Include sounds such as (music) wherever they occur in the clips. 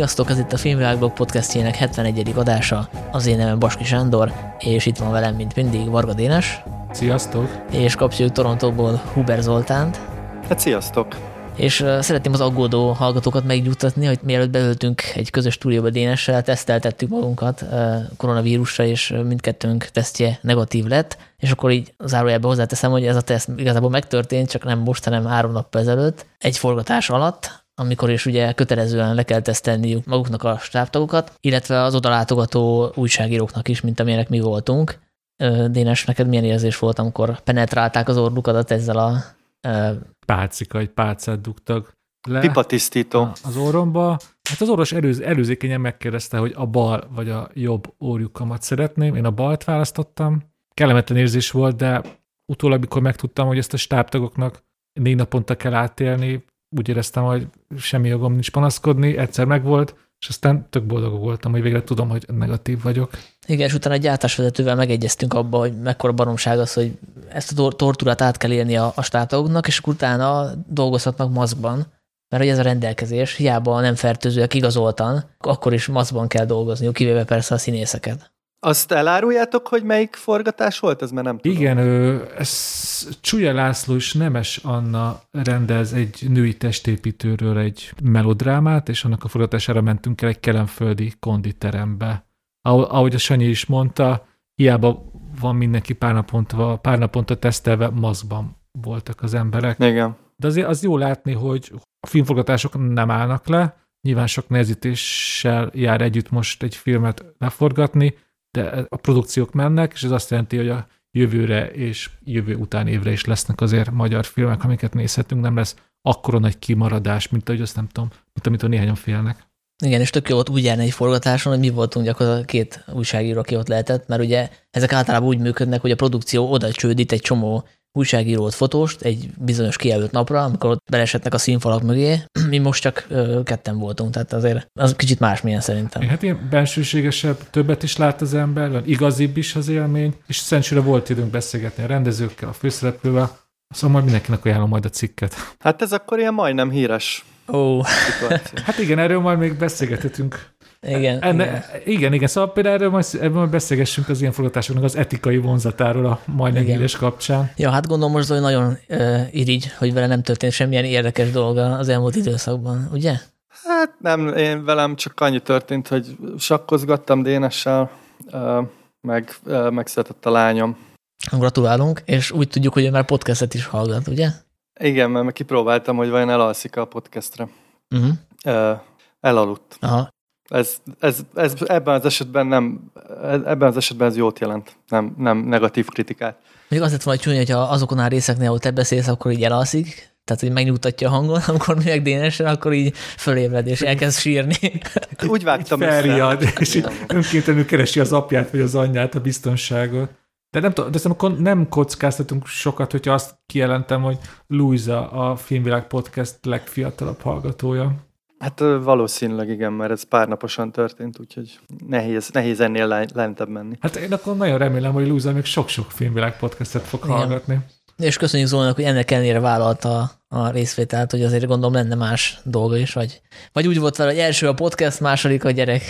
Sziasztok, ez itt a Filmvilágblog podcastjének 71. adása. Az én nevem Baski Sándor, és itt van velem, mint mindig, Varga Dénes. Sziasztok! És kapcsoljuk Torontóból Huber Zoltánt. Hát sziasztok! És uh, szeretném az aggódó hallgatókat megnyugtatni, hogy mielőtt beöltünk egy közös stúdióba Dénessel, teszteltettük magunkat uh, koronavírusra, és mindkettőnk tesztje negatív lett, és akkor így zárójelben hozzáteszem, hogy ez a teszt igazából megtörtént, csak nem most, hanem három nap ezelőtt, egy forgatás alatt, amikor is ugye kötelezően le kell tesztelniük maguknak a stábtagokat, illetve az odalátogató újságíróknak is, mint amilyenek mi voltunk. Dénes, neked milyen érzés volt, amikor penetrálták az orrukadat ezzel a... Pálcika, egy pálcát dugtak le. Pipatisztító. Az orromba. Hát az orvos előz, előzékenyen megkérdezte, hogy a bal vagy a jobb orjukamat szeretném. Én a balt választottam. Kellemetlen érzés volt, de utólag, mikor megtudtam, hogy ezt a stábtagoknak négy naponta kell átélni, úgy éreztem, hogy semmi jogom nincs panaszkodni, egyszer megvolt, és aztán tök boldog voltam, hogy végre tudom, hogy negatív vagyok. Igen, és utána egy gyártásvezetővel megegyeztünk abba, hogy mekkora baromság az, hogy ezt a tortúrát át kell élni a, a státoknak, és utána dolgozhatnak maszkban, mert hogy ez a rendelkezés, hiába nem fertőzőek igazoltan, akkor is maszkban kell dolgozni, kivéve persze a színészeket. Azt eláruljátok, hogy melyik forgatás volt? Ez már nem tudom. Igen, ő, ez Csúlya László és Nemes Anna rendez egy női testépítőről egy melodrámát, és annak a forgatására mentünk el egy kelemföldi konditerembe. Ahogy a Sanyi is mondta, hiába van mindenki pár naponta, pár naponta tesztelve, maszkban voltak az emberek. Igen. De azért az jó látni, hogy a filmforgatások nem állnak le, nyilván sok nehezítéssel jár együtt most egy filmet leforgatni, de a produkciók mennek, és ez azt jelenti, hogy a jövőre és jövő után évre is lesznek azért magyar filmek, amiket nézhetünk, nem lesz akkora nagy kimaradás, mint ahogy azt nem tudom, mint amit a néhányan félnek. Igen, és tök jó volt úgy járni egy forgatáson, hogy mi voltunk gyakorlatilag két újságíró, aki ott lehetett, mert ugye ezek általában úgy működnek, hogy a produkció oda csődít egy csomó újságírót, fotóst egy bizonyos kijelölt napra, amikor ott belesetnek a színfalak mögé. Mi most csak ö, ketten voltunk, tehát azért az kicsit másmilyen szerintem. Hát ilyen bensőségesebb, többet is lát az ember, van igazibb is az élmény, és szerencsére volt időnk beszélgetni a rendezőkkel, a főszereplővel, szóval majd mindenkinek ajánlom majd a cikket. Hát ez akkor ilyen majdnem híres Ó. Hát igen, erről majd még beszélgethetünk igen, Enne, igen. igen, igen. Szóval például erről majd, erről majd beszélgessünk az ilyen forgatásoknak az etikai vonzatáról a majdnem híres kapcsán. Ja, hát gondolom most Zoli nagyon uh, irigy, hogy vele nem történt semmilyen érdekes dolga az elmúlt időszakban, ugye? Hát nem, én velem csak annyi történt, hogy sakkozgattam Dénessel, uh, meg uh, megszületett a lányom. Gratulálunk, és úgy tudjuk, hogy ő már podcastet is hallgat, ugye? Igen, mert kipróbáltam, hogy vajon elalszik a podcastre. Uh-huh. Uh, elaludt. Aha. Ez, ez, ez, ebben az esetben nem, ebben az esetben ez jót jelent, nem, nem negatív kritikát. Még azt lett volna csúnya, hogyha azokon a részeknél, ahol te beszélsz, akkor így elalszik, tehát hogy megnyugtatja a hangon, (laughs) amikor mi meg dénesen, akkor így fölébred és elkezd sírni. Úgy vágtam Felriad, és így önkéntelenül keresi az apját vagy az anyját a biztonságot. De nem tudom, de akkor nem kockáztatunk sokat, hogyha azt kijelentem, hogy Luisa a Filmvilág Podcast legfiatalabb hallgatója. Hát valószínűleg igen, mert ez párnaposan történt, úgyhogy nehéz, nehéz ennél lentebb menni. Hát én akkor nagyon remélem, hogy Lúza még sok-sok filmvilág podcastet fog igen. hallgatni. És köszönjük Zónak, hogy ennek ellenére vállalta a részvételt, hogy azért gondolom lenne más dolga is, vagy, vagy úgy volt vele, hogy első a podcast, második a gyerek.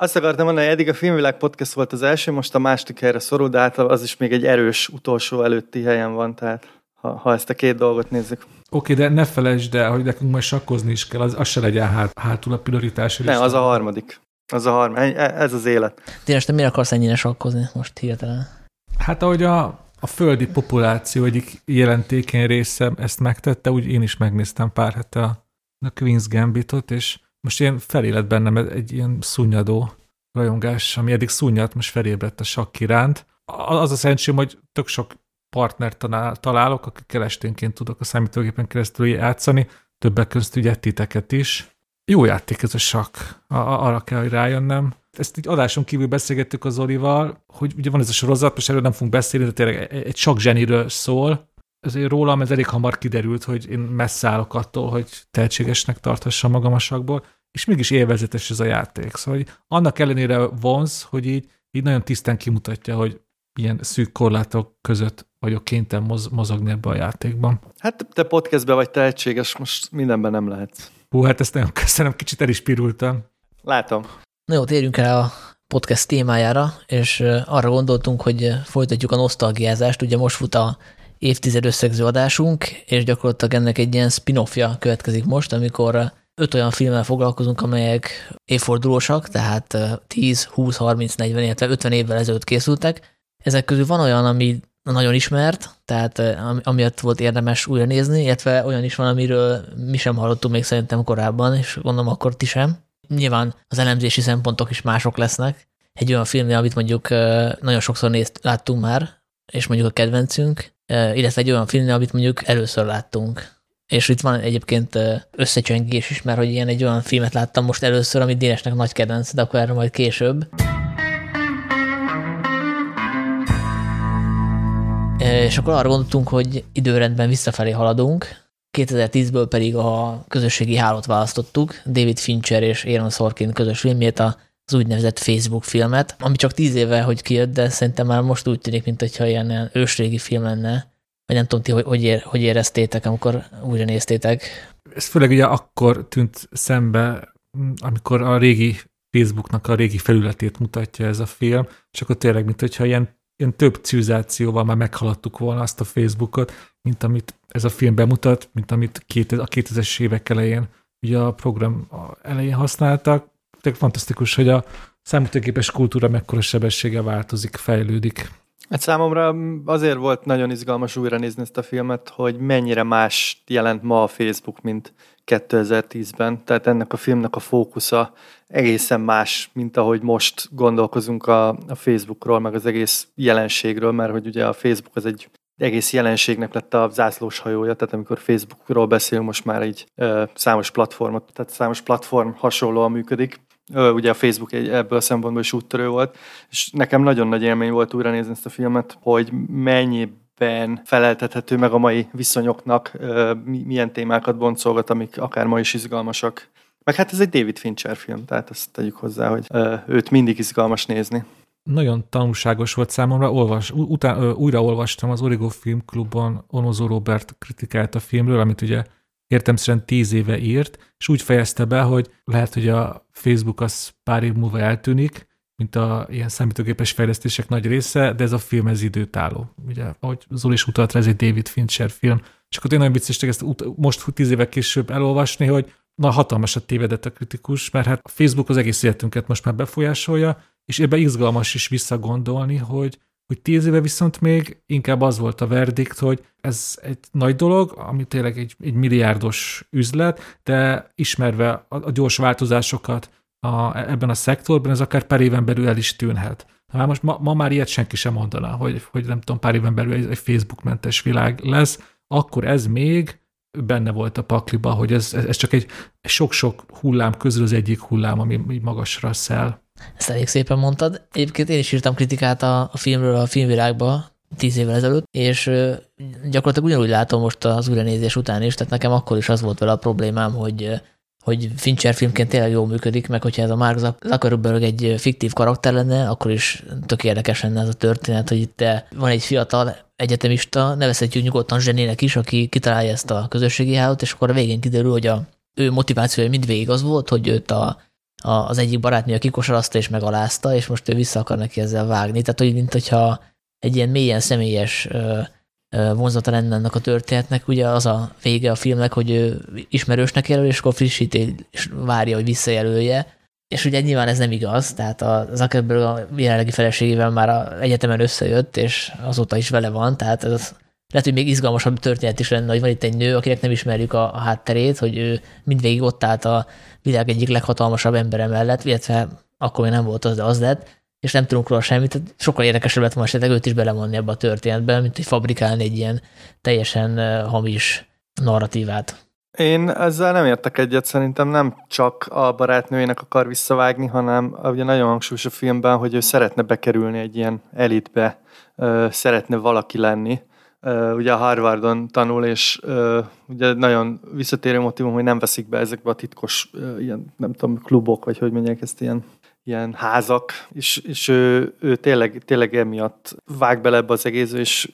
Azt akartam mondani, hogy eddig a Filmvilág podcast volt az első, most a második helyre szorul, de általában az is még egy erős utolsó előtti helyen van, tehát ha, ha ezt a két dolgot nézzük. Oké, de ne felejtsd el, hogy nekünk majd sakkozni is kell, az, az se legyen hát, hátul a prioritás. Ne, az a harmadik. Az a harmadik. Ez az élet. Tényleg, te miért akarsz ennyire sakkozni most hirtelen? Hát ahogy a, a földi populáció egyik jelentékeny része ezt megtette, úgy én is megnéztem pár hete a, a Queen's Gambitot, és most ilyen felélet bennem egy ilyen szunnyadó rajongás, ami eddig szunnyat, most felébredt a sakk iránt. Az a szerencsém, hogy tök sok partnert találok, akikkel esténként tudok a számítógépen keresztül játszani, többek között ugye titeket is. Jó játék ez a sakk, arra kell, hogy rájönnem. Ezt így adáson kívül beszélgettük az Olival, hogy ugye van ez a sorozat, most erről nem fogunk beszélni, de tényleg egy sok zseniről szól. Ezért rólam ez elég hamar kiderült, hogy én messze állok attól, hogy tehetségesnek tartassam magam a sakból, és mégis élvezetes ez a játék. Szóval hogy annak ellenére vonz, hogy így, így nagyon tisztán kimutatja, hogy ilyen szűk korlátok között vagyok kénytelen moz, mozogni ebbe a játékban. Hát te podcastben vagy tehetséges, most mindenben nem lehetsz. Hú, hát ezt nagyon köszönöm, kicsit el is pirultam. Látom. Na jó, térjünk el a podcast témájára, és arra gondoltunk, hogy folytatjuk a nosztalgiázást. Ugye most fut a évtized összegző adásunk, és gyakorlatilag ennek egy ilyen spin-offja következik most, amikor öt olyan filmmel foglalkozunk, amelyek évfordulósak, tehát 10, 20, 30, 40, illetve 50 évvel ezelőtt készültek. Ezek közül van olyan, ami nagyon ismert, tehát amiatt volt érdemes újra nézni, illetve olyan is van, amiről mi sem hallottunk még szerintem korábban, és gondolom akkor ti sem. Nyilván az elemzési szempontok is mások lesznek. Egy olyan filmnél, amit mondjuk nagyon sokszor nézt, láttunk már, és mondjuk a kedvencünk, illetve egy olyan filmnél, amit mondjuk először láttunk. És itt van egyébként összecsengés is, mert hogy ilyen egy olyan filmet láttam most először, amit Dénesnek nagy kedvenc, de akkor erről majd később. És akkor arra gondoltunk, hogy időrendben visszafelé haladunk, 2010-ből pedig a közösségi hálót választottuk, David Fincher és Aaron Sorkin közös filmjét, az úgynevezett Facebook filmet, ami csak tíz éve, hogy kijött, de szerintem már most úgy tűnik, mintha ilyen, ilyen ősrégi film lenne. Vagy nem tudom ti, hogy, hogy, ér, hogy éreztétek, amikor újra néztétek. Ez főleg ugye akkor tűnt szembe, amikor a régi Facebooknak a régi felületét mutatja ez a film, és akkor tényleg, mint hogyha ilyen, ilyen több civilizációval már meghaladtuk volna azt a Facebookot, mint amit ez a film bemutat, mint amit a 2000-es évek elején ugye a program elején használtak. Tényleg fantasztikus, hogy a számítógépes kultúra mekkora sebessége változik, fejlődik. Hát számomra azért volt nagyon izgalmas újra nézni ezt a filmet, hogy mennyire más jelent ma a Facebook, mint 2010-ben. Tehát ennek a filmnek a fókusza egészen más, mint ahogy most gondolkozunk a, a Facebookról, meg az egész jelenségről, mert hogy ugye a Facebook az egy egész jelenségnek lett a zászlós hajója, tehát amikor Facebookról beszélünk, most már egy ö, számos platformot, tehát számos platform hasonlóan működik. Ugye a Facebook egy, ebből a szempontból is úttörő volt, és nekem nagyon nagy élmény volt újra nézni ezt a filmet, hogy mennyiben feleltethető meg a mai viszonyoknak, milyen témákat boncolgat, amik akár ma is izgalmasak. Meg hát ez egy David Fincher film, tehát ezt tegyük hozzá, hogy őt mindig izgalmas nézni nagyon tanulságos volt számomra, olvas, után, ö, újra olvastam az Origo Film Klubon Onozó Robert kritikált a filmről, amit ugye értemszerűen tíz éve írt, és úgy fejezte be, hogy lehet, hogy a Facebook az pár év múlva eltűnik, mint a ilyen számítógépes fejlesztések nagy része, de ez a film ez időtálló. Ugye, ahogy Zoli is utalt ez egy David Fincher film. És akkor tényleg nagyon vicces ezt most tíz évek később elolvasni, hogy na hatalmasat tévedett a kritikus, mert hát a Facebook az egész életünket most már befolyásolja, és ebbe izgalmas is visszagondolni, hogy, hogy tíz éve viszont még inkább az volt a verdikt, hogy ez egy nagy dolog, ami tényleg egy, egy milliárdos üzlet, de ismerve a, a gyors változásokat a, ebben a szektorban, ez akár pár éven belül el is tűnhet. Már most ma, ma már ilyet senki sem mondaná, hogy, hogy nem tudom, pár éven belül egy, egy Facebook-mentes világ lesz, akkor ez még benne volt a pakliba, hogy ez, ez csak egy sok-sok hullám közül az egyik hullám, ami magasra szel. Ezt elég szépen mondtad. Egyébként én is írtam kritikát a, filmről a filmvilágba tíz évvel ezelőtt, és gyakorlatilag ugyanúgy látom most az újranézés után is, tehát nekem akkor is az volt vele a problémám, hogy hogy Fincher filmként tényleg jól működik, meg hogyha ez a Mark Zuckerberg egy fiktív karakter lenne, akkor is tök érdekes lenne ez a történet, hogy itt van egy fiatal egyetemista, nevezhetjük nyugodtan zsenének is, aki kitalálja ezt a közösségi hálót, és akkor a végén kiderül, hogy a ő motivációja mindvégig az volt, hogy őt a, az egyik barátnője kikosarazta és megalázta, és most ő vissza akar neki ezzel vágni. Tehát, hogy mint hogyha egy ilyen mélyen személyes vonzata lenne ennek a történetnek, ugye az a vége a filmnek, hogy ő ismerősnek jelöl, és akkor frissíti, és várja, hogy visszajelölje. És ugye nyilván ez nem igaz, tehát a Zuckerberg a jelenlegi feleségével már a egyetemen összejött, és azóta is vele van, tehát ez lehet, hogy még izgalmasabb történet is lenne, hogy van itt egy nő, akinek nem ismerjük a, a hátterét, hogy ő mindvégig ott állt a világ egyik leghatalmasabb embere mellett, illetve akkor még nem volt az, de az lett, és nem tudunk róla semmit, tehát sokkal érdekesebb lett volna esetleg őt is belemondni ebbe a történetbe, mint hogy fabrikálni egy ilyen teljesen hamis narratívát. Én ezzel nem értek egyet, szerintem nem csak a barátnőjének akar visszavágni, hanem ugye nagyon hangsúlyos a filmben, hogy ő szeretne bekerülni egy ilyen elitbe, szeretne valaki lenni, ugye a Harvardon tanul, és ugye nagyon visszatérő motivum, hogy nem veszik be ezekbe a titkos ilyen, nem tudom, klubok, vagy hogy mondják ezt, ilyen, ilyen házak, és, és ő, ő tényleg, tényleg emiatt vág bele ebbe az egész, és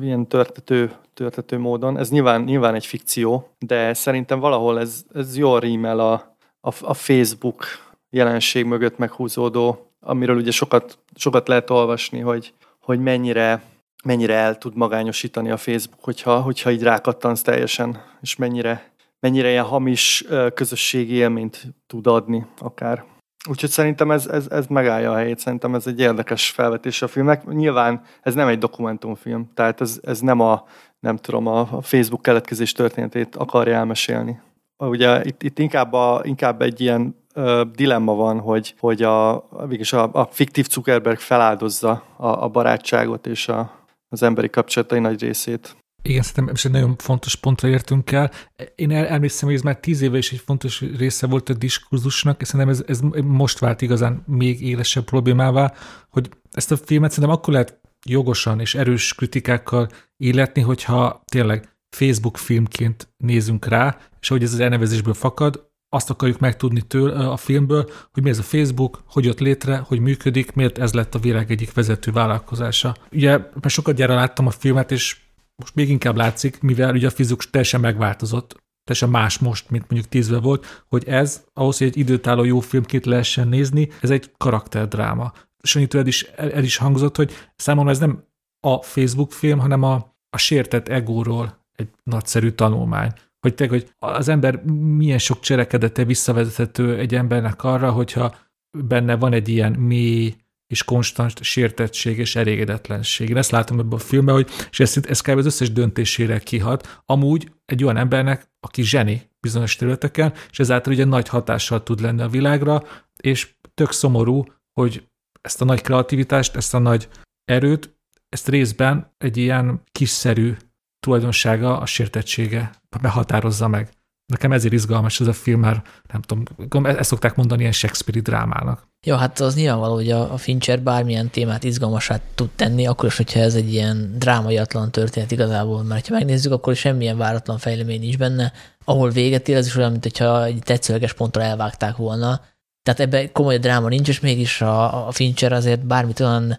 ilyen törtető, törtető módon. Ez nyilván, nyilván egy fikció, de szerintem valahol ez, ez jól rímel a, a, a Facebook jelenség mögött meghúzódó, amiről ugye sokat, sokat lehet olvasni, hogy, hogy mennyire, mennyire el tud magányosítani a Facebook, hogyha, hogyha így rákattansz teljesen, és mennyire, mennyire ilyen hamis közösségi élményt tud adni akár. Úgyhogy szerintem ez, ez, ez megállja a helyét, szerintem ez egy érdekes felvetés a filmnek. Nyilván ez nem egy dokumentumfilm, tehát ez, ez nem a, nem tudom, a Facebook keletkezés történetét akarja elmesélni. Ugye itt, itt inkább, a, inkább egy ilyen ö, dilemma van, hogy, hogy a, a, a fiktív Zuckerberg feláldozza a, a barátságot és a, az emberi kapcsolatai nagy részét. Igen, szerintem és egy nagyon fontos pontra értünk el. Én el, emlékszem, hogy ez már tíz éve is egy fontos része volt a diskurzusnak, és szerintem ez, ez most vált igazán még élesebb problémává, hogy ezt a filmet szerintem akkor lehet jogosan és erős kritikákkal illetni, hogyha tényleg Facebook filmként nézünk rá, és hogy ez az elnevezésből fakad, azt akarjuk megtudni től a filmből, hogy mi ez a Facebook, hogy jött létre, hogy működik, miért ez lett a világ egyik vezető vállalkozása. Ugye, mert sokat gyára láttam a filmet, és most még inkább látszik, mivel ugye a fizikus teljesen megváltozott, teljesen más most, mint mondjuk tízve volt, hogy ez, ahhoz, hogy egy időtálló jó filmként lehessen nézni, ez egy karakterdráma. Sanyi tőled is el, el is hangzott, hogy számomra ez nem a Facebook film, hanem a, a sértett egóról egy nagyszerű tanulmány. Hogy te, hogy az ember milyen sok cselekedete visszavezethető egy embernek arra, hogyha benne van egy ilyen mély, és konstant sértettség és elégedetlenség. Én ezt látom ebben a filmben, hogy, és ez, ez kb. az összes döntésére kihat. Amúgy egy olyan embernek, aki zseni bizonyos területeken, és ezáltal ugye nagy hatással tud lenni a világra, és tök szomorú, hogy ezt a nagy kreativitást, ezt a nagy erőt, ezt részben egy ilyen kiszerű tulajdonsága, a sértettsége behatározza meg. Nekem ezért izgalmas ez a film, mert nem tudom, ezt szokták mondani ilyen Shakespeare-i drámának. Jó, hát az nyilvánvaló, hogy a, Fincher bármilyen témát izgalmasát tud tenni, akkor is, hogyha ez egy ilyen drámaiatlan történet igazából, mert ha megnézzük, akkor semmilyen váratlan fejlemény nincs benne. Ahol véget ér, az is olyan, mint hogyha egy tetszőleges pontra elvágták volna. Tehát ebben komoly dráma nincs, és mégis a, a Fincher azért bármit olyan,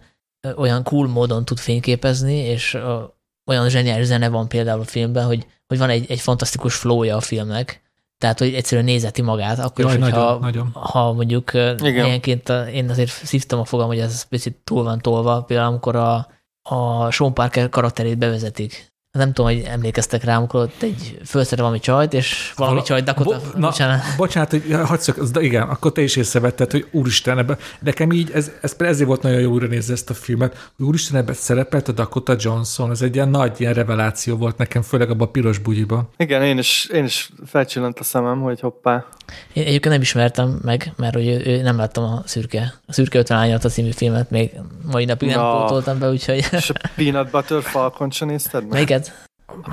olyan cool módon tud fényképezni, és olyan zseniális zene van például a filmben, hogy, hogy van egy, egy fantasztikus flowja a filmnek, tehát, hogy egyszerűen nézeti magát, akkor Jaj, is, hogyha, nagyon, nagyon. ha mondjuk Igen. ilyenként én azért szívtam a fogam, hogy ez picit túl van tolva, például amikor a, a Sean Parker karakterét bevezetik, nem tudom, hogy emlékeztek rám, amikor ott egy fölszere valami csajt, és valami Hala, csajt Dakota, bo, na, bocsánat. Bocsánat, hogy hadd de igen, akkor te is észrevetted, hogy úristen, ebbe, nekem így, ez, ez ezért volt nagyon jó újra nézni ezt a filmet, hogy úristen, ebben szerepelt a Dakota Johnson, ez egy ilyen nagy ilyen reveláció volt nekem, főleg abban a piros bugyiba. Igen, én is, én is felcsillant a szemem, hogy hoppá. Én egyébként nem ismertem meg, mert hogy ő, ő nem láttam a szürke, a szürke 50 a című filmet, még mai napig nem pótoltam be, úgyhogy... És a Peanut Butter Falcon sem nézted meg? Melyiket?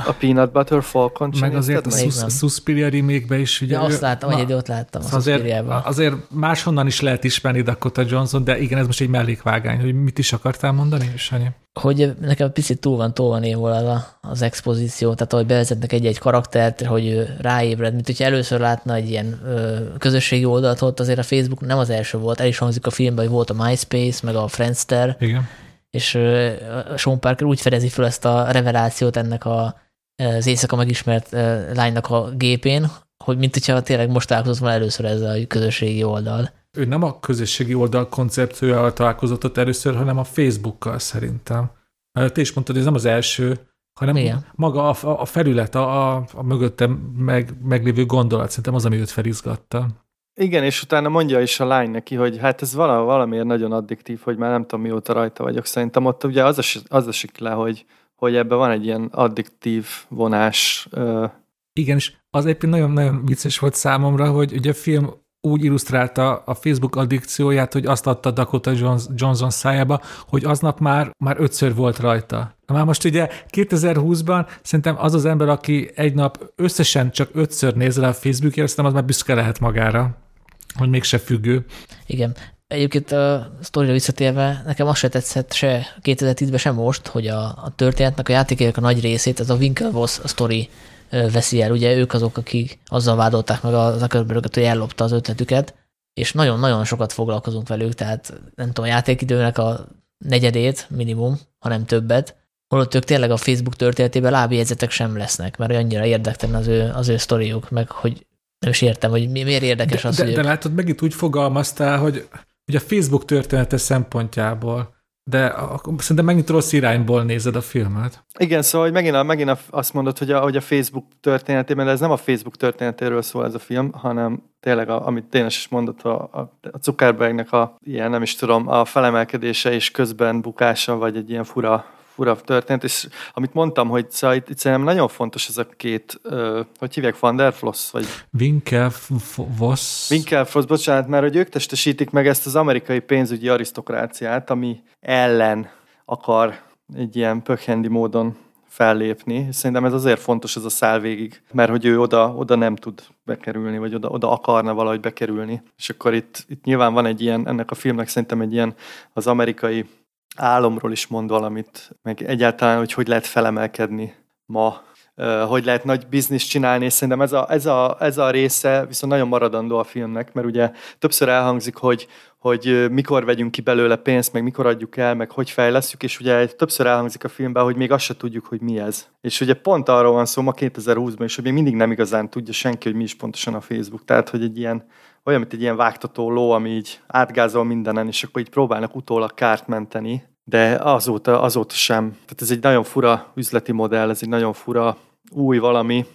A Peanut Butter Falcon Meg azért a Sus- Suspiria remake is. Ugye, ja, azt láttam, hogy egy ott láttam a azért, azért máshonnan is lehet ismerni Dakota Johnson, de igen, ez most egy mellékvágány, hogy mit is akartál mondani, Sanyi? Hogy nekem picit túl van, túl van az, az expozíció, tehát hogy bevezetnek egy-egy karaktert, hogy ő ráébred, mint hogyha először látna egy ilyen ö, közösségi oldalt, ott azért a Facebook nem az első volt, el is hangzik a filmben, hogy volt a MySpace, meg a Friendster, igen és Sean Parker úgy fedezi fel ezt a revelációt ennek a, az éjszaka megismert lánynak a gépén, hogy mint hogyha tényleg most találkozott volna először ezzel a közösségi oldal. Ő nem a közösségi oldal koncepciójával találkozott ott először, hanem a Facebookkal szerintem. Te is mondtad, hogy ez nem az első, hanem Igen. maga a, a felület, a, a, a mögöttem meg, meglévő gondolat, szerintem az, ami őt felizgatta. Igen, és utána mondja is a lány neki, hogy hát ez valamiért nagyon addiktív, hogy már nem tudom mióta rajta vagyok. Szerintem ott ugye az, a, az esik le, hogy, hogy ebben van egy ilyen addiktív vonás. Igen, és az egyébként nagyon-nagyon vicces volt számomra, hogy ugye a film úgy illusztrálta a Facebook addikcióját, hogy azt adta Dakota Johnson szájába, hogy aznap már, már ötször volt rajta. Már most ugye 2020-ban szerintem az az ember, aki egy nap összesen csak ötször néz rá a Facebookért, szerintem az már büszke lehet magára hogy mégse függő. Igen. Egyébként a sztorira visszatérve, nekem azt se tetszett se 2010-ben, sem most, hogy a, a történetnek, a játékérek a nagy részét, ez a Winklevoss sztori veszi el. Ugye ők azok, akik azzal vádolták meg a Zuckerberg-et, hogy ellopta az ötletüket, és nagyon-nagyon sokat foglalkozunk velük, tehát nem tudom, a játékidőnek a negyedét minimum, hanem többet, holott ők tényleg a Facebook történetében lábjegyzetek sem lesznek, mert annyira érdektelen az ő, az ő sztoriuk, meg hogy nem is értem, hogy miért érdekes de, az, de, hogy de látod, megint úgy fogalmaztál, hogy, hogy a Facebook története szempontjából, de szerintem megint rossz irányból nézed a filmet. Igen, szóval hogy megint, megint azt mondod, hogy a, hogy a Facebook történetében, de ez nem a Facebook történetéről szól ez a film, hanem tényleg, a, amit Dénes is mondott, a, a, a Zuckerbergnek a ilyen, nem is tudom, a felemelkedése és közben bukása, vagy egy ilyen fura, fura történet, és amit mondtam, hogy szóval itt, itt szerintem nagyon fontos ez a két, uh, hogy hívják, Van der Floss, vagy Winkelvoss. Winkelfoss, bocsánat, mert hogy ők testesítik meg ezt az amerikai pénzügyi arisztokráciát, ami ellen akar egy ilyen pökhendi módon fellépni. Szerintem ez azért fontos ez a szál végig, mert hogy ő oda, oda nem tud bekerülni, vagy oda, oda akarna valahogy bekerülni. És akkor itt, itt nyilván van egy ilyen, ennek a filmnek szerintem egy ilyen az amerikai álomról is mond valamit, meg egyáltalán, hogy hogy lehet felemelkedni ma hogy lehet nagy bizniszt csinálni, és szerintem ez a, ez, a, ez a része viszont nagyon maradandó a filmnek, mert ugye többször elhangzik, hogy, hogy mikor vegyünk ki belőle pénzt, meg mikor adjuk el, meg hogy fejlesztjük, és ugye többször elhangzik a filmben, hogy még azt se tudjuk, hogy mi ez. És ugye pont arról van szó ma 2020-ban is, hogy még mindig nem igazán tudja senki, hogy mi is pontosan a Facebook. Tehát, hogy egy ilyen, olyan, mint egy ilyen vágtató ló, ami így átgázol mindenen, és akkor így próbálnak utólag kárt menteni, de azóta, azóta sem. Tehát ez egy nagyon fura üzleti modell, ez egy nagyon fura új valami,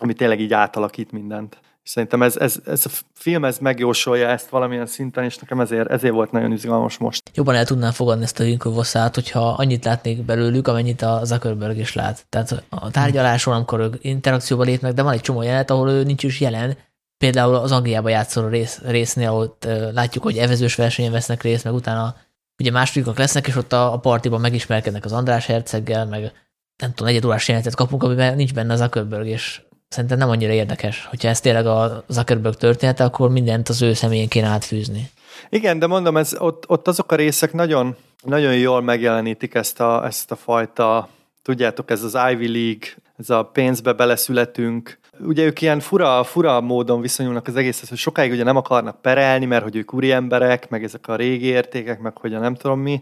ami tényleg így átalakít mindent. És szerintem ez, ez, ez a film ez megjósolja ezt valamilyen szinten, és nekem ezért, ezért volt nagyon izgalmas most. Jobban el tudnám fogadni ezt a Winklevossát, hogyha annyit látnék belőlük, amennyit a Zuckerberg is lát. Tehát a tárgyaláson, amikor ők interakcióba lépnek, de van egy csomó jelenet, ahol ő nincs is jelen, például az Angliába játszó rész, résznél, ott látjuk, hogy evezős versenyen vesznek részt, meg utána ugye másodikak lesznek, és ott a, a partiban megismerkednek az András herceggel, meg nem tudom, egy órás jelenetet kapunk, amiben nincs benne a Zuckerberg, és szerintem nem annyira érdekes. Hogyha ez tényleg a Zuckerberg története, akkor mindent az ő személyén kéne átfűzni. Igen, de mondom, ez, ott, ott azok a részek nagyon, nagyon jól megjelenítik ezt a, ezt a fajta, tudjátok, ez az Ivy League, ez a pénzbe beleszületünk. Ugye ők ilyen fura, fura módon viszonyulnak az egészhez, hogy sokáig ugye nem akarnak perelni, mert hogy ők úri emberek, meg ezek a régi értékek, meg hogy a nem tudom mi.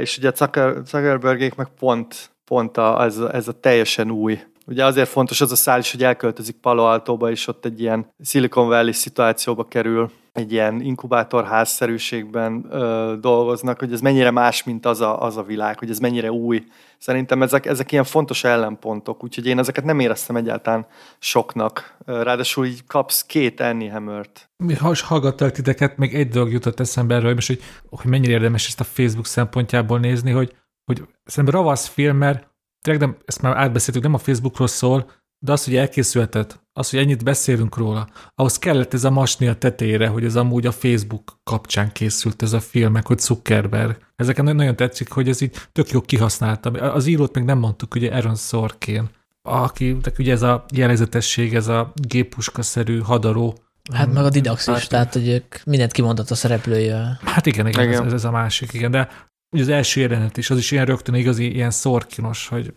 És ugye a Zuckerbergék meg pont, pont a, ez, ez a teljesen új Ugye azért fontos az a szál is, hogy elköltözik Palo Altóba, és ott egy ilyen Silicon Valley szituációba kerül, egy ilyen inkubátorházszerűségben ö, dolgoznak, hogy ez mennyire más, mint az a, az a világ, hogy ez mennyire új. Szerintem ezek, ezek ilyen fontos ellenpontok, úgyhogy én ezeket nem éreztem egyáltalán soknak. Ráadásul így kapsz két Annie Hammert. Mi hallgattak titeket, még egy dolog jutott eszembe erről, és hogy, hogy mennyire érdemes ezt a Facebook szempontjából nézni, hogy, hogy szerintem ravasz film, mert tényleg nem, ezt már átbeszéltük, nem a Facebookról szól, de az, hogy elkészülhetett, az, hogy ennyit beszélünk róla, ahhoz kellett ez a masni a tetejére, hogy ez amúgy a Facebook kapcsán készült ez a film, meg hogy Zuckerberg. Ezeken nagyon tetszik, hogy ez így tök jó kihasználtam. Az írót még nem mondtuk, ugye Aaron Sorkin, aki, ugye ez a jellegzetesség, ez a gépuska-szerű hadaró, Hát meg a Didax is, tehát hogy ők mindent kimondott a szereplője. Hát igen, igen, igen. Ez, ez, a másik, igen, de Ugye az első jelenet is, az is ilyen rögtön igazi, ilyen szorkinos, hogy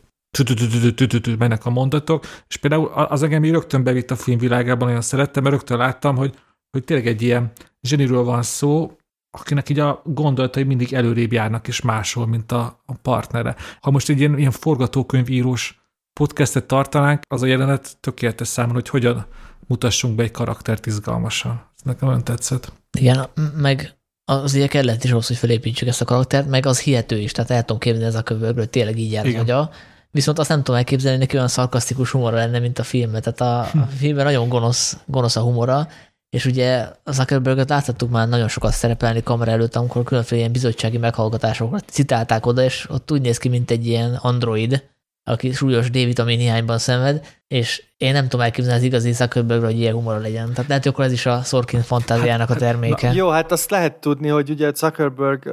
mennek a mondatok, és például az engem rögtön bevitt a filmvilágában, olyan szerettem, mert rögtön láttam, hogy, hogy tényleg egy ilyen zseniről van szó, akinek így a gondolatai mindig előrébb járnak és máshol, mint a, a partnere. Ha most egy ilyen, ilyen forgatókönyvírós podcastet tartanánk, az a jelenet tökéletes számomra, hogy hogyan mutassunk be egy karaktert izgalmasan. Ez nekem olyan tetszett. Igen, meg az ugye kellett is ahhoz, hogy felépítsük ezt a karaktert, meg az hihető is, tehát el tudom képzelni ez a kövőrből, hogy tényleg így jár agya. Viszont azt nem tudom elképzelni, hogy neki olyan szarkasztikus humora lenne, mint a filmben. Tehát a, a hm. filmben nagyon gonosz, gonosz a humora, és ugye a Zuckerberget láthattuk már nagyon sokat szerepelni kamera előtt, amikor különféle ilyen bizottsági meghallgatásokat citálták oda, és ott úgy néz ki, mint egy ilyen android, aki súlyos D-vitamin hiányban szenved, és én nem tudom elképzelni az igazi Zuckerbergről, hogy ilyen humor legyen. Tehát lehet, hogy akkor ez is a Sorkin fantáziának a terméke. Na, jó, hát azt lehet tudni, hogy ugye Zuckerberg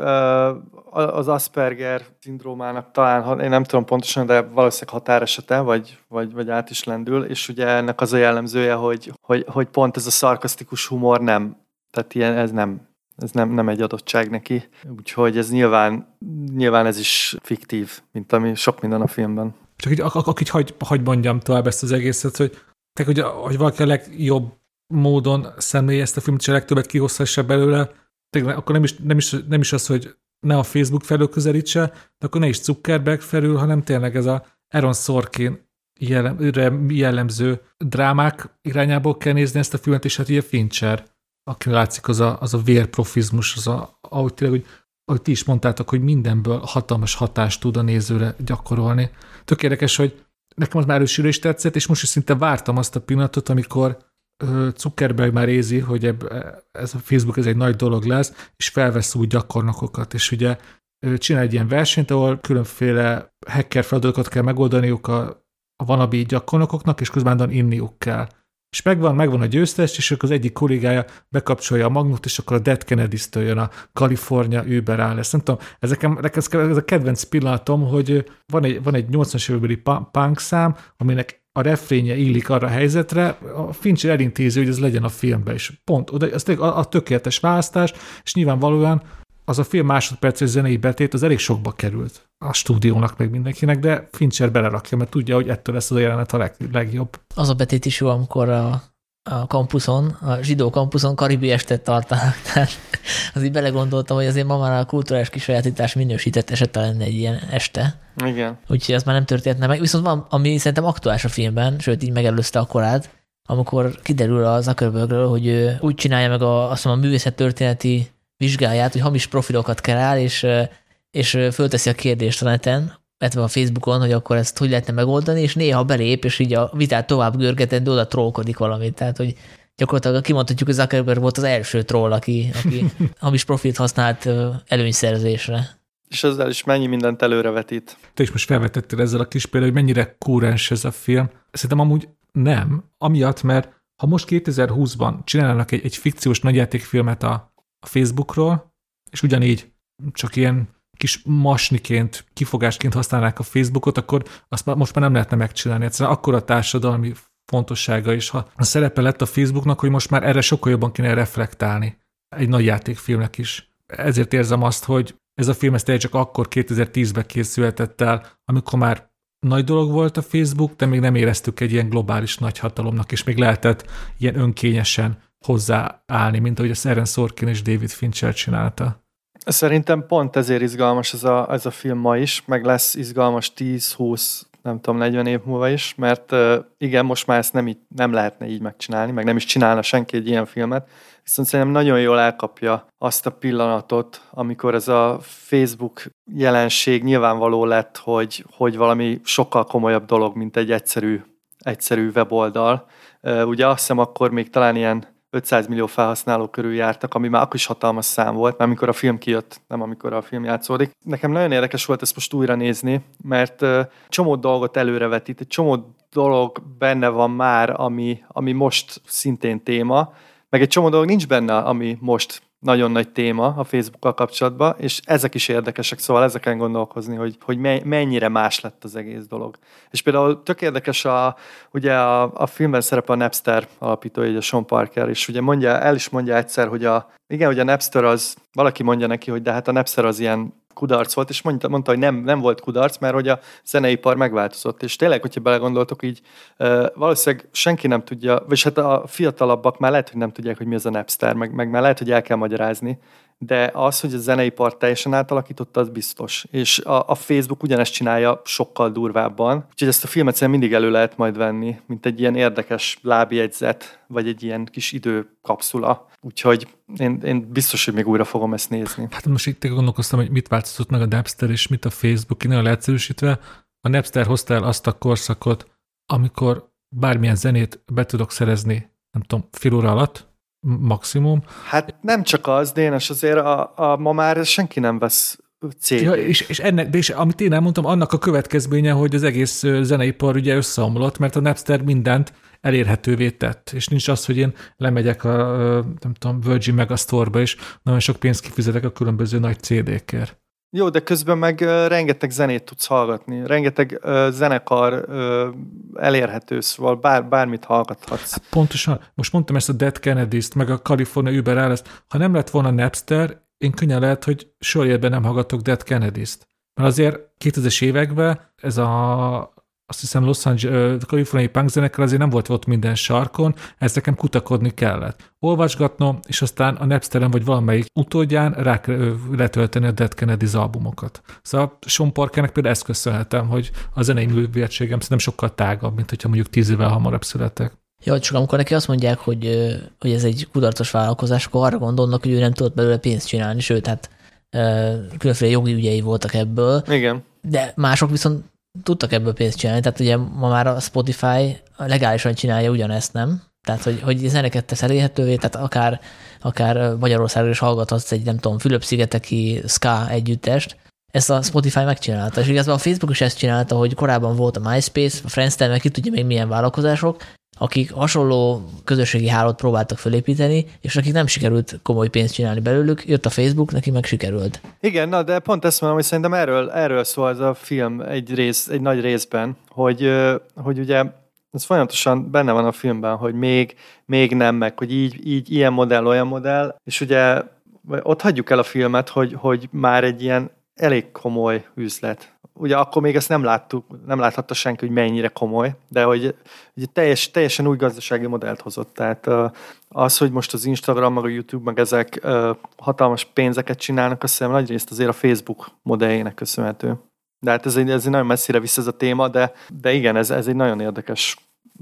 az Asperger szindrómának talán, én nem tudom pontosan, de valószínűleg határesete, vagy, vagy, vagy át is lendül, és ugye ennek az a jellemzője, hogy, hogy, hogy pont ez a szarkasztikus humor nem, tehát ilyen, ez nem, ez nem, nem egy adottság neki. Úgyhogy ez nyilván, nyilván ez is fiktív, mint ami sok minden a filmben. Csak így, ak- ak- hagy, hagy mondjam tovább ezt az egészet, hogy, tehát, hogy, hogy valaki a legjobb módon szemlélje ezt a filmet, és a legtöbbet kihozhassa belőle, tényleg, akkor nem is, nem, is, nem is az, hogy ne a Facebook felől közelítse, de akkor ne is Zuckerberg felül, hanem tényleg ez a Aaron Sorkin jellemző drámák irányából kell nézni ezt a filmet, és hát ugye Fincher, aki látszik az a, az a vérprofizmus, az a, ahogy tényleg, hogy ahogy ti is mondtátok, hogy mindenből hatalmas hatást tud a nézőre gyakorolni. Tök érdekes, hogy nekem az már elősülő is tetszett, és most is szinte vártam azt a pillanatot, amikor Zuckerberg már ézi, hogy ebb, ez a Facebook ez egy nagy dolog lesz, és felvesz új gyakornokokat, és ugye csinál egy ilyen versenyt, ahol különféle hacker feladatokat kell megoldaniuk a, a vanabi gyakornokoknak, és közben inniuk kell. És megvan, megvan a győztes, és akkor az egyik kollégája bekapcsolja a magnót, és akkor a Dead Kennedy-től jön a California Uber áll lesz. Nem tudom, ez, ez a kedvenc pillanatom, hogy van egy, van egy 80-as évekbeli punk szám, aminek a refrénye illik arra a helyzetre, a Fincher elintézi, hogy ez legyen a filmben is. Pont, oda, ez a, a tökéletes választás, és nyilvánvalóan az a film másodperces zenei betét az elég sokba került a stúdiónak, meg mindenkinek, de Fincher belerakja, mert tudja, hogy ettől lesz az a jelenet a leg, legjobb. Az a betét is jó, amikor a, a kampuszon, a zsidó kampuszon karibi estet tartanak. (laughs) Tehát az így belegondoltam, hogy azért ma már a kulturális kisajátítás minősített esete lenne egy ilyen este. Igen. Úgyhogy ez már nem történhetne meg. Viszont van, ami szerintem aktuális a filmben, sőt így megelőzte a korát, amikor kiderül a Zuckerbergről, hogy ő úgy csinálja meg a, azt mondom, a művészettörténeti vizsgáját, hogy hamis profilokat kerál, és, és fölteszi a kérdést a neten, illetve a Facebookon, hogy akkor ezt hogy lehetne megoldani, és néha belép, és így a vitát tovább görgetett, de oda trollkodik valamit. Tehát, hogy gyakorlatilag kimondhatjuk, hogy Zuckerberg volt az első troll, aki, aki (laughs) hamis profilt használt előnyszerzésre. És ezzel is mennyi mindent előrevetít. Te is most felvetettél ezzel a kis például, hogy mennyire kúrens ez a film. Szerintem amúgy nem, amiatt, mert ha most 2020-ban csinálnak egy, egy fikciós nagyjátékfilmet a, a Facebookról, és ugyanígy csak ilyen kis masniként, kifogásként használnák a Facebookot, akkor azt már, most már nem lehetne megcsinálni. Egyszerűen akkor a társadalmi fontossága is. Ha a szerepe lett a Facebooknak, hogy most már erre sokkal jobban kéne reflektálni. Egy nagy játékfilmnek is. Ezért érzem azt, hogy ez a film ez csak akkor 2010-ben készülhetett el, amikor már nagy dolog volt a Facebook, de még nem éreztük egy ilyen globális nagyhatalomnak, és még lehetett ilyen önkényesen hozzáállni, mint ahogy a Seren Sorkin és David Fincher csinálta. Szerintem pont ezért izgalmas ez a, ez a film ma is, meg lesz izgalmas 10-20, nem tudom, 40 év múlva is, mert igen, most már ezt nem, így, nem lehetne így megcsinálni, meg nem is csinálna senki egy ilyen filmet, viszont szerintem nagyon jól elkapja azt a pillanatot, amikor ez a Facebook jelenség nyilvánvaló lett, hogy, hogy valami sokkal komolyabb dolog, mint egy egyszerű, egyszerű weboldal. Ugye azt hiszem akkor még talán ilyen 500 millió felhasználó körül jártak, ami már akkor is hatalmas szám volt, már amikor a film kijött, nem amikor a film játszódik. Nekem nagyon érdekes volt ezt most újra nézni, mert csomó dolgot előrevetít, egy csomó dolog benne van már, ami, ami most szintén téma, meg egy csomó dolog nincs benne, ami most nagyon nagy téma a Facebookkal kapcsolatban, és ezek is érdekesek, szóval ezeken gondolkozni, hogy, hogy mennyire más lett az egész dolog. És például tök érdekes, a, ugye a, a filmben szerepel a Napster alapítója, a Sean Parker, és ugye mondja, el is mondja egyszer, hogy a, igen, hogy a Napster az, valaki mondja neki, hogy de hát a Napster az ilyen kudarc volt, és mondta, mondta hogy nem, nem volt kudarc, mert hogy a zeneipar megváltozott. És tényleg, hogyha belegondoltok, így valószínűleg senki nem tudja, vagy hát a fiatalabbak már lehet, hogy nem tudják, hogy mi az a Napster, meg, meg már lehet, hogy el kell magyarázni, de az, hogy a zeneipar teljesen átalakította, az biztos. És a, a Facebook ugyanezt csinálja sokkal durvábban. Úgyhogy ezt a filmet szerintem mindig elő lehet majd venni, mint egy ilyen érdekes lábjegyzet, vagy egy ilyen kis időkapszula. Úgyhogy én, én biztos, hogy még újra fogom ezt nézni. Hát most itt gondolkoztam, hogy mit változott meg a Napster és mit a Facebook, én leegyszerűsítve. A Napster hozta el azt a korszakot, amikor bármilyen zenét be tudok szerezni, nem tudom, fél óra alatt, maximum. Hát nem csak az, Dénes, azért a, a, ma már senki nem vesz cd ja, és, és, ennek, de és amit én elmondtam, annak a következménye, hogy az egész zeneipar ugye összeomlott, mert a Napster mindent elérhetővé tett, és nincs az, hogy én lemegyek a, nem tudom, Virgin Megastore-ba, és nagyon sok pénzt kifizetek a különböző nagy CD-kért. Jó, de közben meg rengeteg zenét tudsz hallgatni, rengeteg zenekar uh, elérhető, szóval bár, bármit hallgathatsz. Hát pontosan, most mondtam ezt a Dead Kennedy-t, meg a California Uber Alles, ha nem lett volna Napster, én könnyen lehet, hogy soha nem hallgatok Dead Kennedy-t. Mert azért 2000-es években ez a azt hiszem Los Angeles, kaliforniai punk zenekar azért nem volt ott minden sarkon, ezt nekem kutakodni kellett. Olvasgatnom, és aztán a Napsteren vagy valamelyik utódján rá letölteni a Dead Kennedys albumokat. Szóval Sean Parkernek például ezt köszönhetem, hogy a zenei művértségem szerintem sokkal tágabb, mint hogyha mondjuk tíz évvel hamarabb születek. Ja, csak amikor neki azt mondják, hogy, hogy ez egy kudarcos vállalkozás, akkor arra gondolnak, hogy ő nem tudott belőle pénzt csinálni, sőt, hát különféle jogi ügyei voltak ebből. Igen. De mások viszont tudtak ebből pénzt csinálni, tehát ugye ma már a Spotify legálisan csinálja ugyanezt, nem? Tehát, hogy, hogy zeneket tesz elérhetővé, tehát akár, akár Magyarországon is hallgathatsz egy, nem tudom, Fülöp-szigeteki ska együttest, ezt a Spotify megcsinálta. És igazából a Facebook is ezt csinálta, hogy korábban volt a MySpace, a Friendster, meg ki tudja még milyen vállalkozások, akik hasonló közösségi hálót próbáltak felépíteni, és akik nem sikerült komoly pénzt csinálni belőlük, jött a Facebook, neki meg sikerült. Igen, na de pont ezt mondom, hogy szerintem erről, erről szól ez a film egy, rész, egy nagy részben, hogy, hogy ugye ez folyamatosan benne van a filmben, hogy még, még nem, meg hogy így, így ilyen modell, olyan modell, és ugye ott hagyjuk el a filmet, hogy, hogy már egy ilyen elég komoly üzlet ugye akkor még ezt nem láttuk, nem láthatta senki, hogy mennyire komoly, de hogy ugye teljes, teljesen új gazdasági modellt hozott. Tehát az, hogy most az Instagram, meg a YouTube, meg ezek hatalmas pénzeket csinálnak, azt hiszem nagy részt azért a Facebook modelljének köszönhető. De hát ez egy, ez egy nagyon messzire vissza ez a téma, de, de igen, ez, ez egy nagyon érdekes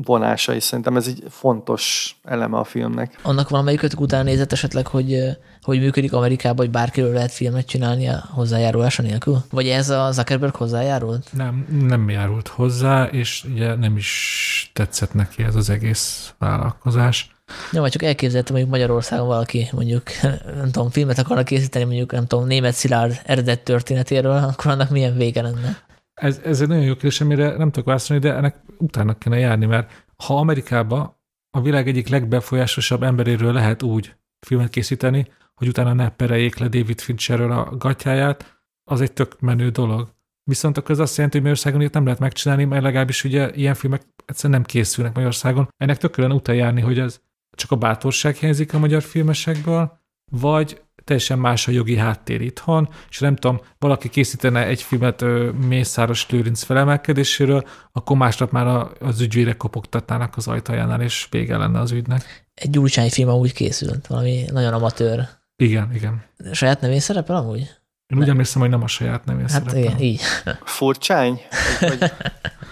vonása, és szerintem ez egy fontos eleme a filmnek. Annak valamelyikötök után nézett esetleg, hogy, hogy működik Amerikában, hogy bárkiről lehet filmet csinálni a hozzájárulása nélkül? Vagy ez a Zuckerberg hozzájárult? Nem, nem járult hozzá, és ugye nem is tetszett neki ez az egész vállalkozás. Ja, vagy csak elképzeltem, hogy Magyarországon valaki mondjuk, (laughs) nem tudom, filmet akarna készíteni, mondjuk, nem tudom, német Szilárd eredet történetéről, akkor annak milyen vége lenne? Ez, ez egy nagyon jó kérdés, amire nem tudok válaszolni, de ennek utána kéne járni, mert ha Amerikába a világ egyik legbefolyásosabb emberéről lehet úgy filmet készíteni, hogy utána ne pereljék le David Fincherről a gatyáját, az egy tök menő dolog. Viszont akkor ez azt jelenti, hogy Magyarországon ilyet nem lehet megcsinálni, mert legalábbis ugye ilyen filmek egyszerűen nem készülnek Magyarországon. Ennek tök járni, hogy ez csak a bátorság hiányzik a magyar filmesekből, vagy teljesen más a jogi háttér itthon, és nem tudom, valaki készítene egy filmet ö, Mészáros Lőrinc felemelkedéséről, akkor másnap már a, az ügyvédek kopogtatnának az ajtajánál, és vége lenne az ügynek. Egy Gyurcsány film amúgy készült, valami nagyon amatőr. Igen, igen. Saját nevén szerepel amúgy? Én úgy emlékszem, hogy nem a saját nevén hát szerepel. igen, így. Furcsány? Vagy...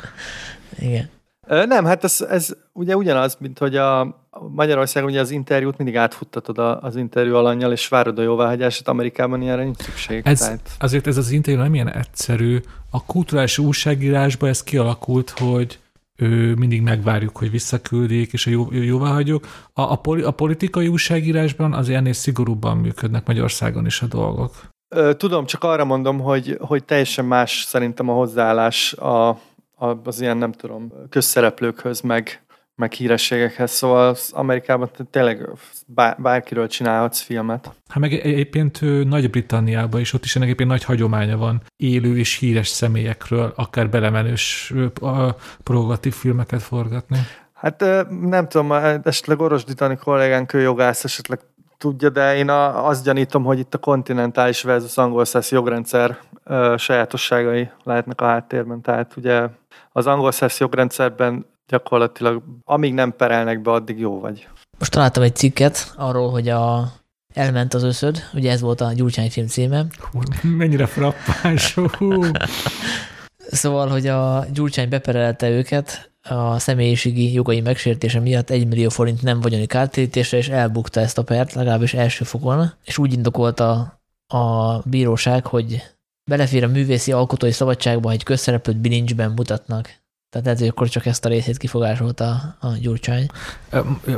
(laughs) igen. Nem, hát ez, ez ugye ugyanaz, mint hogy a Magyarországon ugye az interjút mindig átfuttatod az interjú alanyjal, és várod a jóváhagyását, Amerikában ilyenre nincs szükség. Ez, tehát... Azért ez az interjú nem ilyen egyszerű. A kulturális újságírásban ez kialakult, hogy ő, mindig megvárjuk, hogy visszaküldik, és a jó, jóváhagyjuk. A, a, poli, a politikai újságírásban az ennél szigorúbban működnek Magyarországon is a dolgok. Tudom, csak arra mondom, hogy, hogy teljesen más szerintem a hozzáállás a, az ilyen, nem tudom, közszereplőkhöz, meg, meg hírességekhez, szóval az Amerikában tényleg bárkiről csinálhatsz filmet. Hát meg egyébként Nagy-Britanniában is, ott is ennek egyébként nagy hagyománya van élő és híres személyekről, akár belemenős provokatív filmeket forgatni. Hát nem tudom, esetleg Orosditani kollégánk, ő jogász, esetleg tudja, de én a, azt gyanítom, hogy itt a kontinentális versus angol száz jogrendszer ö, sajátosságai lehetnek a háttérben. Tehát ugye az angol száz jogrendszerben gyakorlatilag amíg nem perelnek be, addig jó vagy. Most találtam egy cikket arról, hogy a Elment az összöd, ugye ez volt a Gyurcsány film címe. Hú, mennyire frappáns. (laughs) szóval, hogy a Gyurcsány beperelte őket a személyiségi jogai megsértése miatt 1 millió forint nem vagyoni kártérítésre, és elbukta ezt a pert, legalábbis első fokon, és úgy indokolta a bíróság, hogy belefér a művészi alkotói szabadságba, hogy közszereplőt bilincsben mutatnak. Tehát lehet, hogy akkor csak ezt a részét kifogásolta a Gyurcsány.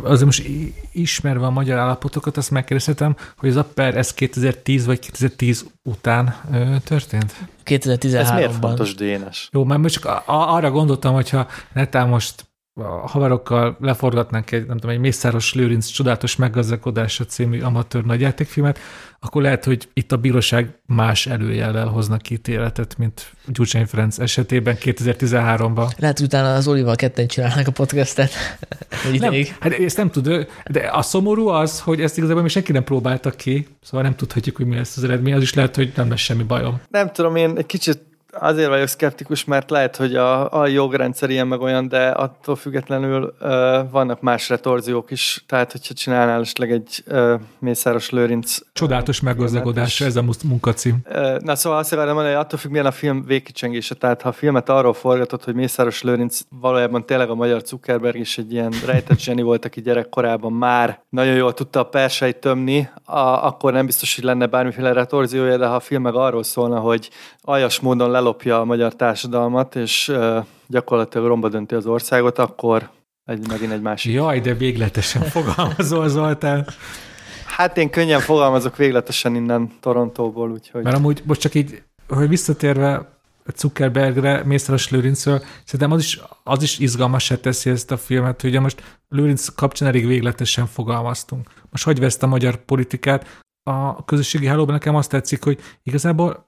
Azért most ismerve a magyar állapotokat, azt megkérdezhetem, hogy az a per ez 2010 vagy 2010 után történt? 2013-ban. Ez miért fontos Dénes? Jó, mert most csak arra gondoltam, hogyha netán most a haverokkal leforgatnánk egy, nem tudom, egy Mészáros Lőrinc csodálatos meggazdagodása című amatőr nagyjátékfilmet, akkor lehet, hogy itt a bíróság más előjellel hoznak ítéletet, mint Gyurcsány Ferenc esetében 2013-ban. Lehet, hogy utána az Olival ketten csinálnak a podcastet. (laughs) nem, hát ezt nem tud, de a szomorú az, hogy ezt igazából még senki nem próbálta ki, szóval nem tudhatjuk, hogy mi lesz az eredmény, az is lehet, hogy nem lesz semmi bajom. Nem tudom, én egy kicsit azért vagyok szkeptikus, mert lehet, hogy a, a jogrendszer ilyen meg olyan, de attól függetlenül ö, vannak más retorziók is. Tehát, hogyha csinálnál esetleg egy ö, Mészáros Lőrinc... Csodálatos meggazdagodása, ez a munkacím. Ö, na szóval azt akarom mondani, hogy attól függ, milyen a film végkicsengése. Tehát, ha a filmet arról forgatott, hogy Mészáros Lőrinc valójában tényleg a magyar Zuckerberg is egy ilyen rejtett zseni volt, aki gyerekkorában már nagyon jól tudta a perseit tömni, a, akkor nem biztos, hogy lenne bármiféle retorziója, de ha a film meg arról szólna, hogy aljas módon lelopja a magyar társadalmat, és gyakorlatilag romba dönti az országot, akkor egy, megint egy másik. Jaj, de végletesen (laughs) fogalmazol, Zoltán. Hát én könnyen fogalmazok végletesen innen Torontóból, úgyhogy... Mert amúgy, most csak így, hogy visszatérve Zuckerbergre, Mészáros Lőrincről, szerintem az is, az is izgalmasá teszi ezt a filmet, hogy ugye most Lőrinc kapcsán elég végletesen fogalmaztunk. Most hogy veszt a magyar politikát? A közösségi hálóban nekem azt tetszik, hogy igazából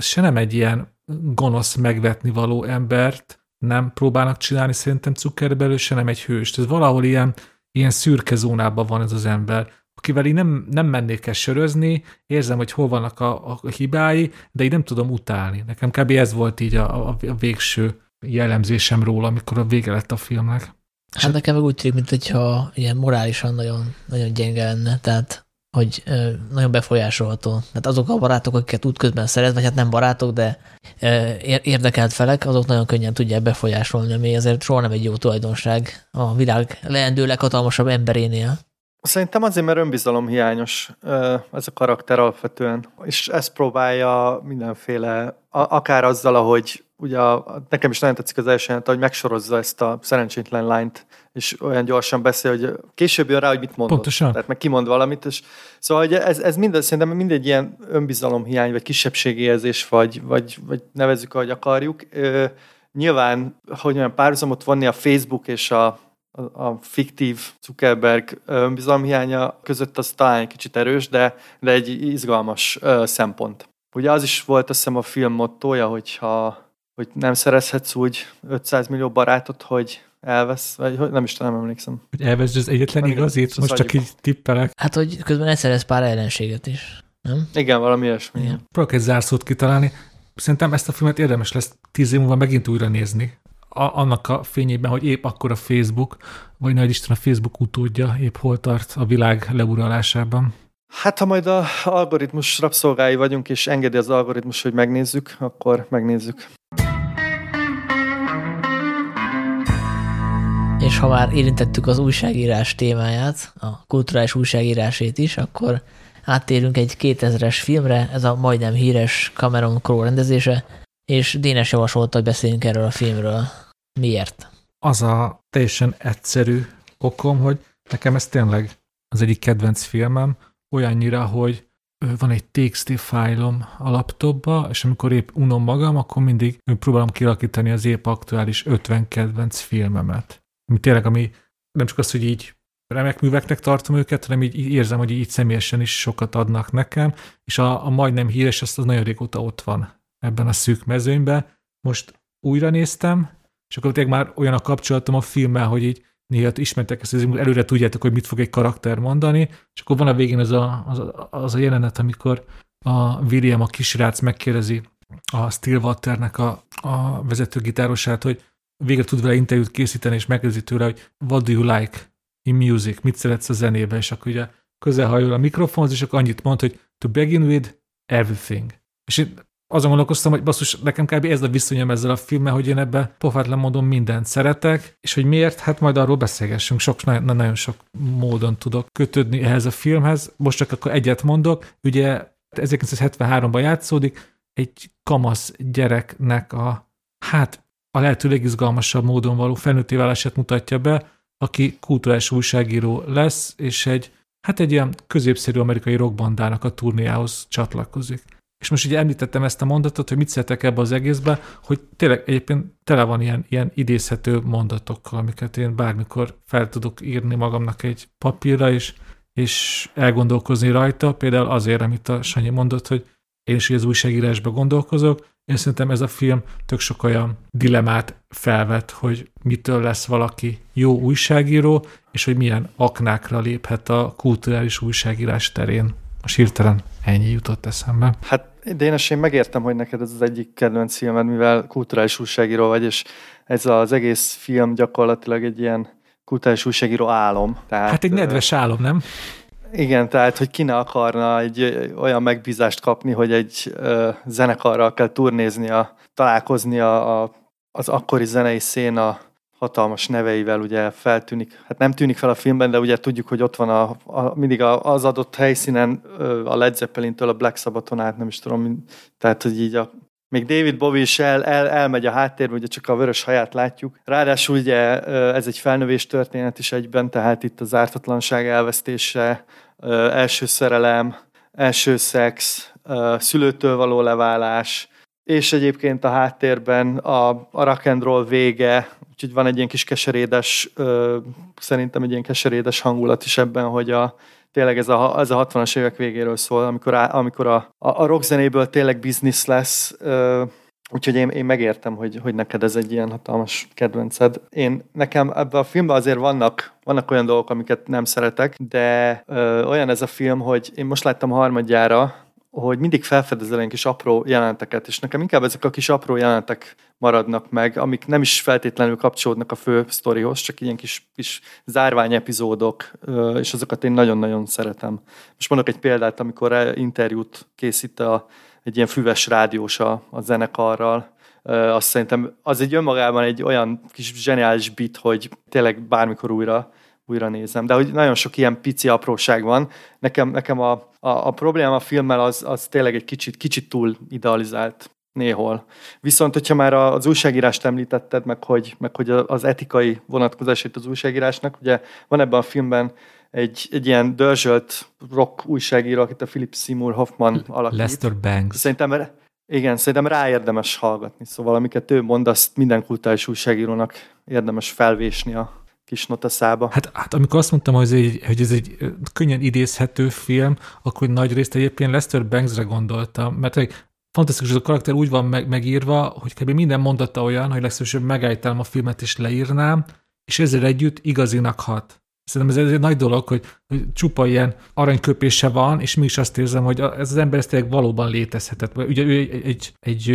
se nem egy ilyen gonosz megvetni való embert nem próbálnak csinálni szerintem Zuckerberg, se nem egy hőst. Ez valahol ilyen, ilyen szürke zónában van ez az ember akivel én nem, nem mennék el sörözni, érzem, hogy hol vannak a, a hibái, de így nem tudom utálni. Nekem kb. ez volt így a, a, a végső jellemzésem róla, amikor a vége lett a filmnek. Hát nekem meg úgy tűnik, mint hogyha ilyen morálisan nagyon, nagyon gyenge lenne, tehát hogy nagyon befolyásolható. Tehát azok a barátok, akiket útközben szeret, vagy hát nem barátok, de érdekelt felek, azok nagyon könnyen tudják befolyásolni, ami ezért soha nem egy jó tulajdonság a világ leendő leghatalmasabb emberénél. Szerintem azért, mert önbizalom hiányos ez a karakter alapvetően, és ezt próbálja mindenféle, akár azzal, ahogy ugye nekem is nagyon tetszik az első hogy megsorozza ezt a szerencsétlen lányt, és olyan gyorsan beszél, hogy később jön rá, hogy mit mondott. Pontosan. Tehát meg kimond valamit, és szóval hogy ez, ez minden, szerintem mindegy ilyen hiány, vagy kisebbségi érzés, vagy, vagy, vagy nevezzük, ahogy akarjuk. nyilván, hogy olyan párhuzamot vonni a Facebook és a a, a fiktív Zuckerberg önbizalomhiánya között az talán egy kicsit erős, de, de egy izgalmas ö, szempont. Ugye az is volt azt hiszem a film mottoja, hogyha hogy nem szerezhetsz úgy 500 millió barátot, hogy elvesz, vagy hogy nem is nem emlékszem. Hogy elvesz az egyetlen igazit, most csak így tippelek. Hát, hogy közben elszerez pár ellenséget is, nem? Igen, valami ilyesmi. Próbálok egy zárszót kitalálni. Szerintem ezt a filmet érdemes lesz tíz év múlva megint újra nézni a, annak a fényében, hogy épp akkor a Facebook, vagy nagy Isten a Facebook utódja épp hol tart a világ leuralásában. Hát, ha majd a algoritmus rabszolgái vagyunk, és engedi az algoritmus, hogy megnézzük, akkor megnézzük. És ha már érintettük az újságírás témáját, a kulturális újságírásét is, akkor áttérünk egy 2000-es filmre, ez a majdnem híres Cameron Crowe rendezése, és Dénes javasolta, hogy beszéljünk erről a filmről. Miért? Az a teljesen egyszerű okom, hogy nekem ez tényleg az egyik kedvenc filmem, olyannyira, hogy van egy TXT fájlom a laptopba, és amikor épp unom magam, akkor mindig próbálom kialakítani az épp aktuális 50 kedvenc filmemet. Ami tényleg, ami nem csak az, hogy így remek műveknek tartom őket, hanem így érzem, hogy így személyesen is sokat adnak nekem, és a, a majdnem híres, azt az nagyon régóta ott van ebben a szűk mezőnyben. Most újra néztem, és akkor tényleg már olyan a kapcsolatom a filmmel, hogy így néha ismertek ezt, hogy előre tudjátok, hogy mit fog egy karakter mondani, és akkor van a végén az a, az a, az a jelenet, amikor a William, a kisrác megkérdezi a Stillwaternek a, a vezetőgitárosát, hogy végre tud vele interjút készíteni, és megkérdezi tőle, hogy what do you like in music, mit szeretsz a zenébe, és akkor ugye közelhajol a mikrofonhoz, és akkor annyit mond, hogy to begin with, everything. És én azon gondolkoztam, hogy basszus, nekem kb. ez a viszonyom ezzel a filmmel, hogy én ebbe pofátlan módon mindent szeretek, és hogy miért, hát majd arról beszélgessünk. Sok, nagyon, nagyon sok módon tudok kötődni ehhez a filmhez. Most csak akkor egyet mondok. Ugye 1973-ban játszódik, egy kamasz gyereknek a, hát a lehető legizgalmasabb módon való felnőtté válását mutatja be, aki kulturális újságíró lesz, és egy, hát egy ilyen középszerű amerikai rockbandának a turnéjához csatlakozik. És most ugye említettem ezt a mondatot, hogy mit szeretek ebbe az egészbe, hogy tényleg egyébként tele van ilyen, ilyen idézhető mondatokkal, amiket én bármikor fel tudok írni magamnak egy papírra, és, és elgondolkozni rajta. Például azért, amit a Sanyi mondott, hogy én is az újságírásba gondolkozok, én szerintem ez a film tök sok olyan dilemát felvet, hogy mitől lesz valaki jó újságíró, és hogy milyen aknákra léphet a kulturális újságírás terén. Most hirtelen ennyi jutott eszembe. Hát Dénes, én megértem, hogy neked ez az egyik kedvenc filmed, mivel kulturális újságíró vagy, és ez az egész film gyakorlatilag egy ilyen kulturális újságíró álom. Tehát, hát egy nedves álom, nem? Igen, tehát, hogy ki ne akarna egy olyan megbízást kapni, hogy egy ö, zenekarral kell turnéznia, találkozni a, a, az akkori zenei széna hatalmas neveivel ugye feltűnik, hát nem tűnik fel a filmben, de ugye tudjuk, hogy ott van a, a, mindig az adott helyszínen a Led Zeppelin-től a Black Sabbathon át, nem is tudom, tehát, hogy így a még David Bowie is el, el, elmegy a háttérbe, ugye csak a vörös haját látjuk. Ráadásul ugye ez egy felnövés történet is egyben, tehát itt az ártatlanság elvesztése, első szerelem, első szex, szülőtől való leválás, és egyébként a háttérben a, a rock and roll vége, úgyhogy van egy ilyen kis keserédes, szerintem egy ilyen keserédes hangulat is ebben, hogy a, tényleg ez a, ez a 60-as évek végéről szól, amikor, a, amikor a, a, a rockzenéből tényleg biznisz lesz, Úgyhogy én, én megértem, hogy, hogy neked ez egy ilyen hatalmas kedvenced. Én nekem ebben a filmben azért vannak, vannak olyan dolgok, amiket nem szeretek, de ö, olyan ez a film, hogy én most láttam harmadjára, hogy mindig felfedezel ilyen kis apró jelenteket, és nekem inkább ezek a kis apró jelentek maradnak meg, amik nem is feltétlenül kapcsolódnak a fő sztorihoz, csak ilyen kis, kis zárvány epizódok, és azokat én nagyon-nagyon szeretem. Most mondok egy példát, amikor interjút készít a, egy ilyen füves rádiós a, a zenekarral, azt szerintem az egy önmagában egy olyan kis zseniális bit, hogy tényleg bármikor újra újra nézem. De hogy nagyon sok ilyen pici apróság van. Nekem, nekem a, a, a probléma a filmmel az, az tényleg egy kicsit, kicsit túl idealizált néhol. Viszont, hogyha már az újságírást említetted, meg hogy, meg hogy az etikai vonatkozásait az újságírásnak, ugye van ebben a filmben egy, egy ilyen dörzsölt rock újságíró, akit a Philip Seymour Hoffman alakít. Lester Banks. Szerintem, igen, szerintem rá érdemes hallgatni. Szóval amiket ő mond, azt minden kultúrás újságírónak érdemes felvésni a kis notaszába. Hát, hát amikor azt mondtam, hogy ez, egy, hogy ez egy könnyen idézhető film, akkor nagy részt egyébként Lester Banksre gondoltam, mert egy fantasztikus, hogy a karakter úgy van meg, megírva, hogy kb. minden mondata olyan, hogy legszívesebben megállítanám a filmet és leírnám, és ezzel együtt igazinak hat. Szerintem ez egy nagy dolog, hogy, hogy csupa ilyen aranyköpése van, és mi is azt érzem, hogy ez az ember ez tényleg valóban létezhetett. Ugye ő egy, egy, egy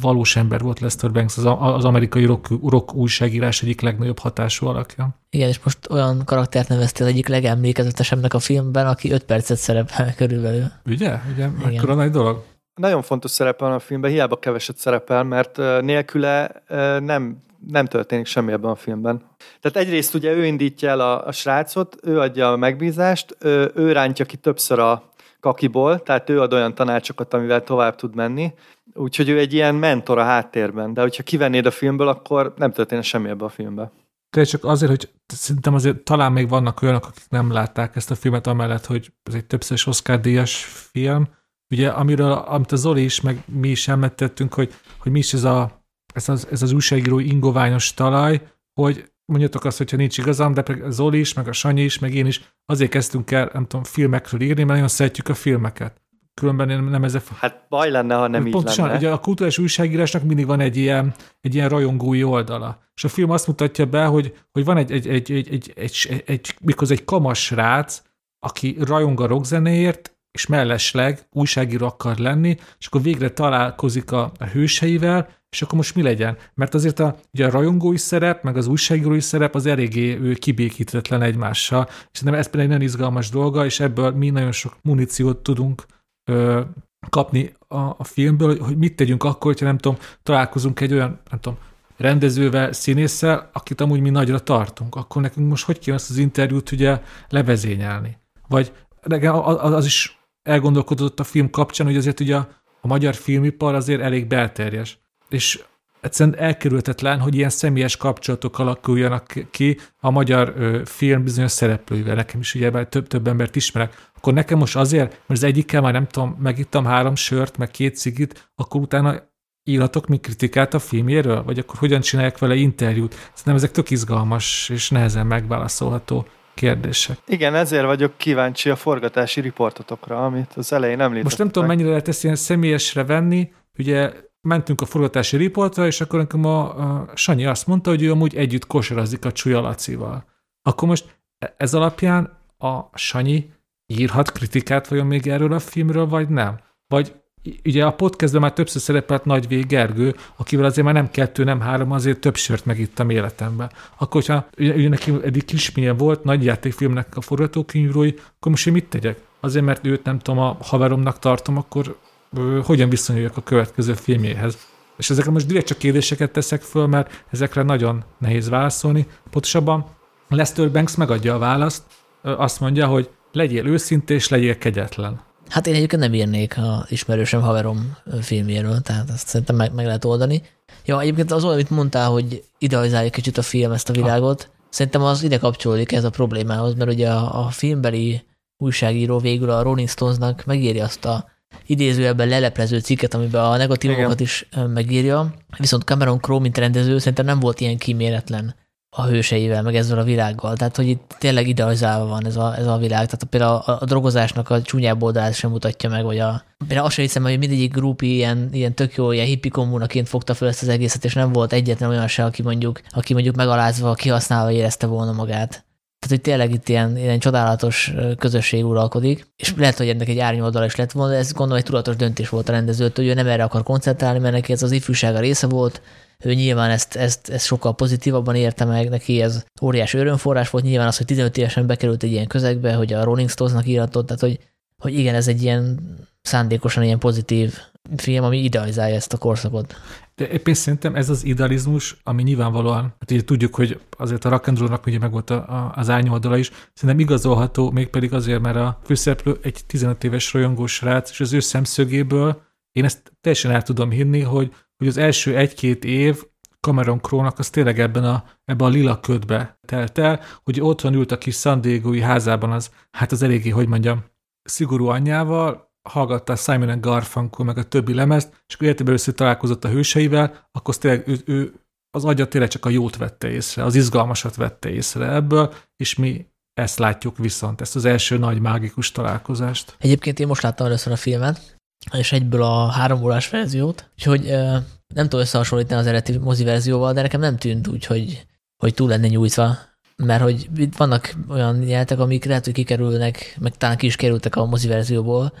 valós ember volt Lester Banks, az, az amerikai rock, rock újságírás egyik legnagyobb hatású alakja. Igen, és most olyan karaktert neveztél egyik legemlékezetesebbnek a filmben, aki 5 percet szerepel körülbelül. Ugye? Ugye? Mekkora nagy dolog? Nagyon fontos szerepel a filmben, hiába keveset szerepel, mert nélküle nem nem történik semmi ebben a filmben. Tehát egyrészt ugye ő indítja el a, a srácot, ő adja a megbízást, ő, ő rántja ki többször a kakiból, tehát ő ad olyan tanácsokat, amivel tovább tud menni. Úgyhogy ő egy ilyen mentor a háttérben, de hogyha kivennéd a filmből, akkor nem történik semmi ebben a filmben. De csak azért, hogy szerintem azért talán még vannak olyanok, akik nem látták ezt a filmet, amellett, hogy ez egy többször Oscar-díjas film. Ugye, amiről, amit a Zoli is, meg mi is említettünk, hogy, hogy mi is ez a ez az, ez az újságíró ingoványos talaj, hogy mondjatok azt, hogyha nincs igazam, de Zoli is, meg a Sanyi is, meg én is azért kezdtünk el, nem tudom, filmekről írni, mert nagyon szeretjük a filmeket. Különben nem ez a. Hát baj lenne, ha nem Pontosan, így lenne. ugye a kulturális újságírásnak mindig van egy ilyen, egy ilyen rajongói oldala. És a film azt mutatja be, hogy, hogy van egy, egy, egy, egy, egy, egy, egy mikor egy kamas rác, aki rajong a rockzenéért, és mellesleg újságíró akar lenni, és akkor végre találkozik a, a hőseivel, és akkor most mi legyen? Mert azért a, ugye a rajongói szerep, meg az újságírói szerep az eléggé ő kibékítetlen egymással, és szerintem ez például egy nagyon izgalmas dolga, és ebből mi nagyon sok muníciót tudunk ö, kapni a, a filmből, hogy mit tegyünk akkor, hogyha nem tudom, találkozunk egy olyan, nem tudom, rendezővel, színésszel, akit amúgy mi nagyra tartunk, akkor nekünk most hogy kéne ezt az interjút ugye levezényelni? Vagy az is elgondolkodott a film kapcsán, hogy azért ugye a, a magyar filmipar azért elég belterjes és egyszerűen elkerülhetetlen, hogy ilyen személyes kapcsolatok alakuljanak ki a magyar ö, film bizonyos szereplőivel. Nekem is ugye több, több embert ismerek. Akkor nekem most azért, mert az egyikkel már nem tudom, megittam három sört, meg két cigit, akkor utána írhatok mi kritikát a filmjéről? Vagy akkor hogyan csinálják vele interjút? Szerintem ezek tök izgalmas és nehezen megválaszolható kérdések. Igen, ezért vagyok kíváncsi a forgatási riportotokra, amit az elején említettem. Most nem tudom, mennyire lehet ezt ilyen személyesre venni, ugye mentünk a forgatási riportra, és akkor nekem a, a Sanyi azt mondta, hogy ő amúgy együtt kosarazik a Lacival. Akkor most e, ez alapján a Sanyi írhat kritikát vajon még erről a filmről, vagy nem? Vagy ugye a podcastben már többször szerepelt Nagy V. Gergő, akivel azért már nem kettő, nem három, azért több sört megittem életemben. Akkor, hogyha ugye, neki eddig kismilyen volt, nagy játékfilmnek a forgatókönyvírói, akkor most én mit tegyek? Azért, mert őt nem tudom, a haveromnak tartom, akkor hogyan viszonyuljak a következő filmjéhez? És ezekre most direkt csak kérdéseket teszek föl, mert ezekre nagyon nehéz válaszolni. Pontosabban Lester Banks megadja a választ, azt mondja, hogy legyél őszinte és legyél kegyetlen. Hát én egyébként nem írnék a ismerősem haverom filmjéről, tehát azt szerintem meg, meg lehet oldani. Ja, egyébként az olyan, amit mondtál, hogy idealizálja kicsit a film ezt a világot, ha. szerintem az ide kapcsolódik ez a problémához, mert ugye a, a filmbeli újságíró végül a Rolling Stonesnak megírja azt a idézőjelben leleplező cikket, amiben a negatívokat is megírja, viszont Cameron Crowe, mint rendező, szerintem nem volt ilyen kíméletlen a hőseivel, meg ezzel a világgal. Tehát, hogy itt tényleg idealizálva van ez a, ez a világ. Tehát például a, a drogozásnak a csúnyább oldalát sem mutatja meg, vagy a... Például azt sem hiszem, hogy mindegyik grupi ilyen, ilyen tök jó, ilyen hippi kommunaként fogta fel ezt az egészet, és nem volt egyetlen olyan se, aki mondjuk, aki mondjuk megalázva, kihasználva érezte volna magát. Tehát, hogy tényleg itt ilyen, ilyen csodálatos közösség uralkodik, és lehet, hogy ennek egy árnyoldala is lett volna, de ez gondolom egy tudatos döntés volt a rendezőtől, hogy ő nem erre akar koncentrálni, mert neki ez az ifjúsága része volt, ő nyilván ezt, ezt, ezt sokkal pozitívabban érte meg, neki ez óriási örömforrás volt, nyilván az, hogy 15 évesen bekerült egy ilyen közegbe, hogy a Rolling Stones-nak íratott, tehát hogy, hogy igen, ez egy ilyen szándékosan ilyen pozitív film, ami idealizálja ezt a korszakot. De éppen szerintem ez az idealizmus, ami nyilvánvalóan, hát ugye tudjuk, hogy azért a rock and ugye meg volt a, a, az árnyoldala is, szerintem igazolható, mégpedig azért, mert a főszereplő egy 15 éves rajongós srác, és az ő szemszögéből én ezt teljesen el tudom hinni, hogy hogy az első egy-két év Cameron Crowe-nak az tényleg ebben a, ebben a lila ködbe telt el, hogy otthon ült a kis San Diego-i házában, az, hát az eléggé, hogy mondjam, szigorú anyjával, hallgatta Simon Garfunkel meg a többi lemezt, és akkor életében először találkozott a hőseivel, akkor tényleg ő, ő, az agya tényleg csak a jót vette észre, az izgalmasat vette észre ebből, és mi ezt látjuk viszont, ezt az első nagy mágikus találkozást. Egyébként én most láttam először a filmet, és egyből a három órás verziót, úgyhogy nem tudom összehasonlítani az eredeti mozi verzióval, de nekem nem tűnt úgy, hogy, hogy túl lenne nyújtva, mert hogy itt vannak olyan jelentek, amik lehet, hogy kikerülnek, meg talán ki is kerültek a mozi verzióból.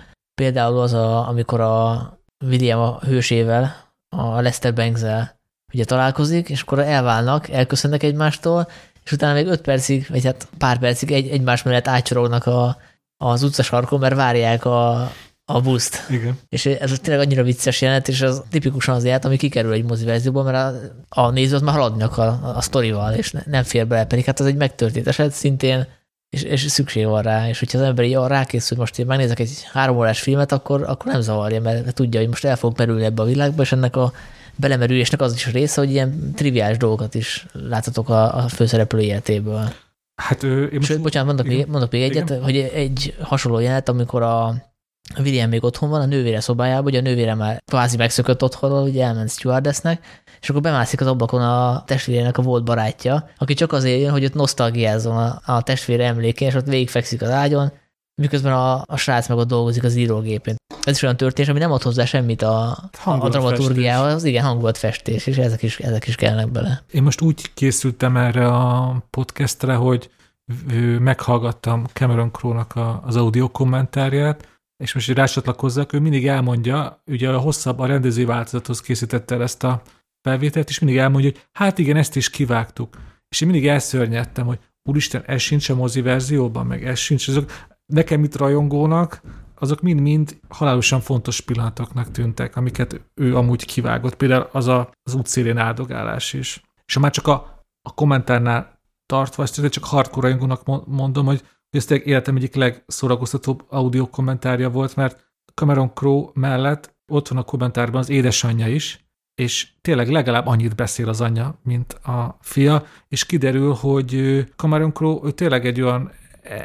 Például az, a, amikor a William a hősével, a Lester banks ugye találkozik, és akkor elválnak, elköszönnek egymástól, és utána még öt percig, vagy hát pár percig egy, egymás mellett átcsorognak a, az utcasarkon, mert várják a, a buszt. Igen. És ez tényleg annyira vicces jelenet, és az tipikusan az járt, ami kikerül egy mozi verzióból, mert a, a néző az már haladni akar a, a sztorival, és ne, nem fér bele, pedig hát az egy megtörtént eset szintén, és, és szükség van rá, és hogyha az ember így rákészül, most én megnézek egy három órás filmet, akkor, akkor nem zavarja, mert tudja, hogy most el fog merülni ebbe a világba, és ennek a belemerülésnek az is része, hogy ilyen triviális dolgokat is láthatok a, a főszereplő életéből. Hát ő... Én most... Sőt, bocsánat, mondok, még, mondok még egyet, igen. hogy egy hasonló jelenet, amikor a, William még otthon van, a nővére szobájában, ugye a nővére már kvázi megszökött otthonról, ugye elment stewardessnek, és akkor bemászik az ablakon a testvérének a volt barátja, aki csak azért jön, hogy ott nosztalgiázzon a, a testvére emlékén, és ott végigfekszik az ágyon, miközben a, a srác meg ott dolgozik az írógépén. Ez is olyan történés, ami nem ad hozzá semmit a, a dramaturgiához, az igen, hangulatfestés, és ezek is, ezek is kellnek bele. Én most úgy készültem erre a podcastre, hogy meghallgattam Cameron Crowe-nak az audio kommentárját, és most, hogy rácsatlakozzak, ő mindig elmondja, ugye a hosszabb, a rendezői változathoz készítette el ezt a felvételt, és mindig elmondja, hogy hát igen, ezt is kivágtuk. És én mindig elszörnyedtem, hogy úristen, ez sincs a mozi verzióban, meg ez sincs. Azok nekem itt rajongónak, azok mind-mind halálosan fontos pillanatoknak tűntek, amiket ő amúgy kivágott. Például az a, az útszélén áldogálás is. És ha már csak a, a kommentárnál tartva, ezt csak hardcore rajongónak mondom, hogy ez tényleg életem egyik legszórakoztatóbb audio kommentárja volt, mert Cameron Crowe mellett ott van a kommentárban az édesanyja is, és tényleg legalább annyit beszél az anyja, mint a fia, és kiderül, hogy Cameron Crowe ő tényleg egy olyan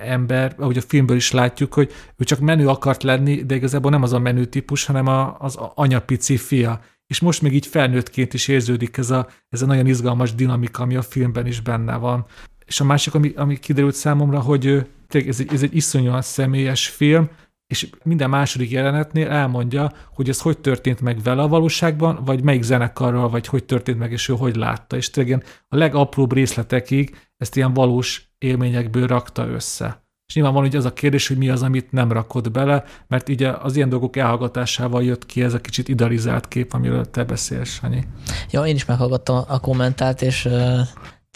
ember, ahogy a filmből is látjuk, hogy ő csak menő akart lenni, de igazából nem az a menő típus, hanem a, az anyapici fia. És most még így felnőttként is érződik ez a, ez a nagyon izgalmas dinamika, ami a filmben is benne van. És a másik, ami, ami kiderült számomra, hogy ez egy, ez egy iszonyúan személyes film, és minden második jelenetnél elmondja, hogy ez hogy történt meg vele a valóságban, vagy melyik zenekarral, vagy hogy történt meg, és ő hogy látta. És tényleg a legapróbb részletekig ezt ilyen valós élményekből rakta össze. és nyilván van ugye az a kérdés, hogy mi az, amit nem rakott bele, mert ugye az ilyen dolgok elhallgatásával jött ki ez a kicsit idealizált kép, amiről te beszélsz, Sanyi. Ja, én is meghallgattam a kommentát, és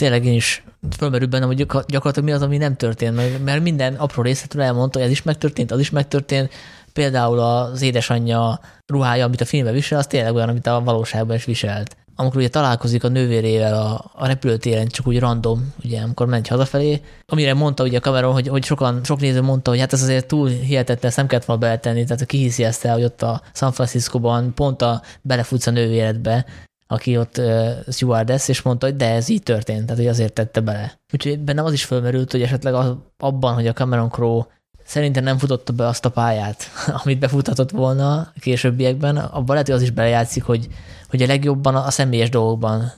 tényleg én is fölmerül bennem, hogy gyakorlatilag mi az, ami nem történt, mert minden apró részletről elmondta, hogy ez is megtörtént, az is megtörtént, például az édesanyja ruhája, amit a filmben visel, az tényleg olyan, amit a valóságban is viselt. Amikor ugye találkozik a nővérével a, a repülőtéren, csak úgy random, ugye, amikor megy hazafelé, amire mondta ugye a Cameron, hogy, hogy sokan, sok néző mondta, hogy hát ez azért túl hihetetlen, ezt nem kellett volna beletenni, tehát ki hiszi ezt el, hogy ott a San Francisco-ban pont a belefutsz a nővéredbe, aki ott uh, stewardess, és mondta, hogy de ez így történt, tehát hogy azért tette bele. Úgyhogy bennem az is fölmerült, hogy esetleg az, abban, hogy a Cameron Crowe szerintem nem futotta be azt a pályát, (laughs) amit befuthatott volna későbbiekben, abban lehet, hogy az is belejátszik, hogy, hogy a legjobban a személyes dolgokban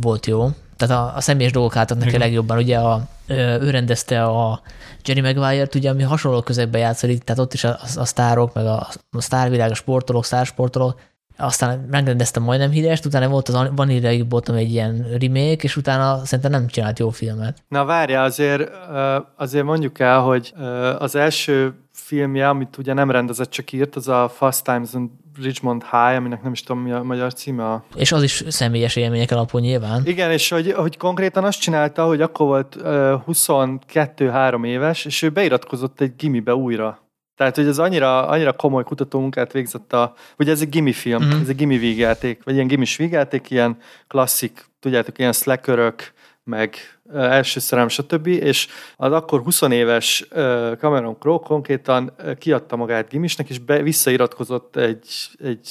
volt jó. Tehát a, a személyes dolgok álltak neki a legjobban. Ugye a, ő rendezte a Jerry Maguire-t, ugye, ami hasonló közegben játszik, tehát ott is a, a sztárok, meg a, a sztárvilág, a sportolók, sztársportolók, aztán megrendeztem majdnem híres, utána volt az Vanilla Bottom egy ilyen remake, és utána szerintem nem csinált jó filmet. Na várja, azért, azért mondjuk el, hogy az első filmje, amit ugye nem rendezett, csak írt, az a Fast Times in Richmond High, aminek nem is tudom mi a magyar címe. És az is személyes élmények alapú nyilván. Igen, és hogy, hogy konkrétan azt csinálta, hogy akkor volt uh, 22-3 éves, és ő beiratkozott egy gimibe újra. Tehát, hogy ez annyira, annyira komoly kutatómunkát végzett a... Ugye ez egy gimi film, mm-hmm. ez egy gimi vígjáték, vagy ilyen gimi vígjáték, ilyen klasszik, tudjátok, ilyen slackerök, meg első szerelem, stb. És az akkor 20 éves Cameron Crowe konkrétan kiadta magát gimisnek, és be, visszairatkozott egy, egy,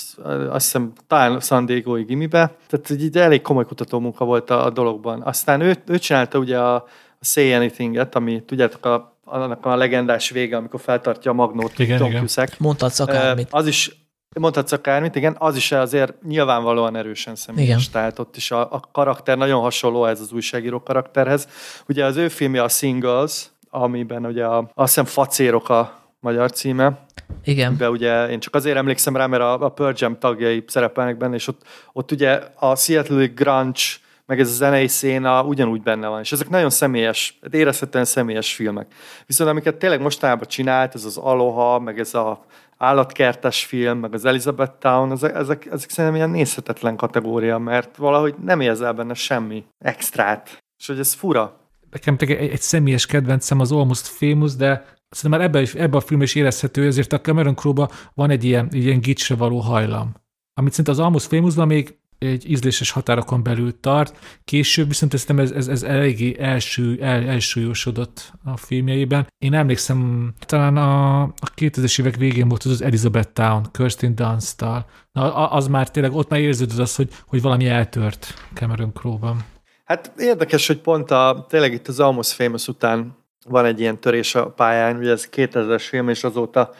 azt hiszem, talán San diego gimibe. Tehát egy elég komoly kutatómunka volt a, a dologban. Aztán ő, ő csinálta ugye a, a Say Anything-et, ami tudjátok, a annak a legendás vége, amikor feltartja a magnót igen, Tom igen. Cusack. Mondhatsz akármit. Az is Mondhatsz akármit, igen, az is azért nyilvánvalóan erősen személyes. Igen. Tehát ott is a, a karakter nagyon hasonló ez az újságíró karakterhez. Ugye az ő filmje a Singles, amiben ugye a, azt hiszem Facérok a magyar címe. Igen. De ugye én csak azért emlékszem rá, mert a, a Pearl Jam tagjai szerepelnek benne, és ott, ott ugye a Seattle Grunge meg ez a zenei széna ugyanúgy benne van. És ezek nagyon személyes, érezhetően személyes filmek. Viszont amiket tényleg mostanában csinált, ez az Aloha, meg ez a állatkertes film, meg az Elizabeth Town, ezek, ezek, ezek szerintem ilyen nézhetetlen kategória, mert valahogy nem érzel benne semmi extrát. És hogy ez fura. Nekem egy, egy személyes kedvencem az Almost Famous, de szerintem már ebben, ebbe a film is érezhető, ezért a Cameron Crowe van egy ilyen, ilyen gicsre való hajlam. Amit szerintem az Almost Famousban még egy ízléses határokon belül tart. Később viszont ez, ez, ez, ez eléggé első, el, elsúlyosodott a filmjeiben. Én emlékszem, talán a, a 2000-es évek végén volt az az Elizabeth Town, Kirsten Dunst-tal. Na, az már tényleg, ott már érződött az, hogy, hogy valami eltört Cameron Crowe-ban. Hát érdekes, hogy pont a, tényleg itt az Almost Famous után van egy ilyen törés a pályán, ugye ez 2000-es film, és azóta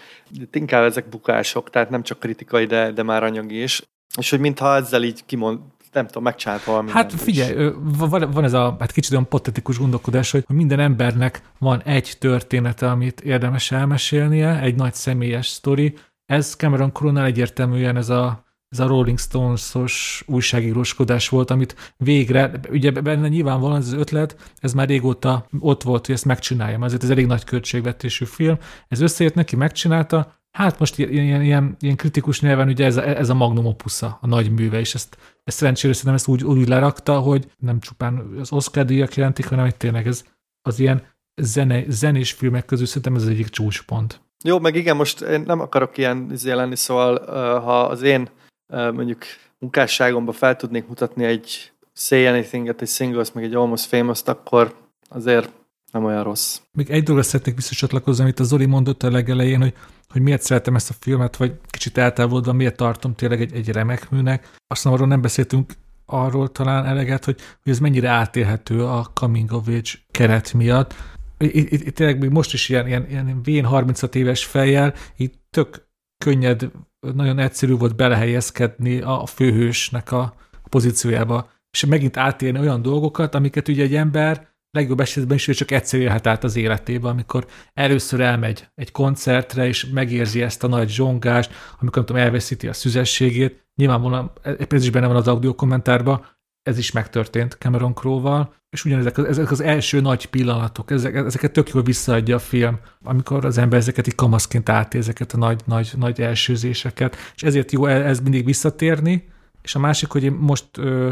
inkább ezek bukások, tehát nem csak kritikai, de, de már anyagi is. És hogy mintha ezzel így kimond, nem tudom, megcsinált valami. Hát figyelj, van, van ez a hát kicsit olyan patetikus gondolkodás, hogy minden embernek van egy története, amit érdemes elmesélnie, egy nagy személyes sztori. Ez Cameron Crowe egyértelműen ez a, ez a Rolling Stones-os újságíróskodás volt, amit végre, ugye benne nyilvánvalóan ez az ötlet, ez már régóta ott volt, hogy ezt megcsináljam, ezért ez elég nagy költségvetésű film. Ez összejött neki, megcsinálta, Hát most ilyen, ilyen, ilyen kritikus nyelven ugye ez a, ez a magnum opusza, a nagy műve, és ezt, ezt szerencsére szerintem ezt úgy, úgy lerakta, hogy nem csupán az Oscar díjak jelentik, hanem hogy tényleg ez az ilyen zene, zenés filmek közül szerintem ez az egyik csúcspont. Jó, meg igen, most én nem akarok ilyen izé lenni, szóval ha az én mondjuk munkásságomban fel tudnék mutatni egy Say Anything-et, egy Singles, meg egy Almost Famous-t, akkor azért nem olyan rossz. Még egy dologra szeretnék visszacsatlakozni, amit a Zoli mondott a legelején, hogy hogy miért szeretem ezt a filmet, vagy kicsit eltávolodva, miért tartom tényleg egy, egy remek műnek. Aztán arról nem beszéltünk arról talán eleget, hogy, hogy ez mennyire átélhető a coming of age keret miatt. Itt, itt, itt tényleg még most is ilyen, ilyen, ilyen vén 36 éves fejjel, itt tök könnyed, nagyon egyszerű volt belehelyezkedni a főhősnek a pozíciójába, és megint átélni olyan dolgokat, amiket ugye egy ember legjobb esetben is ő csak egyszer élhet át az életébe, amikor először elmegy egy koncertre, és megérzi ezt a nagy zsongást, amikor nem tudom, elveszíti a szüzességét. Nyilvánvalóan, ez is benne van az audio kommentárban, ez is megtörtént Cameron Crowe-val, és ugyanezek ezek az első nagy pillanatok, ezek, ezeket tök jól visszaadja a film, amikor az ember ezeket így kamaszként átél, ezeket a nagy, nagy, nagy elsőzéseket, és ezért jó e, ez mindig visszatérni, és a másik, hogy én most ö,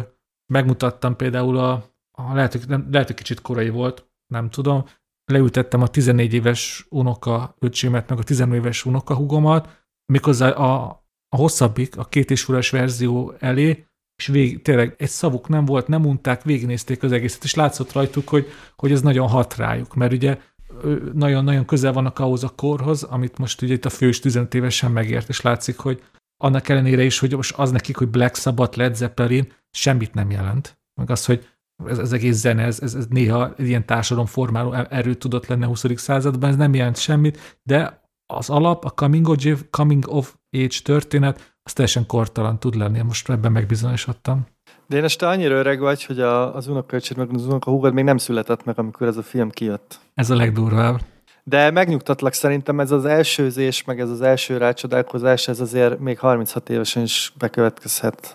megmutattam például a, a lehet, hogy, nem, lehet, hogy kicsit korai volt, nem tudom, leültettem a 14 éves unoka öcsémet, meg a 14 éves unoka hugomat, méghozzá a, a hosszabbik, a két és verzió elé, és vég, tényleg egy szavuk nem volt, nem unták, végignézték az egészet, és látszott rajtuk, hogy, hogy ez nagyon hat rájuk, mert ugye nagyon-nagyon közel vannak ahhoz a korhoz, amit most ugye itt a fős 15 évesen megért, és látszik, hogy annak ellenére is, hogy most az nekik, hogy Black Sabbath, Led Zeppelin semmit nem jelent. Meg az, hogy ez, ez egész zene, ez, ez, ez néha ilyen társadalomformáló erőt tudott lenne a 20. században, ez nem jelent semmit, de az alap, a coming of, coming of age történet, az teljesen kortalan tud lenni. Most ebben megbizonyosodtam. De én este annyira öreg vagy, hogy a, az unokölcsét meg az unokahúgod még nem született meg, amikor ez a film kijött. Ez a legdurvább. De megnyugtatlak szerintem ez az elsőzés, meg ez az első rácsodálkozás, ez azért még 36 évesen is bekövetkezhet.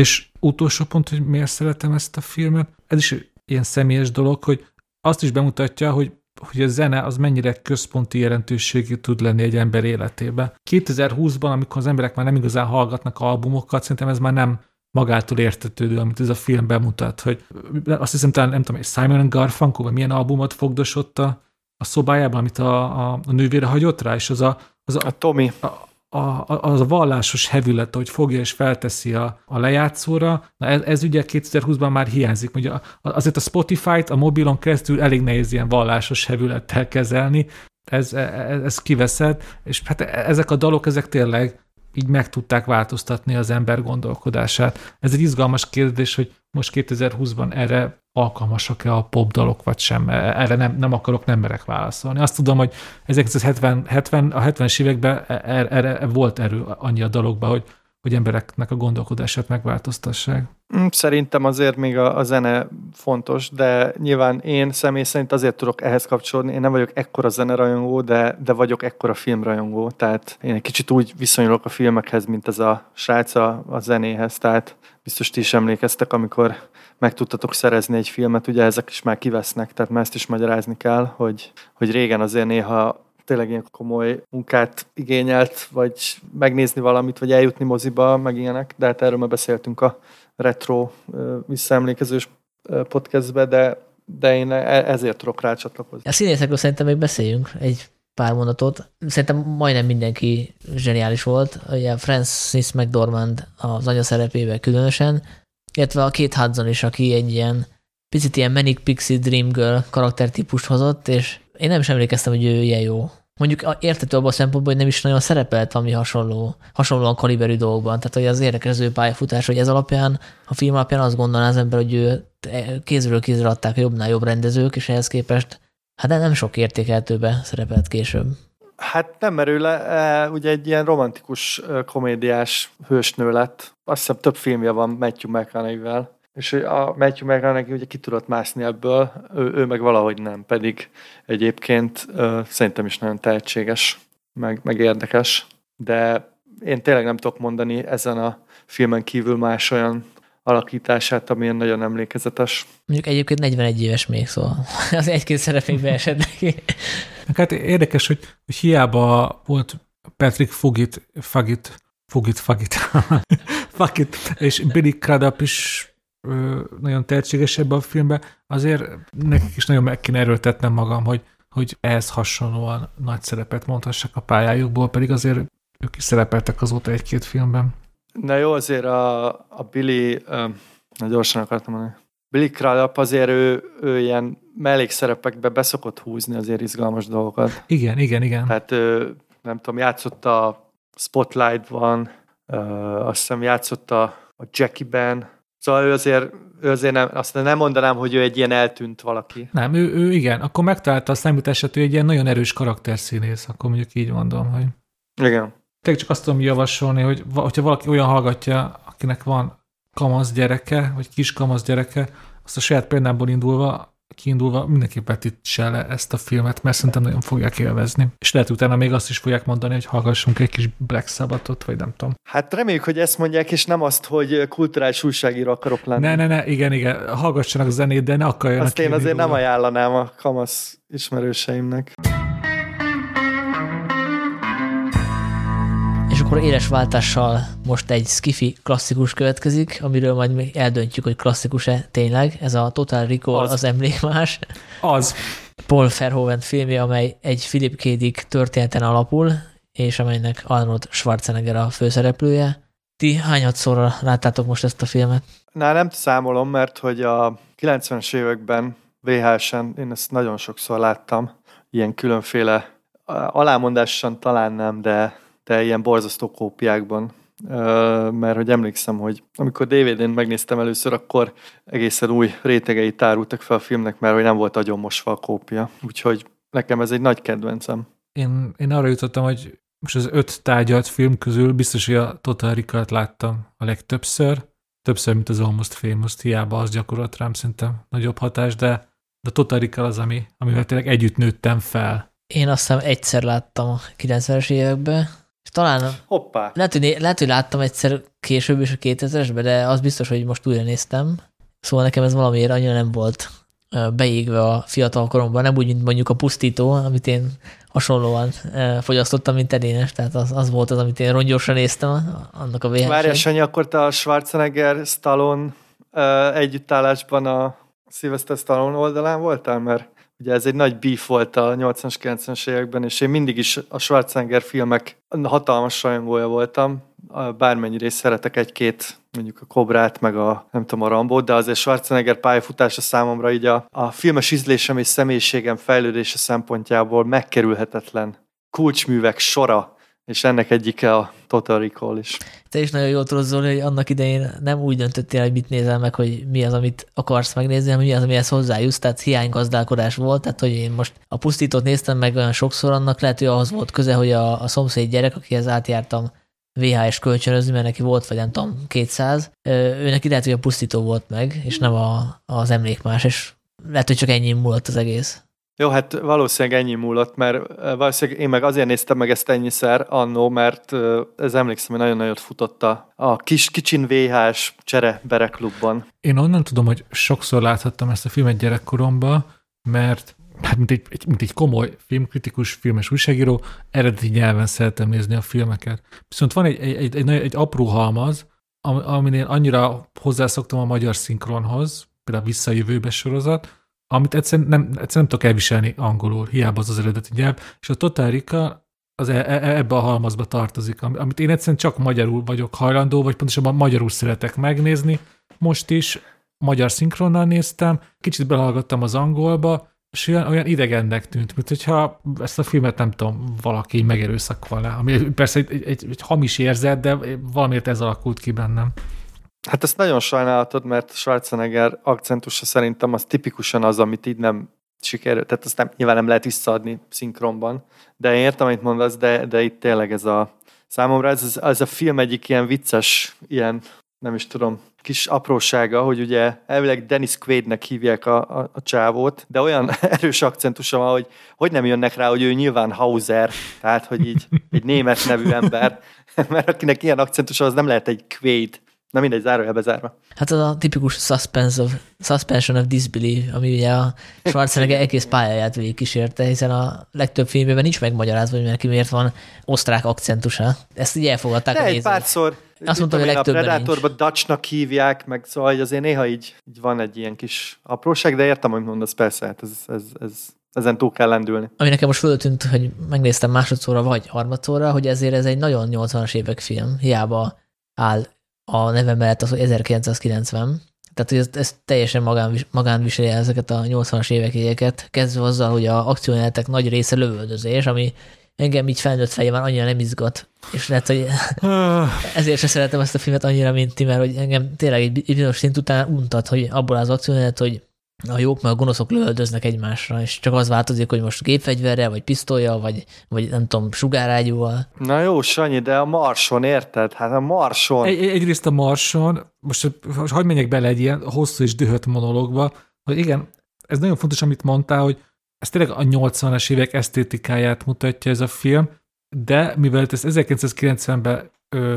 És utolsó pont, hogy miért szeretem ezt a filmet, ez is ilyen személyes dolog, hogy azt is bemutatja, hogy hogy a zene az mennyire központi jelentőségű tud lenni egy ember életében. 2020-ban, amikor az emberek már nem igazán hallgatnak albumokat, szerintem ez már nem magától értetődő, amit ez a film bemutat, hogy azt hiszem talán nem tudom, Simon Garfunkel, vagy milyen albumot fogdosott a, a szobájában, amit a, a, a nővére hagyott rá, és az a, az a, a Tommy. A, a, az a vallásos hevület, hogy fogja és felteszi a, a lejátszóra, na ez, ez ugye 2020-ban már hiányzik. Ugye azért a Spotify-t a mobilon keresztül elég nehéz ilyen vallásos hevülettel kezelni, ez, ez, ez kiveszed, és hát ezek a dalok, ezek tényleg így meg tudták változtatni az ember gondolkodását. Ez egy izgalmas kérdés, hogy most 2020-ban erre alkalmasak-e a popdalok, vagy sem. Erre nem, nem akarok, nem merek válaszolni. Azt tudom, hogy 1970 70, a 70-es években e, er, erre volt erő annyi a dalokban, hogy hogy embereknek a gondolkodását megváltoztassák. Mm, szerintem azért még a, a zene fontos, de nyilván én személy szerint azért tudok ehhez kapcsolódni. Én nem vagyok ekkora zenerajongó, de, de vagyok ekkora filmrajongó. Tehát én egy kicsit úgy viszonyulok a filmekhez, mint ez a srác a, a zenéhez. Tehát biztos ti is emlékeztek, amikor meg tudtatok szerezni egy filmet, ugye ezek is már kivesznek, tehát már ezt is magyarázni kell, hogy, hogy régen azért néha tényleg ilyen komoly munkát igényelt, vagy megnézni valamit, vagy eljutni moziba, meg ilyenek, de hát erről már beszéltünk a retro visszaemlékezős podcastbe, de, de én e, ezért tudok rácsatlakozni. A színészekről szerintem még beszéljünk egy pár mondatot. Szerintem majdnem mindenki zseniális volt. Ugye Francis McDormand az anya szerepével különösen, illetve a két Hudson is, aki egy ilyen picit ilyen Manic Pixie Dream Girl karaktertípust hozott, és én nem is emlékeztem, hogy ő ilyen jó mondjuk értető abban a szempontból, hogy nem is nagyon szerepelt ami hasonló, hasonlóan kaliberű dolgokban. Tehát, hogy az érdekes az ő pályafutás, hogy ez alapján, a film alapján azt gondolná az ember, hogy ő kézről kézre adták a jobbnál jobb rendezők, és ehhez képest hát nem sok értékeltőbe szerepelt később. Hát nem merül le, e, ugye egy ilyen romantikus komédiás hősnő lett. Azt hiszem több filmje van Matthew McConaughey-vel és a Matthew McConaughey ugye ki tudott mászni ebből, ő, ő meg valahogy nem, pedig egyébként ö, szerintem is nagyon tehetséges, meg, meg érdekes, de én tényleg nem tudok mondani ezen a filmen kívül más olyan alakítását, amilyen nagyon emlékezetes. Mondjuk egyébként 41 éves még, szóval (laughs) az egy-két szerepébe esett neki. Hát érdekes, hogy, hogy hiába volt Patrick Fugit, Fagit, Fugit, Fagit, (laughs) Fagit, és Billy Crudup is nagyon tehetséges ebbe a filmbe, azért nekik is nagyon meg kéne erőltetnem magam, hogy, hogy ehhez hasonlóan nagy szerepet mondhassak a pályájukból, pedig azért ők is szerepeltek azóta egy-két filmben. Na jó, azért a, a Billy, na gyorsan akartam mondani, Billy Crudup azért ő, ő ilyen mellékszerepekbe beszokott húzni azért izgalmas dolgokat. Igen, igen, igen. Tehát ő, nem tudom, játszott a Spotlight-ban, azt hiszem játszott a, a Jackie-ben, Szóval ő azért, ő azért nem, azt nem mondanám, hogy ő egy ilyen eltűnt valaki. Nem, ő, ő igen, akkor megtalálta a számítását, ő egy ilyen nagyon erős karakterszínész, akkor mondjuk így mondom, hogy... Igen. Tényleg csak azt tudom javasolni, hogy hogyha valaki olyan hallgatja, akinek van kamasz gyereke, vagy kis kamasz gyereke, azt a saját példámból indulva kiindulva mindenképp vetítse le ezt a filmet, mert szerintem nagyon fogják élvezni. És lehet utána még azt is fogják mondani, hogy hallgassunk egy kis Black Sabbathot, vagy nem tudom. Hát reméljük, hogy ezt mondják, és nem azt, hogy kulturális újságíró akarok lenni. Ne, ne, ne, igen, igen, hallgassanak a zenét, de ne akarjanak Azt én azért nem ajánlanám a kamasz ismerőseimnek. Akkor éles váltással most egy skifi klasszikus következik, amiről majd még eldöntjük, hogy klasszikus-e tényleg. Ez a Total Recall az, az emlékmás. Az. Paul Verhoeven filmje, amely egy Philip K. Dick történeten alapul, és amelynek Arnold Schwarzenegger a főszereplője. Ti hányadszorra láttátok most ezt a filmet? Na, nem számolom, mert hogy a 90-es években VHS-en én ezt nagyon sokszor láttam, ilyen különféle alámondásan talán nem, de de ilyen borzasztó kópiákban, mert hogy emlékszem, hogy amikor DVD-n megnéztem először, akkor egészen új rétegei tárultak fel a filmnek, mert hogy nem volt agyon mosva a kópia. Úgyhogy nekem ez egy nagy kedvencem. Én, én arra jutottam, hogy most az öt tárgyalt film közül biztos, hogy a Total recall láttam a legtöbbször. Többször, mint az Almost Famous, hiába az gyakorolt rám szerintem nagyobb hatás, de a Total Recall az, ami, amivel tényleg együtt nőttem fel. Én azt hiszem egyszer láttam a 90-es években, talán Hoppá. Lehet, hogy, lehet, hogy láttam egyszer később is a 2000-esben, de az biztos, hogy most újra néztem. Szóval nekem ez valamiért annyira nem volt beégve a fiatal koromban, nem úgy, mint mondjuk a pusztító, amit én hasonlóan fogyasztottam, mint edénes, tehát az, az volt az, amit én rongyosan néztem, annak a VHS. Várjál, Sanyi, akkor te a Schwarzenegger, Stallone együttállásban a Sylvester Stallone oldalán voltál, mert Ugye ez egy nagy beef volt a 80-as, 90-es években, és én mindig is a Schwarzenegger filmek hatalmas rajongója voltam, bármennyire is szeretek egy-két mondjuk a Kobrát, meg a nem tudom, a Rambót, de azért Schwarzenegger pályafutása számomra így a, a filmes ízlésem és személyiségem fejlődése szempontjából megkerülhetetlen kulcsművek sora és ennek egyike a Total Recall is. Te is nagyon jól tudod, Zoli, hogy annak idején nem úgy döntöttél, hogy mit nézel meg, hogy mi az, amit akarsz megnézni, hanem mi az, amihez hozzájussz, tehát hiánygazdálkodás volt, tehát hogy én most a pusztítót néztem meg olyan sokszor, annak lehet, hogy ahhoz volt köze, hogy a, a szomszéd gyerek, akihez átjártam VHS kölcsönözni, mert neki volt, vagy nem tudom, 200, ő neki lehet, hogy a pusztító volt meg, és nem a, az emlékmás, és lehet, hogy csak ennyi múlott az egész. Jó, hát valószínűleg ennyi múlott, mert valószínűleg én meg azért néztem meg ezt ennyiszer annó, mert ez emlékszem, hogy nagyon nagyot futott a, a kis, kicsin VHS csere bereklubban. Én onnan tudom, hogy sokszor láthattam ezt a filmet gyerekkoromban, mert hát mint egy, egy, mint egy komoly filmkritikus, filmes újságíró, eredeti nyelven szeretem nézni a filmeket. Viszont van egy, egy, egy, egy, egy apró halmaz, aminél annyira hozzászoktam a magyar szinkronhoz, például a Visszajövőbe sorozat, amit egyszerűen nem, egyszerűen nem tudok elviselni angolul, hiába az az eredeti nyelv, és a Total az e, e, ebbe a halmazba tartozik, amit én egyszerűen csak magyarul vagyok hajlandó, vagy pontosabban magyarul szeretek megnézni. Most is magyar szinkronnal néztem, kicsit belehallgattam az angolba, és olyan, olyan idegennek tűnt, mint hogyha ezt a filmet nem tudom, valaki megerőszakolná, ami persze egy, egy, egy, egy hamis érzet, de valamiért ez alakult ki bennem. Hát ezt nagyon sajnálatod, mert Schwarzenegger akcentusa szerintem az tipikusan az, amit így nem sikerül, tehát azt nem, nyilván nem lehet visszaadni szinkronban, de én értem, amit mondasz, de, de itt tényleg ez a számomra ez, ez a film egyik ilyen vicces, ilyen nem is tudom, kis aprósága, hogy ugye elvileg Dennis Quaidnek hívják a, a, a csávót, de olyan (laughs) erős akcentusa van, hogy hogy nem jönnek rá, hogy ő nyilván Hauser, tehát hogy így egy német nevű ember, (laughs) mert akinek ilyen akcentusa, az nem lehet egy Quaid. Na mindegy, zárójelbe zárva. Hát az a tipikus suspense of, suspension of disbelief, ami ugye a Schwarzenegger egész pályáját kísérte, hiszen a legtöbb filmében nincs megmagyarázva, hogy neki miért van osztrák akcentusa. Ezt így elfogadták De a egy nézők. párszor azt mondta, hogy a legtöbben A Predatorban Dutchnak hívják, meg szóval hogy azért néha így, így van egy ilyen kis apróság, de értem, hogy mondasz, persze, hát ez, ez, ez, ezen túl kell lendülni. Ami nekem most föltűnt, hogy megnéztem másodszorra vagy harmadszorra, hogy ezért ez egy nagyon 80-as évek film, hiába áll a neve mellett az, hogy 1990, tehát hogy ez, ez teljesen magán, magán ezeket a 80-as évek jegyeket, kezdve azzal, hogy a akciójelenetek nagy része lövöldözés, ami engem így felnőtt fejében annyira nem izgat. És lehet, hogy (sighs) ezért sem szeretem ezt a filmet annyira, mint ti, mert hogy engem tényleg egy bizonyos szint után untat, hogy abból az akciójelenet, hogy a jók meg a gonoszok lövöldöznek egymásra, és csak az változik, hogy most gépfegyverrel, vagy pisztolya, vagy, vagy nem tudom, sugárágyúval. Na jó, Sanyi, de a Marson, érted? Hát a Marson. Egy, egyrészt a Marson, most, most hagyd menjek bele egy ilyen hosszú és dühött monológba, hogy igen, ez nagyon fontos, amit mondtál, hogy ez tényleg a 80-as évek esztétikáját mutatja ez a film, de mivel ez 1990-ben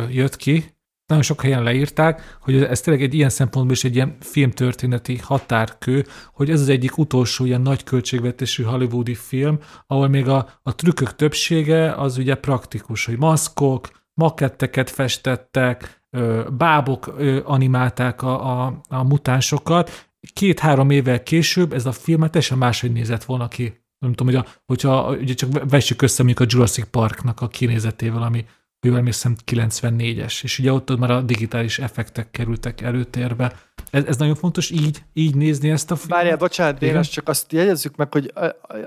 jött ki, nagyon sok helyen leírták, hogy ez tényleg egy ilyen szempontból is egy ilyen filmtörténeti határkő, hogy ez az egyik utolsó ilyen nagy költségvetésű hollywoodi film, ahol még a, a trükkök többsége az ugye praktikus, hogy maszkok, maketteket festettek, bábok animálták a, a, a mutánsokat. Két-három évvel később ez a film teljesen máshogy nézett volna ki. Nem tudom, hogy a, hogyha ugye csak vessük össze mondjuk a Jurassic Parknak a kinézetével, ami jól emlékszem 94-es, és ugye ott már a digitális effektek kerültek előtérbe. Ez, ez nagyon fontos így, így nézni ezt a filmet. Várjál, bocsánat, Dénes, csak azt jegyezzük meg, hogy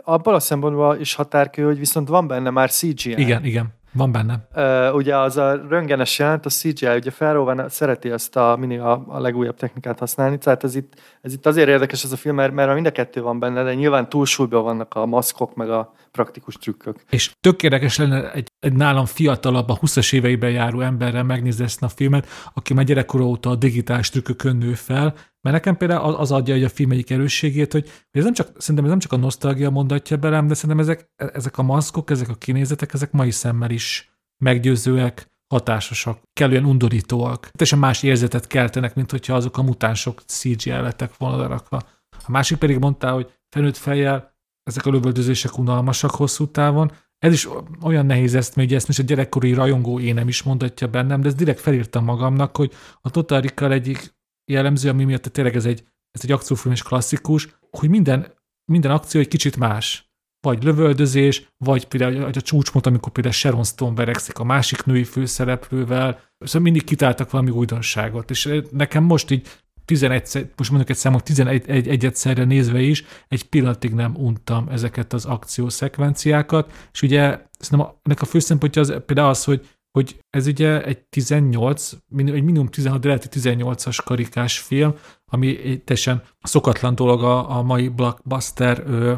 abban a szempontból is határkő, hogy viszont van benne már CGI. Igen, igen. Van benne. Uh, ugye az a röngenes jelent, a CGI, ugye Felróven szereti ezt a, mindig a, a legújabb technikát használni, tehát ez itt, ez itt azért érdekes ez a film, mert, mert mind a kettő van benne, de nyilván túlsúlyban vannak a maszkok, meg a praktikus trükkök. És tök érdekes lenne egy, egy nálam fiatalabb, a 20-as éveiben járó emberrel megnézni ezt a filmet, aki már gyerekkora óta a digitális trükkökön nő fel, mert nekem például az adja a film egyik erősségét, hogy ez nem csak, szerintem ez nem csak a nosztalgia mondatja belem, de szerintem ezek, ezek a maszkok, ezek a kinézetek, ezek mai szemmel is meggyőzőek, hatásosak, kellően undorítóak. Teljesen más érzetet keltenek, mint hogyha azok a mutánsok CGI lettek volna lerakva. A másik pedig mondta, hogy felnőtt fejjel ezek a lövöldözések unalmasak hosszú távon. Ez is olyan nehéz ezt, mert ugye ezt most a gyerekkori rajongó énem is mondatja bennem, de ezt direkt felírtam magamnak, hogy a Total egyik jellemző, ami miatt tényleg ez egy, ez egy akciófilm és klasszikus, hogy minden, minden akció egy kicsit más. Vagy lövöldözés, vagy például a csúcspont, amikor például Sharon Stone verekszik a másik női főszereplővel, szóval mindig kitáltak valami újdonságot. És nekem most így 11, most mondjuk egy számot, 11 egy, egyetszerre nézve is, egy pillanatig nem untam ezeket az akciószekvenciákat, és ugye szerintem ennek a fő szempontja az például az, hogy hogy ez ugye egy 18, egy minimum 16, de lehet 18-as karikás film, ami teljesen szokatlan dolog a, a mai blockbuster ö,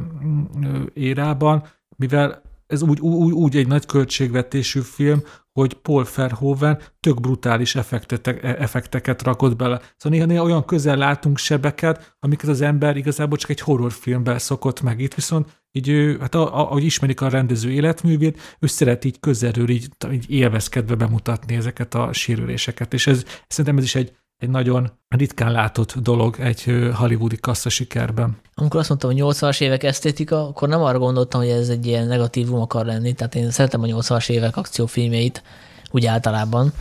ö, érában, mivel ez úgy, úgy, úgy egy nagy költségvetésű film, hogy Paul Verhoeven tök brutális effektek, effekteket rakott bele. Szóval néha, néha olyan közel látunk sebeket, amiket az ember igazából csak egy horrorfilmben szokott meg. Itt viszont így ő, hát ahogy ismerik a rendező életművét, ő szeret így közelről így, így élvezkedve bemutatni ezeket a sérüléseket, és ez, szerintem ez is egy, egy nagyon ritkán látott dolog egy hollywoodi kassza sikerben. Amikor azt mondtam, hogy 80-as évek esztétika, akkor nem arra gondoltam, hogy ez egy ilyen negatívum akar lenni, tehát én szeretem a 80-as évek akciófilmjeit, úgy általában,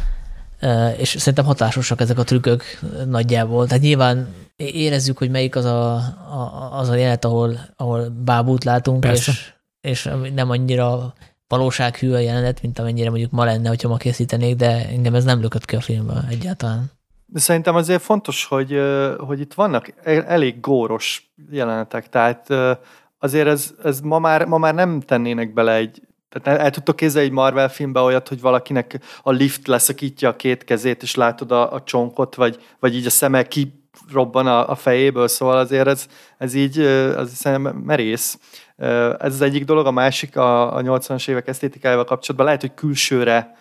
és szerintem hatásosak ezek a trükkök nagyjából. Tehát nyilván érezzük, hogy melyik az a, a, az a jelet, ahol, ahol bábút látunk, és, és nem annyira valósághű a jelenet, mint amennyire mondjuk ma lenne, hogyha ma készítenék, de engem ez nem lökött ki a filmből egyáltalán. De szerintem azért fontos, hogy, hogy itt vannak elég góros jelenetek, tehát azért ez, ez ma, már, ma már nem tennének bele egy, tehát el, tudtok képzelni egy Marvel filmbe olyat, hogy valakinek a lift leszakítja a két kezét, és látod a, a csonkot, vagy, vagy így a szeme kirobban a, a fejéből, szóval azért ez, ez így az szerintem merész. Ez az egyik dolog, a másik a, a 80-as évek esztétikájával kapcsolatban lehet, hogy külsőre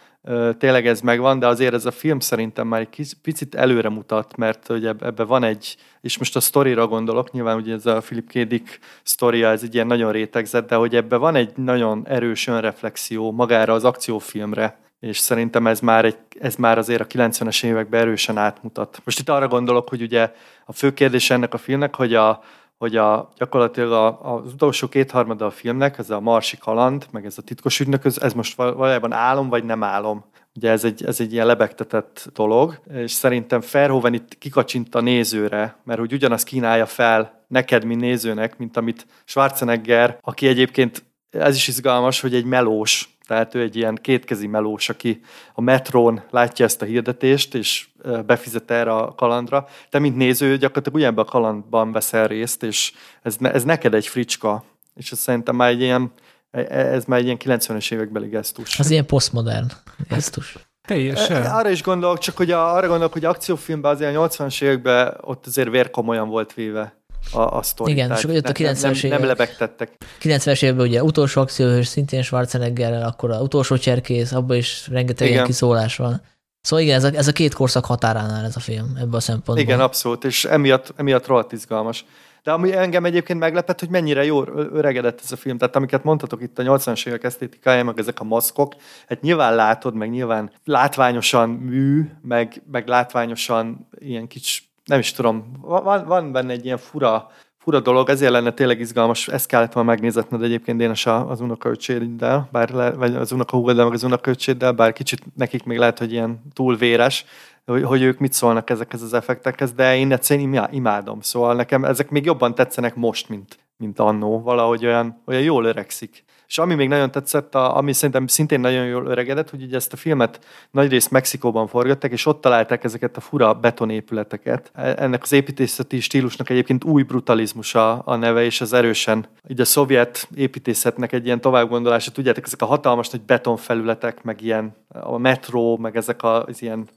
tényleg ez megvan, de azért ez a film szerintem már egy picit előre mutat, mert hogy ebbe van egy, és most a sztorira gondolok, nyilván ugye ez a Philip K. Dick sztoria, ez egy ilyen nagyon rétegzett, de hogy ebbe van egy nagyon erős önreflexió magára az akciófilmre, és szerintem ez már, egy, ez már azért a 90-es években erősen átmutat. Most itt arra gondolok, hogy ugye a fő kérdés ennek a filmnek, hogy a, hogy a, gyakorlatilag a, az utolsó kétharmada a filmnek, ez a Marsi kaland, meg ez a titkos ügynök, ez most valójában álom vagy nem álom. Ugye ez egy, ez egy ilyen lebegtetett dolog, és szerintem Verhoeven itt kikacsint a nézőre, mert hogy ugyanaz kínálja fel neked, mint nézőnek, mint amit Schwarzenegger, aki egyébként ez is izgalmas, hogy egy melós, tehát ő egy ilyen kétkezi melós, aki a metrón látja ezt a hirdetést, és befizet erre a kalandra. Te, mint néző, gyakorlatilag ugyanebben a kalandban veszel részt, és ez, ez neked egy fricska. És ez szerintem már egy ilyen, e, e, ez már egy ilyen 90-es évekbeli gesztus. Az ilyen posztmodern gesztus. Teljesen. E, arra is gondolok, csak hogy a, arra gondolok, hogy akciófilmben azért a 80-as években ott azért vérkomolyan volt véve a, a sztori. Igen, és akkor a 90-es évek. Nem lebegtettek. 90-es években ugye utolsó akcióhős, szintén Schwarzeneggerrel, akkor a utolsó cserkész, abban is rengeteg ilyen kiszólás van. Szóval igen, ez a, ez a két korszak határánál ez a film, ebben a szempontból. Igen, abszolút, és emiatt, emiatt rohadt izgalmas. De ami engem egyébként meglepett, hogy mennyire jó öregedett ez a film. Tehát amiket mondhatok itt a 80-as évek esztétikája, meg ezek a maszkok, hát nyilván látod, meg nyilván látványosan mű, meg, meg látványosan ilyen kicsi, nem is tudom, van, van benne egy ilyen fura fura dolog, ezért lenne tényleg izgalmas, ezt kellett volna megnézetned egyébként én az unokaöcséddel, bár le, vagy az unokahúgoddal, meg az unokaöcséddel, bár kicsit nekik még lehet, hogy ilyen túl véres, hogy, hogy ők mit szólnak ezekhez az effektekhez, de én egyszerűen imádom. Szóval nekem ezek még jobban tetszenek most, mint, mint annó. Valahogy olyan, olyan jól öregszik. És ami még nagyon tetszett, a, ami szerintem szintén nagyon jól öregedett, hogy ugye ezt a filmet nagyrészt Mexikóban forgatták, és ott találták ezeket a fura betonépületeket. E, ennek az építészeti stílusnak egyébként új brutalizmusa a neve, és az erősen így a szovjet építészetnek egy ilyen továbbgondolása. Tudjátok, ezek a hatalmas nagy betonfelületek, meg ilyen a metró, meg ezek az ilyen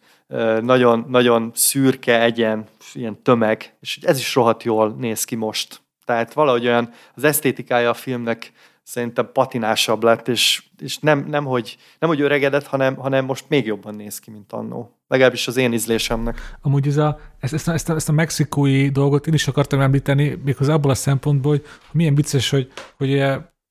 nagyon, nagyon szürke, egyen, ilyen tömeg, és ez is rohadt jól néz ki most. Tehát valahogy olyan az esztétikája a filmnek szerintem patinásabb lett, és, és nem, nem, hogy, nem, hogy öregedett, hanem, hanem most még jobban néz ki, mint annó. Legalábbis az én ízlésemnek. Amúgy ez a, ezt, ezt, ezt, a, ezt a mexikói dolgot én is akartam említeni, méghozzá abból a szempontból, hogy milyen vicces, hogy, hogy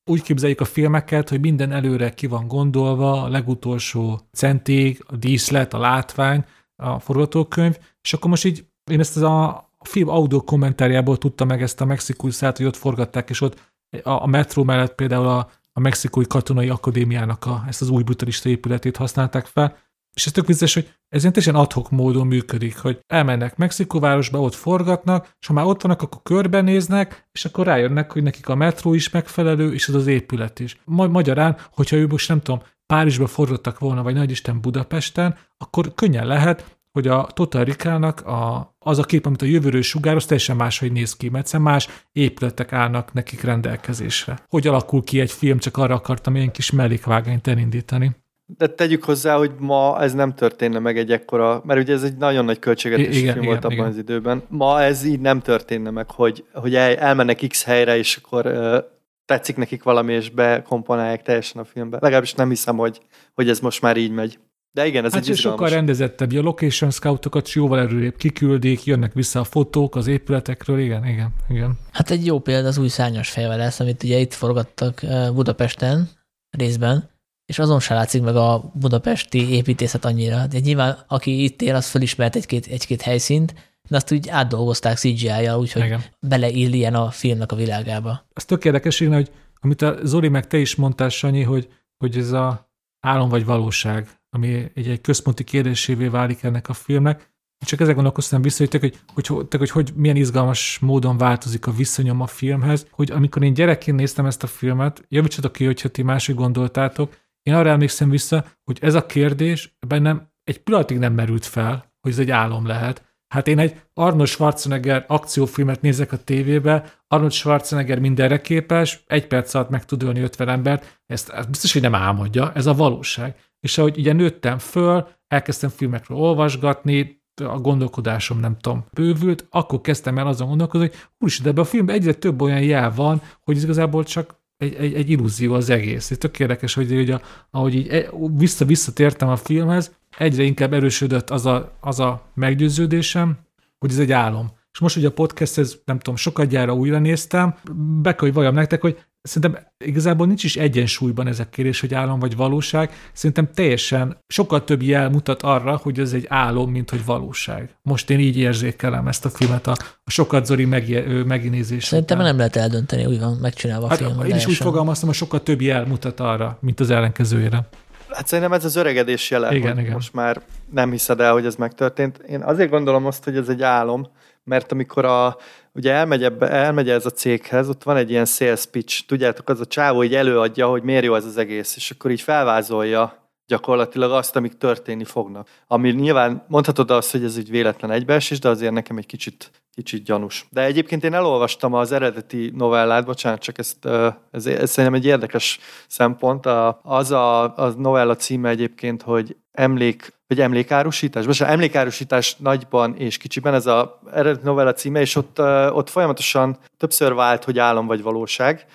úgy képzeljük a filmeket, hogy minden előre ki van gondolva, a legutolsó centig, a díszlet, a látvány, a forgatókönyv, és akkor most így én ezt az a, a film audio kommentárjából tudtam meg ezt a mexikói szállt, hogy ott forgatták, és ott a, a metró mellett például a, a mexikói katonai akadémiának a, ezt az új brutalista épületét használták fel, és ez tök vicces, hogy ez ilyen teljesen adhok módon működik, hogy elmennek Mexikóvárosba, ott forgatnak, és ha már ott vannak, akkor körbenéznek, és akkor rájönnek, hogy nekik a metró is megfelelő, és az az épület is. Magyarán, hogyha ő most nem tudom, Párizsba forgattak volna, vagy nagy Isten Budapesten, akkor könnyen lehet, hogy a Total Rikának a, az a kép, amit a jövőről sugároz, teljesen máshogy néz ki, mert más épületek állnak nekik rendelkezésre. Hogy alakul ki egy film, csak arra akartam ilyen kis mellékvágányt elindítani. De tegyük hozzá, hogy ma ez nem történne meg egy ekkora, mert ugye ez egy nagyon nagy költségvetésű film igen, volt abban igen. az időben. Ma ez így nem történne meg, hogy, hogy el, elmennek X helyre, és akkor uh, tetszik nekik valami, és bekomponálják teljesen a filmbe. Legalábbis nem hiszem, hogy, hogy ez most már így megy. De igen, ez hát egy izgalmas. sokkal rendezettebb, a location scoutokat jóval erőrébb kiküldik, jönnek vissza a fotók az épületekről, igen, igen, igen. Hát egy jó példa az új szányos lesz, amit ugye itt forgattak Budapesten részben, és azon se látszik meg a budapesti építészet annyira. De nyilván, aki itt él, az felismert egy-két, egy-két helyszínt, de azt úgy átdolgozták CGI-jal, úgyhogy beleilljen a filmnek a világába. Az tök érdekes, hogy amit a Zoli meg te is mondtál, Sanyi, hogy, hogy ez a álom vagy valóság, ami egy, egy központi kérdésévé válik ennek a filmnek. Csak ezzel gondolkoztam vissza, hogy, hogy, hogy, hogy, hogy milyen izgalmas módon változik a viszonyom a filmhez, hogy amikor én gyerekként néztem ezt a filmet, javítsatok ki, hogyha ti máshogy gondoltátok, én arra emlékszem vissza, hogy ez a kérdés bennem egy pillanatig nem merült fel, hogy ez egy álom lehet. Hát én egy Arnold Schwarzenegger akciófilmet nézek a tévébe, Arnold Schwarzenegger mindenre képes, egy perc alatt meg tud ölni 50 embert, ezt, ezt biztos, hogy nem álmodja, ez a valóság. És ahogy ugye nőttem föl, elkezdtem filmekről olvasgatni, a gondolkodásom nem tudom, bővült, akkor kezdtem el azon gondolkozni, hogy úristen, de ebben a filmben egyre több olyan jel van, hogy ez igazából csak egy, egy, egy illúzió az egész. Ez tök érdekes, hogy, hogy a, ahogy így e, vissza-visszatértem a filmhez, egyre inkább erősödött az a, az a meggyőződésem, hogy ez egy álom. És most ugye a podcast, ez nem tudom, sokat gyára újra néztem, be kell, hogy valljam nektek, hogy Szerintem igazából nincs is egyensúlyban ez a kérdés, hogy álom vagy valóság. Szerintem teljesen sokkal több jel mutat arra, hogy ez egy álom, mint hogy valóság. Most én így érzékelem ezt a filmet a, a sokat Zori meg, megnézés. Szerintem után. nem lehet eldönteni, úgy van megcsinálva a hát, film. Én is úgy fogalmaztam, hogy sokkal több jel mutat arra, mint az ellenkezőjére. Hát szerintem ez az öregedés jele, igen, igen. most már nem hiszed el, hogy ez megtörtént. Én azért gondolom azt, hogy ez egy álom, mert amikor a, ugye elmegy, ebbe, elmegy ez a céghez, ott van egy ilyen sales pitch, tudjátok, az a csávó így előadja, hogy miért jó ez az egész, és akkor így felvázolja gyakorlatilag azt, amik történni fognak. Ami nyilván mondhatod azt, hogy ez egy véletlen egybeesés, de azért nekem egy kicsit, kicsit gyanús. De egyébként én elolvastam az eredeti novellát, bocsánat, csak ezt, ez, ez szerintem egy érdekes szempont. Az a, a novella címe egyébként, hogy emlék vagy emlékárusítás, most emlékárusítás nagyban és kicsiben, ez a eredeti novella címe, és ott, ott folyamatosan többször vált, hogy álom vagy valóság,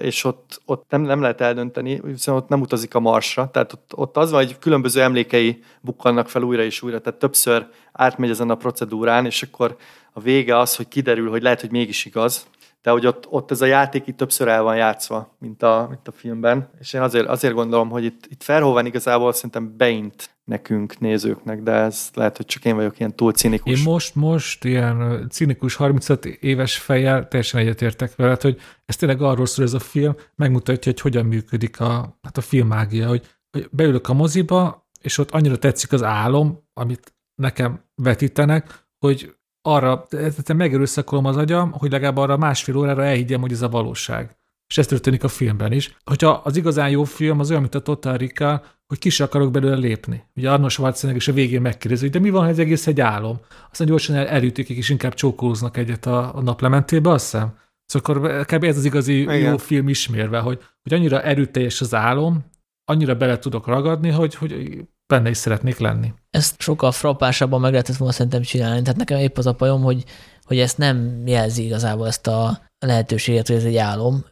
és ott, ott nem, nem lehet eldönteni, hiszen ott nem utazik a marsra, tehát ott, ott az van, hogy különböző emlékei bukkannak fel újra és újra, tehát többször átmegy ezen a procedúrán, és akkor a vége az, hogy kiderül, hogy lehet, hogy mégis igaz, de hogy ott, ott ez a játék itt többször el van játszva, mint a, mint a filmben, és én azért, azért gondolom, hogy itt, itt Verhoeven igazából szerintem beint nekünk, nézőknek, de ez lehet, hogy csak én vagyok ilyen túl cinikus. Én most, most ilyen cinikus 35 éves fejjel teljesen egyetértek vele, hogy ez tényleg arról szól ez a film, megmutatja, hogy hogyan működik a, hát a filmágia, hogy, hogy beülök a moziba, és ott annyira tetszik az álom, amit nekem vetítenek, hogy arra, tehát megerőszakolom az agyam, hogy legalább arra másfél órára elhiggyem, hogy ez a valóság. És ez történik a filmben is. Hogyha az igazán jó film az olyan, mint a Total Recall, hogy ki akarok belőle lépni. Ugye Arnold Schwarzenegger is a végén megkérdezi, hogy de mi van, ha ez egész egy álom? Aztán gyorsan el, elütik, és inkább csókolóznak egyet a, a naplementébe, azt hiszem. Szóval akkor kb. ez az igazi Igen. jó film ismérve, hogy, hogy annyira erőteljes az álom, annyira bele tudok ragadni, hogy, hogy benne is szeretnék lenni. Ezt sokkal frappásabban meg lehetett volna szerintem csinálni. Tehát nekem épp az a pajom, hogy, hogy ezt nem jelzi igazából ezt a lehetőséget, hogy ez egy álom.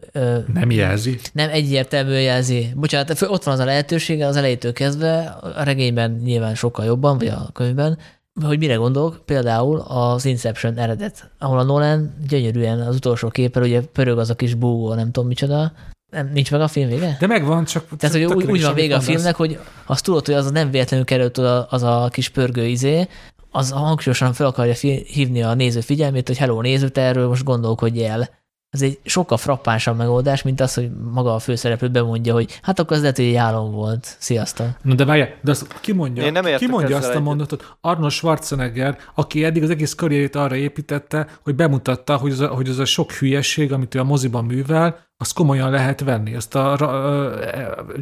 Nem jelzi? Nem egyértelműen jelzi. Bocsánat, ott van az a lehetősége az elejétől kezdve, a regényben nyilván sokkal jobban, vagy a könyvben, hogy mire gondolok, például az Inception eredet, ahol a Nolan gyönyörűen az utolsó képen, ugye pörög az a kis búgó, nem tudom micsoda, nem, nincs meg a film vége? De megvan, csak... Tehát, hogy úgy, úgy van vége a filmnek, hogy azt tudod, hogy az nem véletlenül került oda az a kis pörgő izé, az hangsúlyosan fel akarja hívni a néző figyelmét, hogy hello néző, te erről most gondolkodj el. Ez egy sokkal frappánsabb megoldás, mint az, hogy maga a főszereplő bemondja, hogy hát akkor az lehet, hogy egy álom volt. Sziasztok. Na de várjál, de azt ki mondja, Én nem ki mondja azt a mondatot? Arnold Schwarzenegger, aki eddig az egész karrierét arra építette, hogy bemutatta, hogy az a, hogy az a sok hülyeség, amit ő a moziban művel, azt komolyan lehet venni. Azt a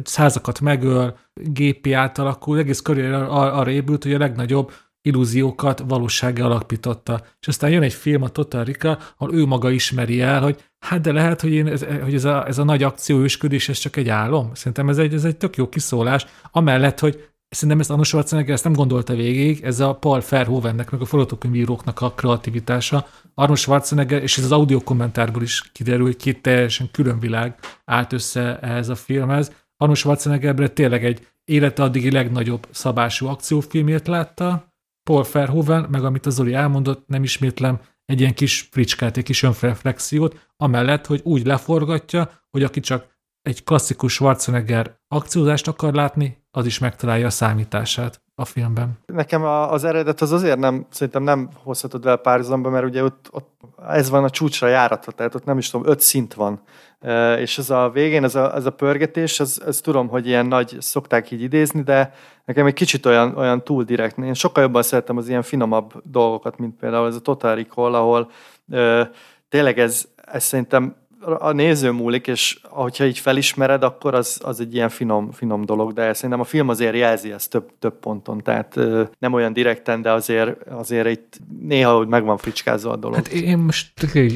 százakat megöl, gépi átalakul, egész karrier arra épült, hogy a legnagyobb illúziókat valósággá alakította. És aztán jön egy film, a Total Rika, ahol ő maga ismeri el, hogy hát de lehet, hogy, én, ez, hogy ez, a, ez a nagy akcióősködés, ez csak egy álom. Szerintem ez egy, ez egy tök jó kiszólás, amellett, hogy szerintem ezt Arnold Schwarzenegger ezt nem gondolta végig, ez a Paul Verhoevennek, meg a forgatókönyvíróknak a kreativitása. Arnold Schwarzenegger, és ez az audio kommentárból is kiderül, hogy két teljesen külön világ állt össze ehhez a filmhez. Arnold Schwarzeneggerbre tényleg egy élete addigi legnagyobb szabású akciófilmét látta, Paul Verhoeven, meg amit az Zoli elmondott, nem ismétlem, egy ilyen kis fricskát, egy kis önreflexiót, amellett, hogy úgy leforgatja, hogy aki csak egy klasszikus Schwarzenegger akciózást akar látni, az is megtalálja a számítását a filmben. Nekem az eredet az azért nem, szerintem nem hozhatod vele párhuzamba, mert ugye ott, ott ez van a csúcsra járatva, tehát ott nem is tudom, öt szint van. És ez a végén, ez a, ez a pörgetés, ez, ez tudom, hogy ilyen nagy, szokták így idézni, de nekem egy kicsit olyan, olyan túl direkt. Én sokkal jobban szeretem az ilyen finomabb dolgokat, mint például ez a Total Recall, ahol ö, tényleg ez, ez szerintem a néző múlik, és hogyha így felismered, akkor az, az egy ilyen finom, finom dolog, de szerintem a film azért jelzi ezt több, több ponton, tehát nem olyan direkten, de azért, azért itt néha hogy meg van fricskázva a dolog. Hát én most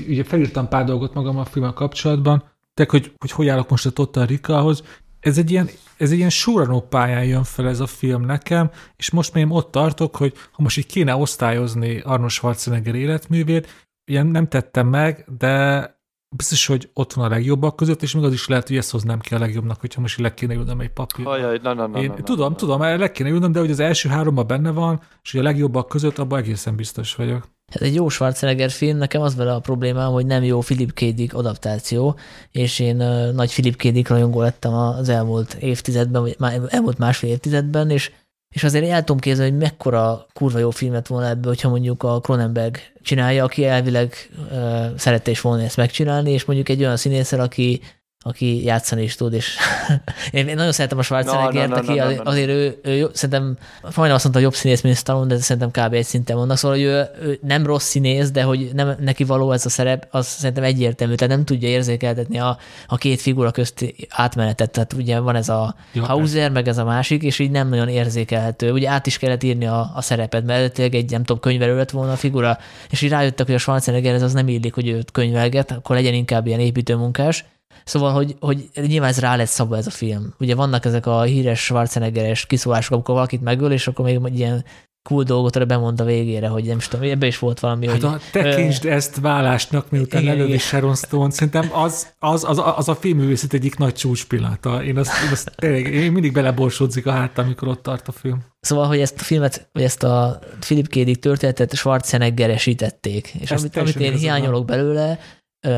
ugye felírtam pár dolgot magam a filmmel kapcsolatban, tehát hogy, hogy hogy állok most a Total Rikahoz, ez egy ilyen, ez egy ilyen suranó pályán jön fel ez a film nekem, és most még ott tartok, hogy ha most így kéne osztályozni Arnold Schwarzenegger életművét, ilyen nem tettem meg, de biztos, hogy ott van a legjobbak között, és még az is lehet, hogy ezt hoznám ki a legjobbnak, hogyha most le kéne ülnöm egy papír. Ajaj, na, na, na, Én na, na, tudom, na. tudom, le kéne ülnöm, de hogy az első háromban benne van, és hogy a legjobbak között, abban egészen biztos vagyok. Hát egy jó Schwarzenegger film, nekem az vele a problémám, hogy nem jó Philip K. Dick adaptáció, és én nagy Philip K. Dick rajongó lettem az elmúlt évtizedben, vagy már elmúlt másfél évtizedben, és és azért el tudom képzelni, hogy mekkora kurva jó filmet volna ebből, hogyha mondjuk a Cronenberg csinálja, aki elvileg uh, szerette is volna ezt megcsinálni, és mondjuk egy olyan színészel, aki aki játszani is tud, és (laughs) én, én nagyon szeretem a Schwarzeneggert, no, no, no, aki no, no, no, azért ő, ő, ő szerintem majdnem azt mondta, jobb színész, mint Stallone, de szerintem kb. egy szinten vannak, szóval hogy ő, ő, nem rossz színész, de hogy nem neki való ez a szerep, az szerintem egyértelmű, tehát nem tudja érzékeltetni a, a két figura közti átmenetet, tehát ugye van ez a Jó, Hauser, persze. meg ez a másik, és így nem nagyon érzékelhető. Ugye át is kellett írni a, a szerepet, mert tényleg egy, nem tudom, könyvelő lett volna a figura, és így rájöttek, hogy a Schwarzenegger ez az nem illik, hogy őt könyvelget, akkor legyen inkább ilyen építőmunkás, Szóval, hogy, hogy nyilván ez rá lett szabva ez a film. Ugye vannak ezek a híres Schwarzeneggeres kiszólások, amikor valakit megöl, és akkor még ilyen cool dolgot arra bemond a végére, hogy nem is tudom, ebbe is volt valami, hát hogy... tekintsd ö... ezt vállásnak, miután elővi Sharon Stone, szerintem az, az, az, az a filmművészet egyik nagy csúcspillanata. Én azt, én azt tényleg, én mindig beleborsodzik a hátam, amikor ott tart a film. Szóval, hogy ezt a filmet, vagy ezt a Philip K. Dick történetet Schwarzeneggeresítették. És ezt amit, amit én hiányolok belőle,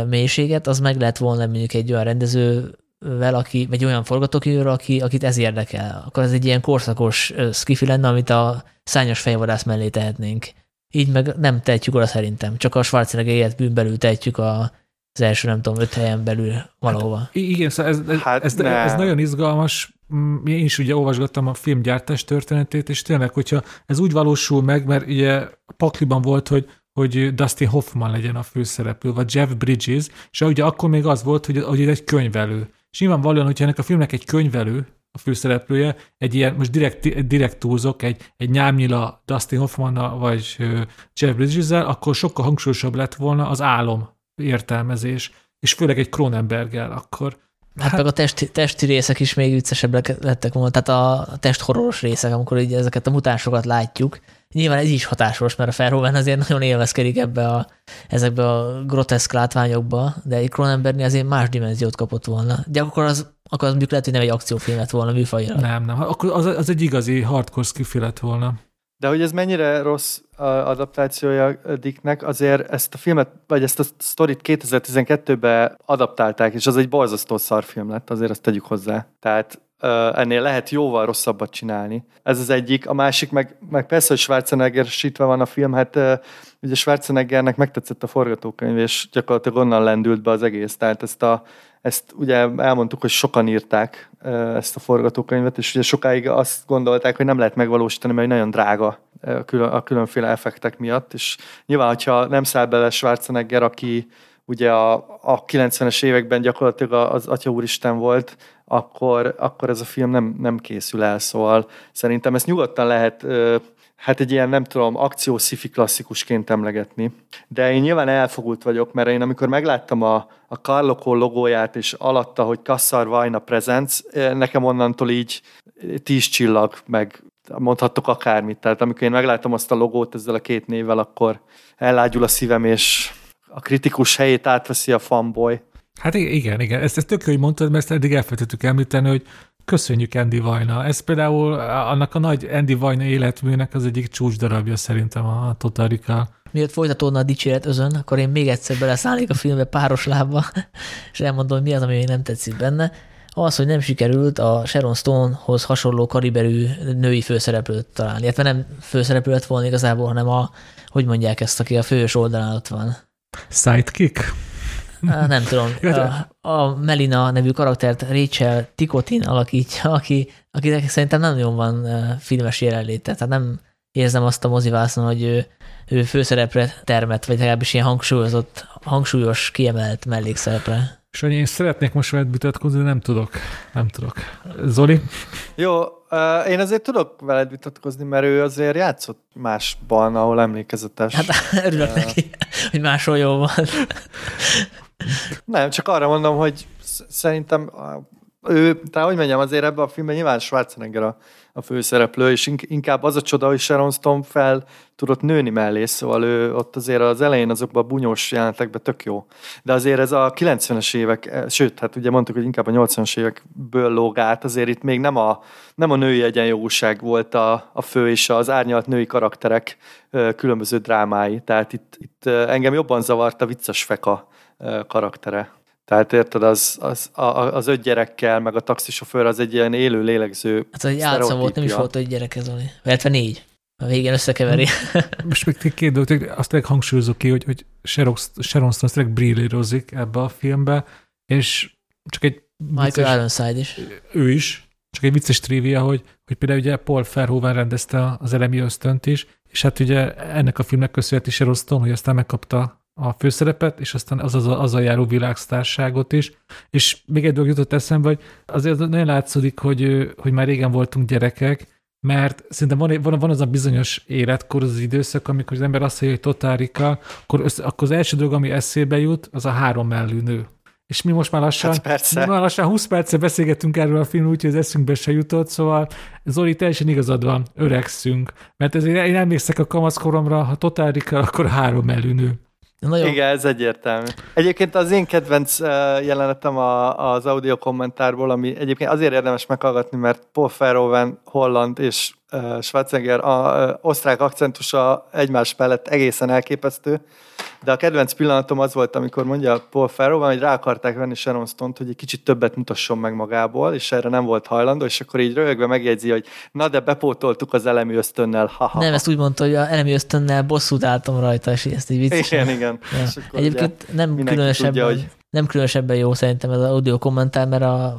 mélységet, az meg lehet volna mondjuk egy olyan rendező vel, aki, vagy olyan forgatókönyvről, aki, akit ez érdekel, akkor ez egy ilyen korszakos skifi lenne, amit a szányos fejvadász mellé tehetnénk. Így meg nem tehetjük oda szerintem, csak a Schwarzenegger élet bűn belül tehetjük a, az első, nem tudom, öt helyen belül valahova. Hát, igen, szóval ez, ez, hát ez, ez nagyon izgalmas. Mm, én is ugye olvasgattam a filmgyártás történetét, és tényleg, hogyha ez úgy valósul meg, mert ugye Pakliban volt, hogy hogy Dustin Hoffman legyen a főszereplő, vagy Jeff Bridges, és ugye akkor még az volt, hogy, hogy egy könyvelő. És nyilvánvalóan, hogyha ennek a filmnek egy könyvelő, a főszereplője, egy ilyen, most direkt, direkt túlzok, egy, egy nyámnyila Dustin Hoffman vagy Jeff bridges akkor sokkal hangsúlyosabb lett volna az álom értelmezés, és főleg egy Cronenberggel akkor. Hát, hát meg a testi, testi részek is még viccesebbek lettek volna, tehát a testhorroros részek, amikor így ezeket a mutánsokat látjuk, Nyilván ez is hatásos, mert a Verhoeven azért nagyon élvezkedik ebbe a, ezekbe a groteszk látványokba, de egy Cronenbergnél azért más dimenziót kapott volna. De akkor az, akkor az mondjuk lehet, hogy nem egy akciófilm lett volna műfajra. Nem, nem. Akkor az, az egy igazi hardcore skifi lett volna. De hogy ez mennyire rossz adaptációja Dicknek, azért ezt a filmet, vagy ezt a sztorit 2012-ben adaptálták, és az egy borzasztó szarfilm lett, azért azt tegyük hozzá. Tehát ennél lehet jóval rosszabbat csinálni. Ez az egyik. A másik, meg, meg persze, hogy Schwarzenegger sítve van a film, hát ugye Schwarzeneggernek megtetszett a forgatókönyv, és gyakorlatilag onnan lendült be az egész. Tehát ezt, a, ezt ugye elmondtuk, hogy sokan írták ezt a forgatókönyvet, és ugye sokáig azt gondolták, hogy nem lehet megvalósítani, mert nagyon drága a különféle effektek miatt, és nyilván, hogyha nem száll bele Schwarzenegger, aki ugye a, a 90-es években gyakorlatilag az Atya Úristen volt, akkor, akkor ez a film nem, nem készül el, szóval szerintem ezt nyugodtan lehet hát egy ilyen, nem tudom, akció sci klasszikusként emlegetni. De én nyilván elfogult vagyok, mert én amikor megláttam a, a Carloco logóját, és alatta, hogy Kassar Vajna Presents, nekem onnantól így tíz csillag, meg mondhattok akármit. Tehát amikor én megláttam azt a logót ezzel a két névvel, akkor ellágyul a szívem, és a kritikus helyét átveszi a fanboy. Hát igen, igen. Ezt, ezt tök hogy mondtad, mert ezt eddig elfelejtettük említeni, hogy köszönjük Andy Vajna. Ez például annak a nagy Andy Vajna életműnek az egyik csúcs darabja szerintem a Total Miért folytatódna a dicséret özön, akkor én még egyszer beleszállnék a filmbe páros lábba, (laughs) és elmondom, hogy mi az, ami még nem tetszik benne. Az, hogy nem sikerült a Sharon Stone-hoz hasonló kariberű női főszereplőt találni. Illetve nem főszereplő lett volna igazából, hanem a, hogy mondják ezt, aki a fős oldalán ott van. Sidekick? Nem tudom. (laughs) A, a Melina nevű karaktert Rachel Tikotin alakítja, aki, akinek szerintem nem nagyon van filmes jelenléte. Tehát nem érzem azt a mozivászon, hogy ő, ő főszerepre termet, vagy legalábbis ilyen hangsúlyozott, hangsúlyos, kiemelt mellékszerepre. És hogy én szeretnék most veled vitatkozni, de nem tudok. Nem tudok. Zoli? Jó, én azért tudok veled vitatkozni, mert ő azért játszott másban, ahol emlékezetes. Hát (laughs) örülök uh, neki, hogy máshol jó van. Nem, csak arra mondom, hogy szerintem ő, tehát hogy mondjam, azért ebben a filmben nyilván Schwarzenegger a, a főszereplő, és inkább az a csoda, hogy Sharon Stone fel tudott nőni mellé, szóval ő ott azért az elején azokban a bunyós jelenetekben tök jó. De azért ez a 90-es évek, eh, sőt, hát ugye mondtuk, hogy inkább a 80-as évekből lóg át, azért itt még nem a, nem a női egyenjogúság volt a, a fő és az árnyalt női karakterek különböző drámái. Tehát itt, itt engem jobban zavart a vicces feka karaktere. Tehát érted, az, az, az öt gyerekkel, meg a taxisofőr az egy ilyen élő, lélegző Hát egy álca volt, nem is volt öt gyerek ez, illetve négy. A végén összekeveri. Most még két dolgot, azt tényleg hangsúlyozok ki, hogy, hogy Sharon, Stone tényleg brillírozik ebbe a filmbe, és csak egy Michael Ironside is. Ő is. Csak egy vicces trivia, hogy, hogy például ugye Paul Verhoeven rendezte az elemi ösztönt is, és hát ugye ennek a filmnek köszönheti Sharon Stone, hogy aztán megkapta a főszerepet, és aztán az, az, az a járó világsztárságot is. És még egy dolog jutott eszembe, hogy azért nagyon látszódik, hogy, hogy már régen voltunk gyerekek, mert szerintem van, van, van az a bizonyos életkor, az, az időszak, amikor az ember azt mondja, hogy totálika, akkor, akkor az első dolog, ami eszébe jut, az a három mellű nő. és mi most már lassan, Hát persze. már lassan 20 perce beszélgetünk erről a filmről, úgyhogy az eszünkbe se jutott, szóval Zoli, teljesen igazad van, öregszünk. Mert ezért én emlékszek a kamaszkoromra, ha Recall, akkor három előnő. Nagyon, Igen, ez egyértelmű. Egyébként az én kedvenc jelenetem a, az audio kommentárból, ami egyébként azért érdemes meghallgatni, mert Paul Verhoeven, holland és Schwarzenegger a, osztrák akcentusa egymás mellett egészen elképesztő, de a kedvenc pillanatom az volt, amikor mondja Paul Verhoeven, hogy rá akarták venni Sharon Stone-t, hogy egy kicsit többet mutasson meg magából, és erre nem volt hajlandó, és akkor így röhögve megjegyzi, hogy na de bepótoltuk az elemi ösztönnel, ha, ha, nem, ezt úgy mondta, hogy a elemi ösztönnel bosszút álltam rajta, és ezt így vicces. Igen, igen. Ja. Egyébként nem különösebben, tudja, hogy- nem különösebben jó szerintem ez az audio kommentár, mert a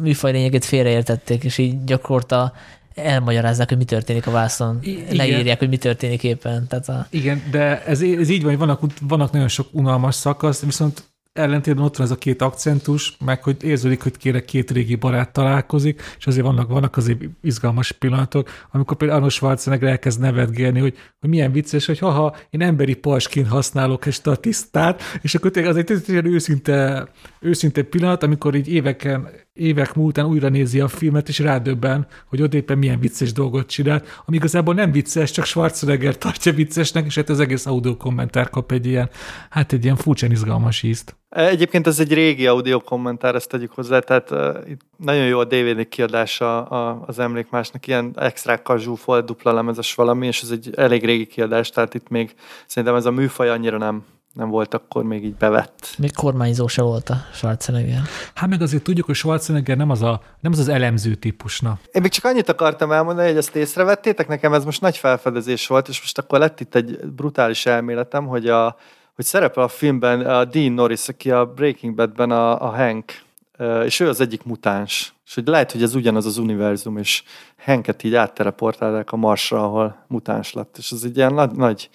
műfaj lényegét félreértették, és így gyakorta elmagyarázzák, hogy mi történik a vászon. I-. Leírják, hogy mi történik éppen. Tehát a, Igen, de ez, ez így van, hogy vannak, vannak nagyon sok unalmas szakasz, viszont ellentétben ott van ez a két akcentus, meg hogy érződik, hogy kérek két régi barát találkozik, és azért vannak, vannak azért izgalmas pillanatok, amikor például Arnold Schwarzenegger elkezd nevetgélni, hogy, hogy milyen vicces, hogy haha, én emberi pasként használok este a tisztát, és akkor tényleg az egy őszinte, őszinte pillanat, amikor így éveken, évek múltán újra nézi a filmet, és rádöbben, hogy ott éppen milyen vicces dolgot csinált, ami igazából nem vicces, csak Schwarzenegger tartja viccesnek, és hát az egész audio kommentár kap egy ilyen, hát egy ilyen furcsán izgalmas ízt. Egyébként ez egy régi audio kommentár, ezt tegyük hozzá, tehát uh, itt nagyon jó a DVD kiadása a, az emlékmásnak, ilyen extrákkal zsúfolt, dupla lemezes valami, és ez egy elég régi kiadás, tehát itt még szerintem ez a műfaj annyira nem, nem volt akkor még így bevett. még kormányzó se volt a Schwarzenegger. Hát meg azért tudjuk, hogy Schwarzenegger nem az, a, nem az az elemző típusna. Én még csak annyit akartam elmondani, hogy ezt észrevettétek, nekem ez most nagy felfedezés volt, és most akkor lett itt egy brutális elméletem, hogy, a, hogy szerepel a filmben a Dean Norris, aki a Breaking Badben a, a Hank, és ő az egyik mutáns. És hogy lehet, hogy ez ugyanaz az univerzum, és Hanket így áttereportálták a Marsra, ahol mutáns lett. És ez egy ilyen nagy, nagy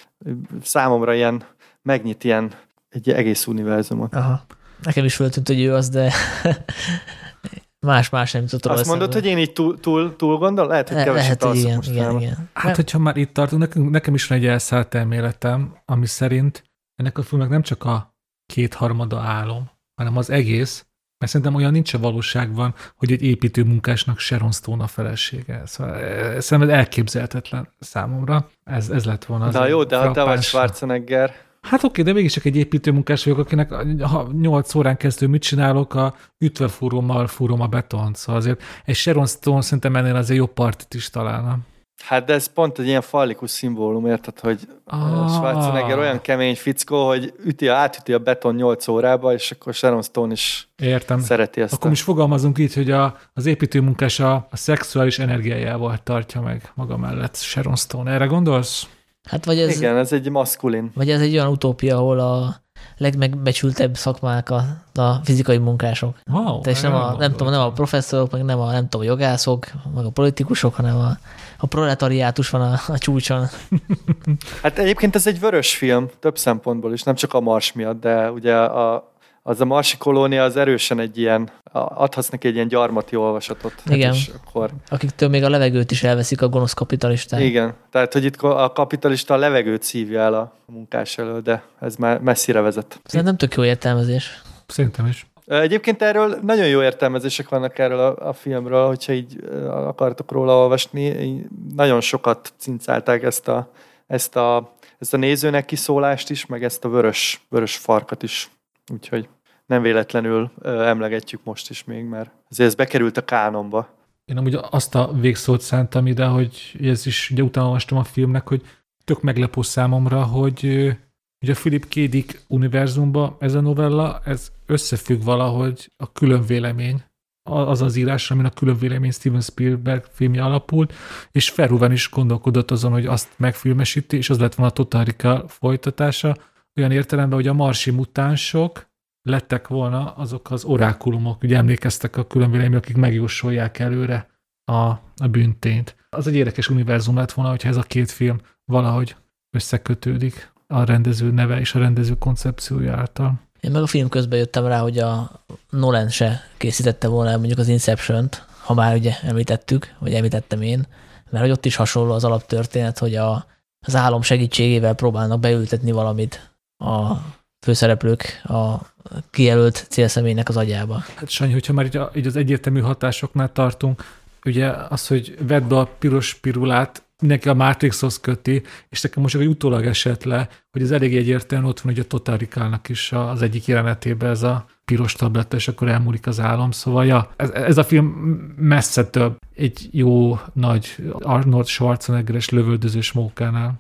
számomra ilyen megnyit ilyen egy egész univerzumot. Aha. Nekem is föltűnt, hogy ő az, de (laughs) más-más nem tudtam Azt mondod, hogy én így túl, túl, túl gondol? Lehet, hogy keveset Lehet, hogy alszok igen, most igen, már. igen. Hát, hogyha már itt tartunk, nekem, nekem is van egy elszállt elméletem, ami szerint ennek a filmnek nem csak a kétharmada álom, hanem az egész, mert szerintem olyan nincs a valóságban, hogy egy építőmunkásnak Sharon Stone a felesége. Szóval ez szerintem elképzelhetetlen számomra. Ez, ez lett volna az Na jó, de ha te vagy Schwarzenegger, Hát oké, de mégis csak egy építőmunkás vagyok, akinek ha 8 órán kezdő mit csinálok, a ütve fúrómmal fúrom a betont. Szóval azért egy Sharon Stone szerintem ennél azért jobb partit is találna. Hát de ez pont egy ilyen fallikus szimbólum, érted, hogy Ah. Schwarzenegger olyan kemény fickó, hogy üti, átüti a beton 8 órába, és akkor Sharon Stone is Értem. szereti ezt. Akkor is fogalmazunk így, hogy a, az építőmunkás a, a szexuális energiájával tartja meg maga mellett Sharon Stone. Erre gondolsz? Hát vagy ez, Igen, ez egy maszkulin. vagy ez egy olyan utópia, ahol a legmegbecsültebb szakmák a, a fizikai munkások. Wow, Tehát nem, a, nem tudom, nem a professzorok, meg nem a, nem tudom, a jogászok, meg a politikusok, hanem a, a proletariátus van a, a csúcson. (laughs) Hát egyébként ez egy vörös film, több szempontból is, nem csak a Mars miatt, de ugye a, az a marsi kolónia az erősen egy ilyen, adhatsz neki egy ilyen gyarmati olvasatot. Igen. És akkor, Akiktől még a levegőt is elveszik a gonosz kapitalisták. igen, tehát hogy itt a kapitalista a levegőt szívja el a munkás elől, de ez már messzire vezet. Szerintem tök jó értelmezés. Szerintem is. Egyébként erről nagyon jó értelmezések vannak erről a, a filmről, hogyha így akartok róla olvasni. Így Nagyon sokat cincálták ezt a, ezt a, ezt a nézőnek kiszólást is, meg ezt a vörös, vörös farkat is. Úgyhogy nem véletlenül emlegetjük most is még, mert azért ez bekerült a kánonba. Én amúgy azt a végszót szántam ide, hogy ez is, ugye utána olvastam a filmnek, hogy tök meglepő számomra, hogy ugye a Philip K. Dick univerzumban ez a novella, ez összefügg valahogy a külön vélemény, az az írás, amin a külön vélemény Steven Spielberg filmje alapult, és Verhoeven is gondolkodott azon, hogy azt megfilmesíti, és az lett volna a Total folytatása, olyan értelemben, hogy a marsi mutánsok lettek volna azok az orákulumok, ugye emlékeztek a külön vélemény, akik megjósolják előre a, a bűntényt. Az egy érdekes univerzum lett volna, hogyha ez a két film valahogy összekötődik a rendező neve és a rendező koncepciója által. Én meg a film közben jöttem rá, hogy a Nolan se készítette volna mondjuk az Inception-t, ha már ugye említettük, vagy említettem én, mert hogy ott is hasonló az alaptörténet, hogy a, az álom segítségével próbálnak beültetni valamit a főszereplők a kijelölt célszemélynek az agyába. Hát Sanyi, hogyha már így, így az egyértelmű hatásoknál tartunk, ugye az, hogy vedd be a piros pirulát, mindenki a Matrixhoz köti, és nekem most egy utólag esett le, hogy ez elég egyértelműen ott van, hogy a Total is az egyik jelenetében ez a piros tabletta, és akkor elmúlik az álom. Szóval ja, ez, ez a film messze több egy jó nagy Arnold Schwarzeneggeres lövöldözős mókánál.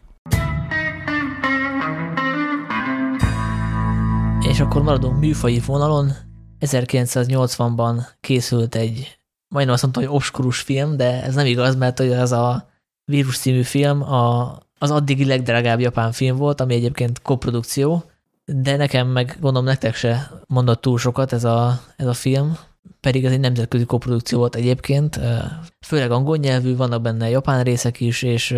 És akkor maradunk műfai vonalon. 1980-ban készült egy, majdnem azt mondtam, hogy obskurus film, de ez nem igaz, mert hogy az a Vírus című film a, az addigi legdrágább japán film volt, ami egyébként koprodukció, de nekem meg gondolom nektek se mondott túl sokat ez a, ez a film, pedig ez egy nemzetközi koprodukció volt egyébként, főleg angol nyelvű, vannak benne japán részek is, és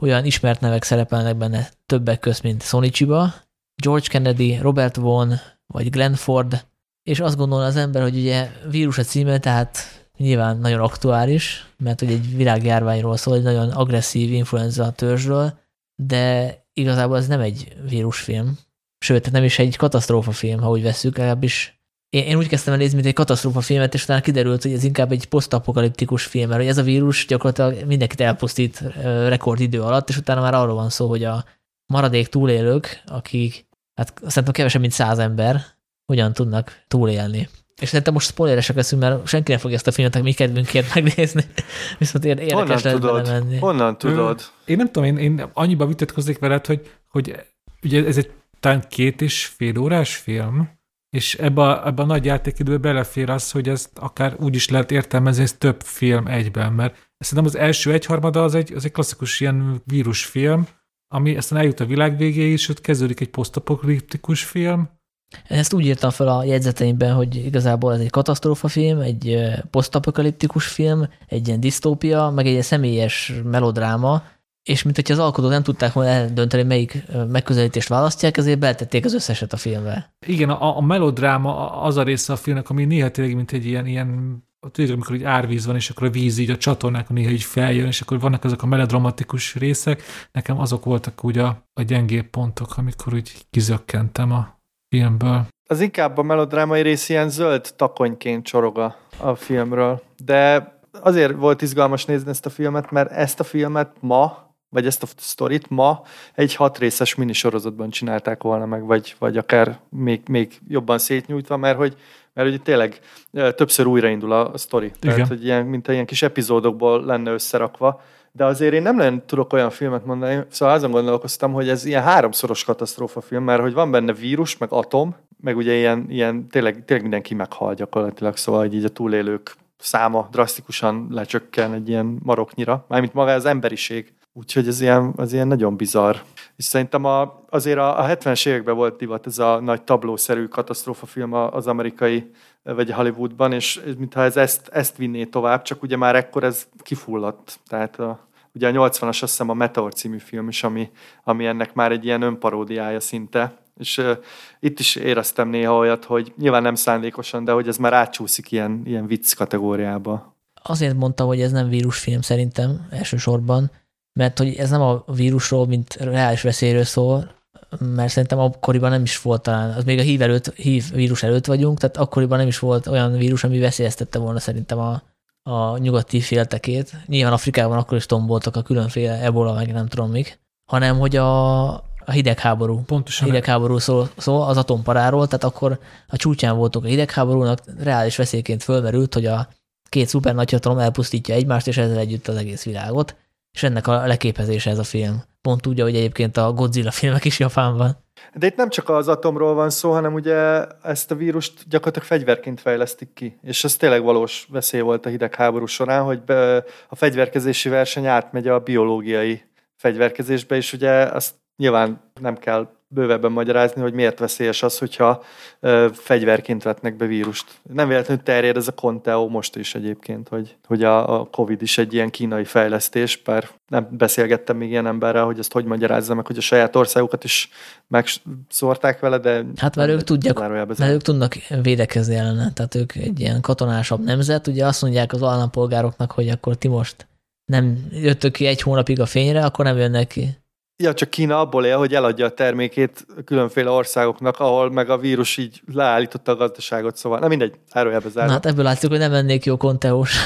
olyan ismert nevek szerepelnek benne többek közt, mint Sony Chiba, George Kennedy, Robert Vaughn, vagy Glenn Ford, és azt gondolna az ember, hogy ugye vírus a címe, tehát nyilván nagyon aktuális, mert hogy egy világjárványról szól, egy nagyon agresszív influenza törzsről, de igazából ez nem egy vírusfilm, sőt, nem is egy katasztrófafilm, ha úgy veszük, legalábbis én, én úgy kezdtem el nézni, mint egy katasztrófafilmet, és utána kiderült, hogy ez inkább egy posztapokaliptikus film, mert hogy ez a vírus gyakorlatilag mindenkit elpusztít rekordidő alatt, és utána már arról van szó, hogy a maradék túlélők, akik, hát szerintem kevesebb, mint száz ember, hogyan tudnak túlélni. És szerintem most spoileresek leszünk, mert senki nem fogja ezt a filmet mi kedvünkért megnézni. (laughs) Viszont érdekes Honnan lehet tudod? menni. Honnan tudod? Én nem tudom, én, én annyiba vitatkoznék veled, hogy, hogy ugye ez egy talán két és fél órás film, és ebbe a, ebbe a nagy játékidőbe belefér az, hogy ezt akár úgy is lehet értelmezni, ez több film egyben, mert szerintem az első egyharmada az egy, az egy klasszikus ilyen vírusfilm, ami aztán eljut a világ végéig, és ott kezdődik egy posztapokaliptikus film. Ezt úgy írtam fel a jegyzeteimben, hogy igazából ez egy katasztrófa film, egy posztapokaliptikus film, egy ilyen disztópia, meg egy ilyen személyes melodráma, és mint hogyha az alkotók nem tudták volna eldönteni, melyik megközelítést választják, ezért beltették az összeset a filmbe. Igen, a, a melodráma az a része a filmnek, ami néha tényleg, mint egy ilyen, ilyen tudjuk, amikor egy árvíz van, és akkor a víz így a csatornákon néha így feljön, és akkor vannak ezek a melodramatikus részek. Nekem azok voltak úgy a, a gyengébb pontok, amikor úgy kizökkentem a filmből. Az inkább a melodrámai rész ilyen zöld takonyként csorog a, a filmről. De azért volt izgalmas nézni ezt a filmet, mert ezt a filmet ma vagy ezt a sztorit ma egy hat részes minisorozatban csinálták volna meg, vagy, vagy akár még, még jobban szétnyújtva, mert hogy, mert hogy tényleg többször újraindul a, a sztori. Igen. Tehát, hogy ilyen, mint ilyen kis epizódokból lenne összerakva, de azért én nem nagyon tudok olyan filmet mondani, szóval azon gondolkoztam, hogy ez ilyen háromszoros katasztrófa film, mert hogy van benne vírus, meg atom, meg ugye ilyen, ilyen tényleg, tényleg mindenki meghal gyakorlatilag, szóval hogy így a túlélők száma drasztikusan lecsökken egy ilyen maroknyira, mármint maga az emberiség. Úgyhogy ez ilyen, az ilyen nagyon bizarr. És szerintem a, azért a, a 70-es években volt divat ez a nagy tablószerű katasztrófafilm az amerikai vagy Hollywoodban, és mintha ez ezt, ezt vinné tovább, csak ugye már ekkor ez kifulladt. Tehát a, ugye a 80-as azt hiszem a Meteor című film is, ami, ami ennek már egy ilyen önparódiája szinte, és uh, itt is éreztem néha olyat, hogy nyilván nem szándékosan, de hogy ez már átcsúszik ilyen, ilyen vicc kategóriába. Azért mondta, hogy ez nem vírusfilm szerintem elsősorban, mert hogy ez nem a vírusról, mint reális veszélyről szól, mert szerintem akkoriban nem is volt talán, az még a hív, előtt, hív vírus előtt vagyunk, tehát akkoriban nem is volt olyan vírus, ami veszélyeztette volna szerintem a, a nyugati féltekét. Nyilván Afrikában akkor is tomboltak a különféle ebola, meg nem tudom mik, hanem hogy a, a hidegháború. Pontosan. A hidegháború szól, szól az atomparáról, tehát akkor a csúcsán voltunk a hidegháborúnak, reális veszélyként fölmerült, hogy a két szuper nagyhatalom elpusztítja egymást, és ezzel együtt az egész világot és ennek a leképezése ez a film. Pont úgy, hogy egyébként a Godzilla filmek is Japánban. De itt nem csak az atomról van szó, hanem ugye ezt a vírust gyakorlatilag fegyverként fejlesztik ki. És ez tényleg valós veszély volt a hidegháború során, hogy a fegyverkezési verseny átmegy a biológiai fegyverkezésbe, és ugye azt nyilván nem kell bővebben magyarázni, hogy miért veszélyes az, hogyha ö, fegyverként vetnek be vírust. Nem véletlenül terjed ez a Conteo most is egyébként, hogy, hogy a, a Covid is egy ilyen kínai fejlesztés, bár nem beszélgettem még ilyen emberrel, hogy ezt hogy magyarázza meg, hogy a saját országukat is megszórták vele, de... Hát mert ők tudják, mert ők tudnak védekezni ellene, tehát ők egy ilyen katonásabb nemzet, ugye azt mondják az állampolgároknak, hogy akkor ti most nem jöttök ki egy hónapig a fényre, akkor nem jönnek ki Ja, csak Kína abból él, hogy eladja a termékét különféle országoknak, ahol meg a vírus így leállította a gazdaságot, szóval na mindegy, zárójelbe zárva. Na, hát ebből látszik, hogy nem lennék jó konteós.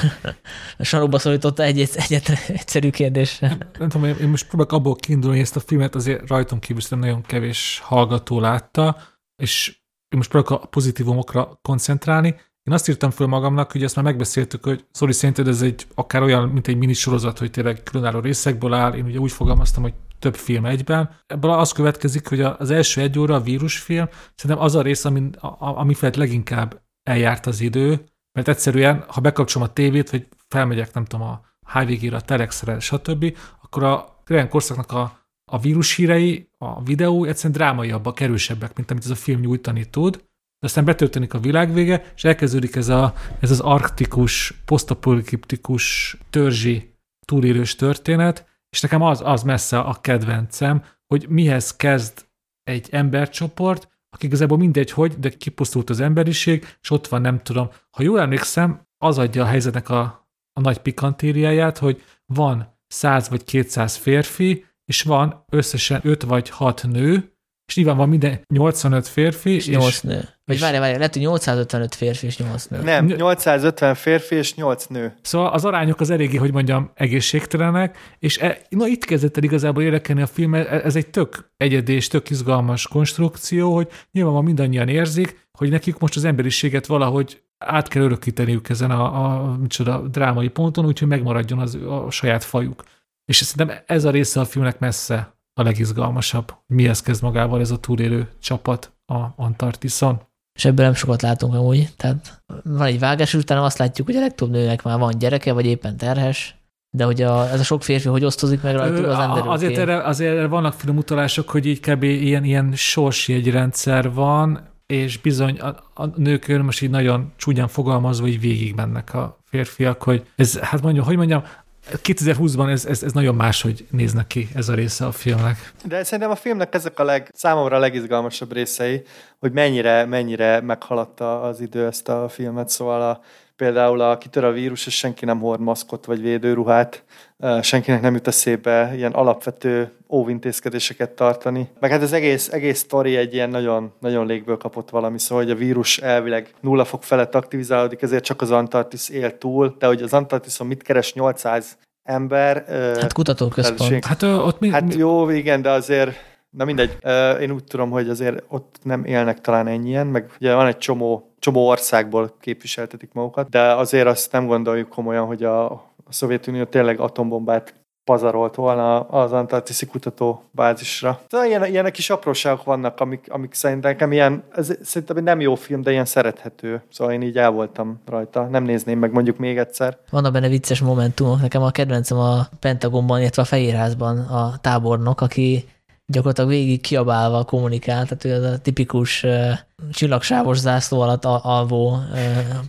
Sarokba szorította egy, egy egyszerű kérdésre. Nem tudom, én most próbálok abból kiindulni, hogy ezt a filmet azért rajtunk kívül nagyon kevés hallgató látta, és én most próbálok a pozitívumokra koncentrálni. Én azt írtam föl magamnak, hogy ezt már megbeszéltük, hogy Szóri szerinted ez egy akár olyan, mint egy minisorozat, hogy tényleg különálló részekből áll. Én ugye úgy fogalmaztam, hogy több film egyben. Ebből az következik, hogy az első egy óra a vírusfilm, szerintem az a rész, ami, ami felett leginkább eljárt az idő, mert egyszerűen, ha bekapcsolom a tévét, vagy felmegyek, nem tudom, a HVG-re, a Telexre, stb., akkor a tényleg korszaknak a, a vírus hírei, a videó egyszerűen drámaiabbak, erősebbek, mint amit ez a film nyújtani tud. De aztán betörténik a világvége, és elkezdődik ez, a, ez az arktikus, posztapokaliptikus, törzsi túlélős történet, és nekem az, az messze a kedvencem, hogy mihez kezd egy embercsoport, aki igazából mindegy hogy, de kipusztult az emberiség, és ott van, nem tudom. Ha jól emlékszem, az adja a helyzetnek a, a nagy pikantériáját, hogy van 100 vagy 200 férfi, és van összesen 5 vagy 6 nő, és nyilván van minden 85 férfi. És 8 és, nő. Vagy várj, várj, lehet, hogy 855 férfi és 8 nő. Nem, 850 férfi és 8 nő. Szóval az arányok az eléggé, hogy mondjam, egészségtelenek, és e, na itt kezdett el igazából érdekelni a film, ez egy tök egyedi és tök izgalmas konstrukció, hogy nyilván van mindannyian érzik, hogy nekik most az emberiséget valahogy át kell örökíteniük ezen a, a micsoda, drámai ponton, úgyhogy megmaradjon az, a saját fajuk. És szerintem ez a része a filmnek messze a legizgalmasabb. Mihez kezd magával ez a túlélő csapat a Antarktiszon. És ebből nem sokat látunk amúgy. Tehát van egy vágás, utána azt látjuk, hogy a legtöbb nőnek már van gyereke, vagy éppen terhes, de hogy a, ez a sok férfi hogy osztozik meg rajtuk, az nem azért erre, azért erre vannak film utalások, hogy így kb. ilyen, ilyen sorsjegyrendszer van, és bizony a, a nők most így nagyon csúnyán fogalmazva így végig mennek a férfiak, hogy ez, hát mondjam, hogy mondjam, 2020-ban ez, ez, ez nagyon máshogy néznek ki ez a része a filmnek. De szerintem a filmnek ezek a leg, számomra a legizgalmasabb részei, hogy mennyire, mennyire meghaladta az idő ezt a filmet, szóval a, például a kitör a vírus, és senki nem hord maszkot vagy védőruhát, senkinek nem jut eszébe ilyen alapvető óvintézkedéseket tartani. Meg hát az egész, egész sztori egy ilyen nagyon, nagyon légből kapott valami, szóval hogy a vírus elvileg nulla fok felett aktivizálódik, ezért csak az Antarktisz él túl, de hogy az Antarktiszon mit keres 800 ember. Hát kutatóközpont. Hát, ott mi, hát jó, igen, de azért Na mindegy, én úgy tudom, hogy azért ott nem élnek talán ennyien, meg ugye van egy csomó, csomó országból képviseltetik magukat, de azért azt nem gondoljuk komolyan, hogy a, a Szovjetunió tényleg atombombát pazarolt volna az Antarktiszi kutatóbázisra. Szóval ilyen, ilyenek kis apróságok vannak, amik, amik szerintem nekem ilyen, ez szerintem nem jó film, de ilyen szerethető. Szóval én így el voltam rajta. Nem nézném meg mondjuk még egyszer. Vannak benne vicces momentumok. Nekem a kedvencem a Pentagonban, illetve a Fehérházban a tábornok, aki gyakorlatilag végig kiabálva kommunikál, tehát ő az a tipikus uh, csillagsávos zászló alatt alvó uh,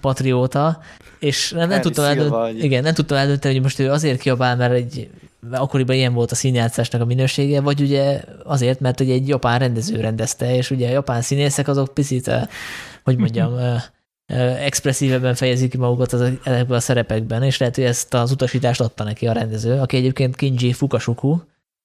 patrióta, és nem, nem tudtam eldönteni, igen, nem tudtam eldönteni, hogy most ő azért kiabál, mert egy akkoriban ilyen volt a színjátszásnak a minősége, vagy ugye azért, mert ugye egy japán rendező rendezte, és ugye a japán színészek azok picit, uh, hogy mondjam, uh, expresszívebben fejezik ki magukat az, ezekben a szerepekben, és lehet, hogy ezt az utasítást adta neki a rendező, aki egyébként Kinji Fukashuku,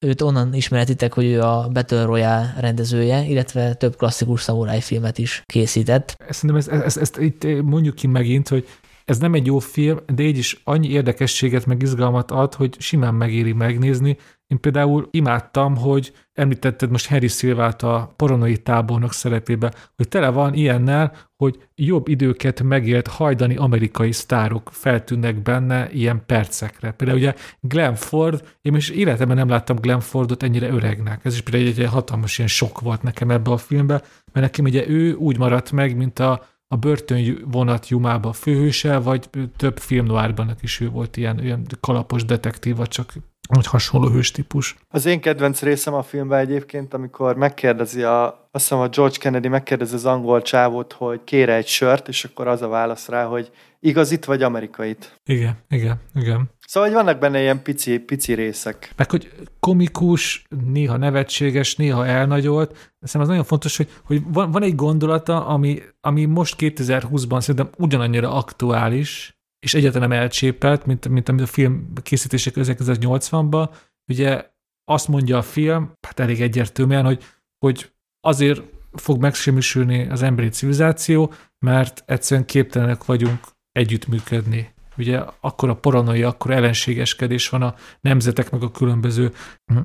Őt onnan ismeretitek, hogy ő a Battle Royale rendezője, illetve több klasszikus szamuráj filmet is készített. Szerintem ezt, ezt, ezt, itt mondjuk ki megint, hogy ez nem egy jó film, de így is annyi érdekességet meg izgalmat ad, hogy simán megéri megnézni. Én például imádtam, hogy említetted most Harry Szilvát a paranoi tábornok szerepébe, hogy tele van ilyennel, hogy jobb időket megélt hajdani amerikai sztárok feltűnnek benne ilyen percekre. Például ugye Glenn Ford, én most életemben nem láttam Glenn Fordot ennyire öregnek. Ez is például egy, egy hatalmas ilyen sok volt nekem ebbe a filmbe, mert nekem ugye ő úgy maradt meg, mint a a börtönvonat Jumába főhőse, vagy több film noárban is ő volt ilyen, ilyen kalapos detektív, vagy csak vagy hasonló hőstípus. Az én kedvenc részem a filmben egyébként, amikor megkérdezi a, azt hiszem a George Kennedy megkérdezi az angol csávót, hogy kére egy sört, és akkor az a válasz rá, hogy igazit vagy amerikait. Igen, igen, igen. Szóval, hogy vannak benne ilyen pici, pici részek. Meg, hogy komikus, néha nevetséges, néha elnagyolt. Szerintem az nagyon fontos, hogy, hogy van, van egy gondolata, ami, ami most 2020-ban szerintem ugyanannyira aktuális, és egyáltalán nem elcsépelt, mint, mint amit a film készítések 1980-ban. Ugye azt mondja a film, hát elég egyértelműen, hogy, hogy azért fog megsemmisülni az emberi civilizáció, mert egyszerűen képtelenek vagyunk együttműködni. Ugye akkor a paranoia, akkor ellenségeskedés van a nemzetek meg a különböző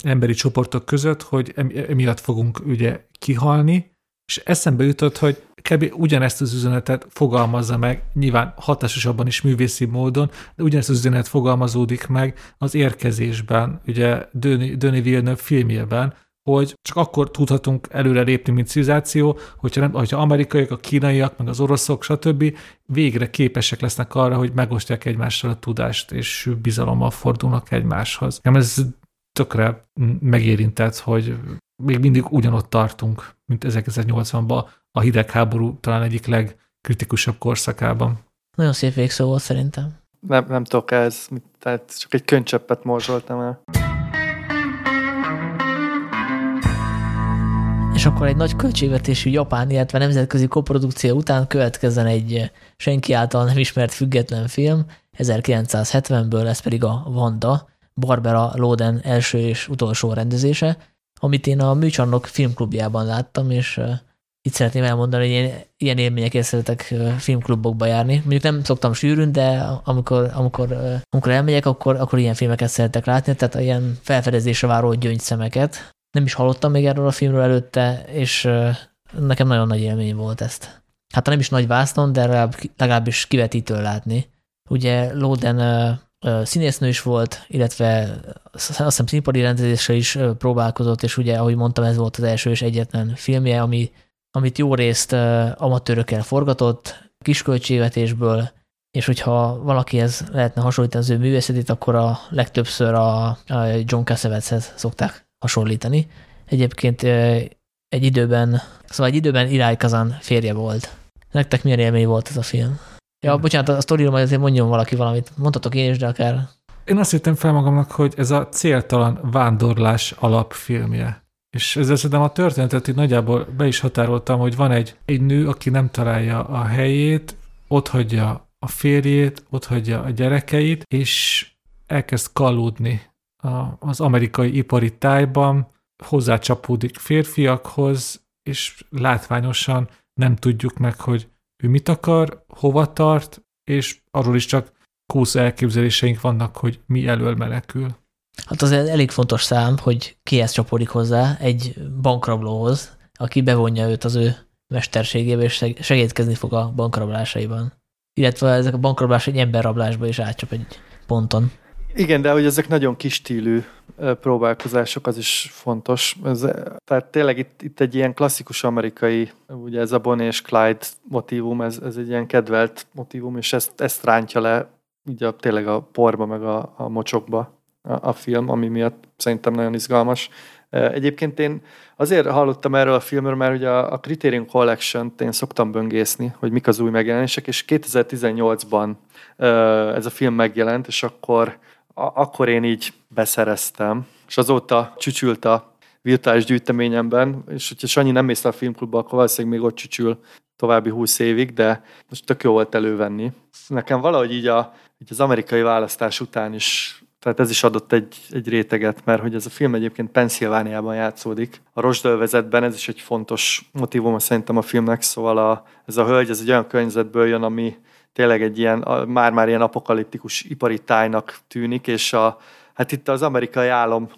emberi csoportok között, hogy emiatt fogunk ugye kihalni, és eszembe jutott, hogy kb. ugyanezt az üzenetet fogalmazza meg, nyilván hatásosabban is művészi módon, de ugyanezt az üzenet fogalmazódik meg az érkezésben, ugye Döni Villeneuve filmjében, hogy csak akkor tudhatunk előre lépni, mint civilizáció, hogyha, nem, hogyha amerikaiak, a kínaiak, meg az oroszok, stb. végre képesek lesznek arra, hogy megosztják egymással a tudást, és bizalommal fordulnak egymáshoz. Nem ez tökre megérintett, hogy még mindig ugyanott tartunk, mint 1980-ban a hidegháború talán egyik legkritikusabb korszakában. Nagyon szép végszó volt szerintem. Nem, nem tudok ez, tehát csak egy könycseppet morzsoltam el. És akkor egy nagy költségvetésű japán, illetve nemzetközi koprodukció után következzen egy senki által nem ismert független film, 1970-ből, ez pedig a Vanda, Barbara Loden első és utolsó rendezése, amit én a Műcsarnok filmklubjában láttam, és itt szeretném elmondani, hogy én ilyen élményekért szeretek filmklubokba járni. Mondjuk nem szoktam sűrűn, de amikor, amikor, amikor elmegyek, akkor, akkor ilyen filmeket szeretek látni, tehát ilyen felfedezésre váró gyöngyszemeket. Nem is hallottam még erről a filmről előtte, és nekem nagyon nagy élmény volt ezt. Hát nem is nagy vásznon, de legalább, legalábbis kivetítő látni. Ugye Loden színésznő is volt, illetve azt hiszem színpadi rendezésre is próbálkozott, és ugye, ahogy mondtam, ez volt az első és egyetlen filmje, ami, amit jó részt amatőrökkel forgatott, kisköltségvetésből, és hogyha valakihez lehetne hasonlítani az ő művészetét, akkor a legtöbbször a, John Cassavetes-hez szokták hasonlítani. Egyébként egy időben, szóval egy időben Irály Kazan férje volt. Nektek milyen élmény volt ez a film? Ja, bocsánat, a sztoriról majd azért mondjon valaki valamit. Mondhatok én is, de akár... Én azt hittem fel magamnak, hogy ez a céltalan vándorlás alapfilmje. És ezzel szerintem a történetet így nagyjából be is határoltam, hogy van egy, egy nő, aki nem találja a helyét, ott hagyja a férjét, ott hagyja a gyerekeit, és elkezd kalódni a, az amerikai ipari tájban, hozzácsapódik férfiakhoz, és látványosan nem tudjuk meg, hogy ő mit akar, hova tart, és arról is csak kósz elképzeléseink vannak, hogy mi elől menekül. Hát az elég fontos szám, hogy kihez csapódik hozzá egy bankrablóhoz, aki bevonja őt az ő mesterségébe, és segítkezni fog a bankrablásaiban. Illetve ezek a bankrablás egy emberrablásba is átcsap egy ponton. Igen, de hogy ezek nagyon kis stílű próbálkozások, az is fontos. Ez, tehát tényleg itt, itt egy ilyen klasszikus amerikai, ugye ez a Bonnie és Clyde motivum, ez, ez egy ilyen kedvelt motivum, és ezt, ezt rántja le a, tényleg a porba, meg a, a mocsokba a, a film, ami miatt szerintem nagyon izgalmas. Egyébként én azért hallottam erről a filmről, mert ugye a, a Criterion Collection-t én szoktam böngészni, hogy mik az új megjelenések, és 2018-ban ez a film megjelent, és akkor akkor én így beszereztem, és azóta csücsült a virtuális gyűjteményemben, és hogyha Sanyi nem mész a filmklubba, akkor valószínűleg még ott csücsül további húsz évig, de most tök jó volt elővenni. Nekem valahogy így, a, így az amerikai választás után is tehát ez is adott egy, egy réteget, mert hogy ez a film egyébként Pennsylvániában játszódik. A rozsdölvezetben ez is egy fontos motivum szerintem a filmnek, szóval a, ez a hölgy, ez egy olyan környezetből jön, ami tényleg egy ilyen, már-már ilyen apokaliptikus ipari tájnak tűnik, és a, hát itt az amerikai állam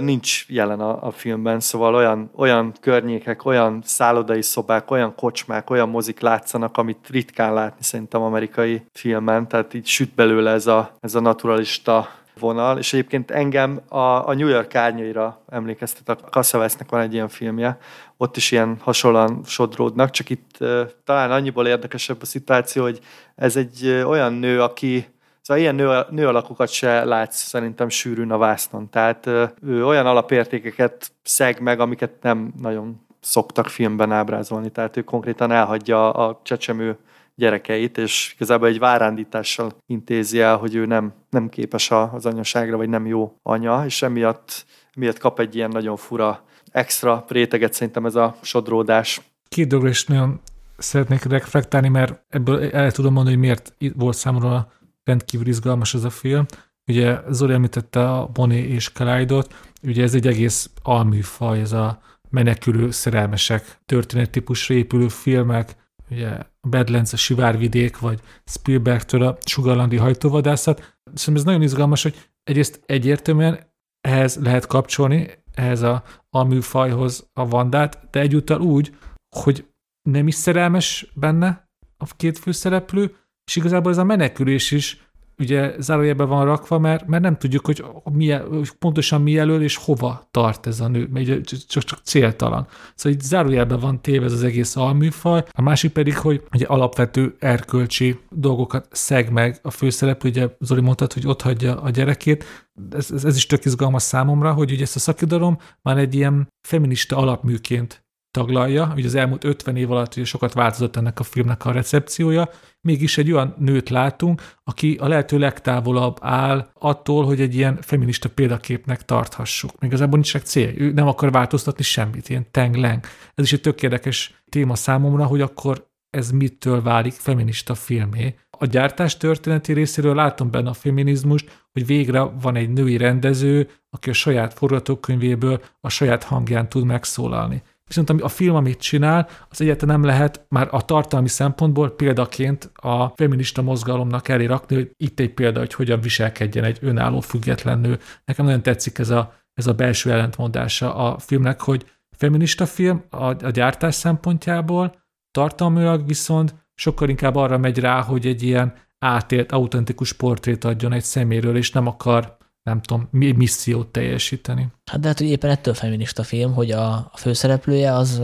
nincs jelen a, a filmben, szóval olyan, olyan környékek, olyan szállodai szobák, olyan kocsmák, olyan mozik látszanak, amit ritkán látni szerintem amerikai filmen, tehát így süt belőle ez a, ez a naturalista vonal, és egyébként engem a, a New York árnyaira emlékeztet, a Cassavetes-nek van egy ilyen filmje, ott is ilyen hasonlóan sodródnak, csak itt uh, talán annyiból érdekesebb a szituáció, hogy ez egy uh, olyan nő, aki Szóval ilyen nő, nő alakokat se látsz szerintem sűrűn a vásznon. Tehát uh, ő olyan alapértékeket szeg meg, amiket nem nagyon szoktak filmben ábrázolni. Tehát ő konkrétan elhagyja a csecsemő gyerekeit, és igazából egy várándítással intézi el, hogy ő nem, nem képes az anyaságra, vagy nem jó anya, és emiatt, emiatt kap egy ilyen nagyon fura extra réteget szerintem ez a sodródás. Két dologra is nagyon szeretnék reflektálni, mert ebből el tudom mondani, hogy miért volt számomra rendkívül izgalmas ez a film. ugye Zoli említette a Bonnie és Clyde-ot, ugye ez egy egész alműfaj, ez a menekülő szerelmesek történettípusra épülő filmek, ugye a Badlands, a Sivárvidék, vagy Spielbergtől a Sugarlandi hajtóvadászat. Szerintem ez nagyon izgalmas, hogy egyrészt egyértelműen ehhez lehet kapcsolni, ehhez a, a műfajhoz a vandát, de egyúttal úgy, hogy nem is szerelmes benne a két főszereplő, és igazából ez a menekülés is ugye zárójelben van rakva, mert, mert nem tudjuk, hogy, milyen, pontosan mi elől és hova tart ez a nő, mert csak, csak céltalan. Szóval itt zárójelben van téve ez az egész alműfaj, a másik pedig, hogy ugye alapvető erkölcsi dolgokat szeg meg a főszereplő, ugye Zoli mondtad, hogy ott hagyja a gyerekét, ez, ez, ez is tök izgalmas számomra, hogy ugye ezt a szakidalom már egy ilyen feminista alapműként taglalja, ugye az elmúlt 50 év alatt ugye sokat változott ennek a filmnek a recepciója, mégis egy olyan nőt látunk, aki a lehető legtávolabb áll attól, hogy egy ilyen feminista példaképnek tarthassuk. Még igazából nincs cél, ő nem akar változtatni semmit, ilyen teng-leng. Ez is egy tök érdekes téma számomra, hogy akkor ez mitől válik feminista filmé. A gyártás történeti részéről látom benne a feminizmust, hogy végre van egy női rendező, aki a saját forgatókönyvéből a saját hangján tud megszólalni. Viszont a film, amit csinál, az egyáltalán nem lehet már a tartalmi szempontból példaként a feminista mozgalomnak elé rakni, hogy itt egy példa, hogy hogyan viselkedjen egy önálló független nő. Nekem nagyon tetszik ez a, ez a belső ellentmondása a filmnek, hogy feminista film a, a gyártás szempontjából, tartalmilag viszont sokkal inkább arra megy rá, hogy egy ilyen átélt, autentikus portrét adjon egy szeméről, és nem akar nem tudom, mi missziót teljesíteni. Hát de hát, hogy éppen ettől feminista film, hogy a, a főszereplője az,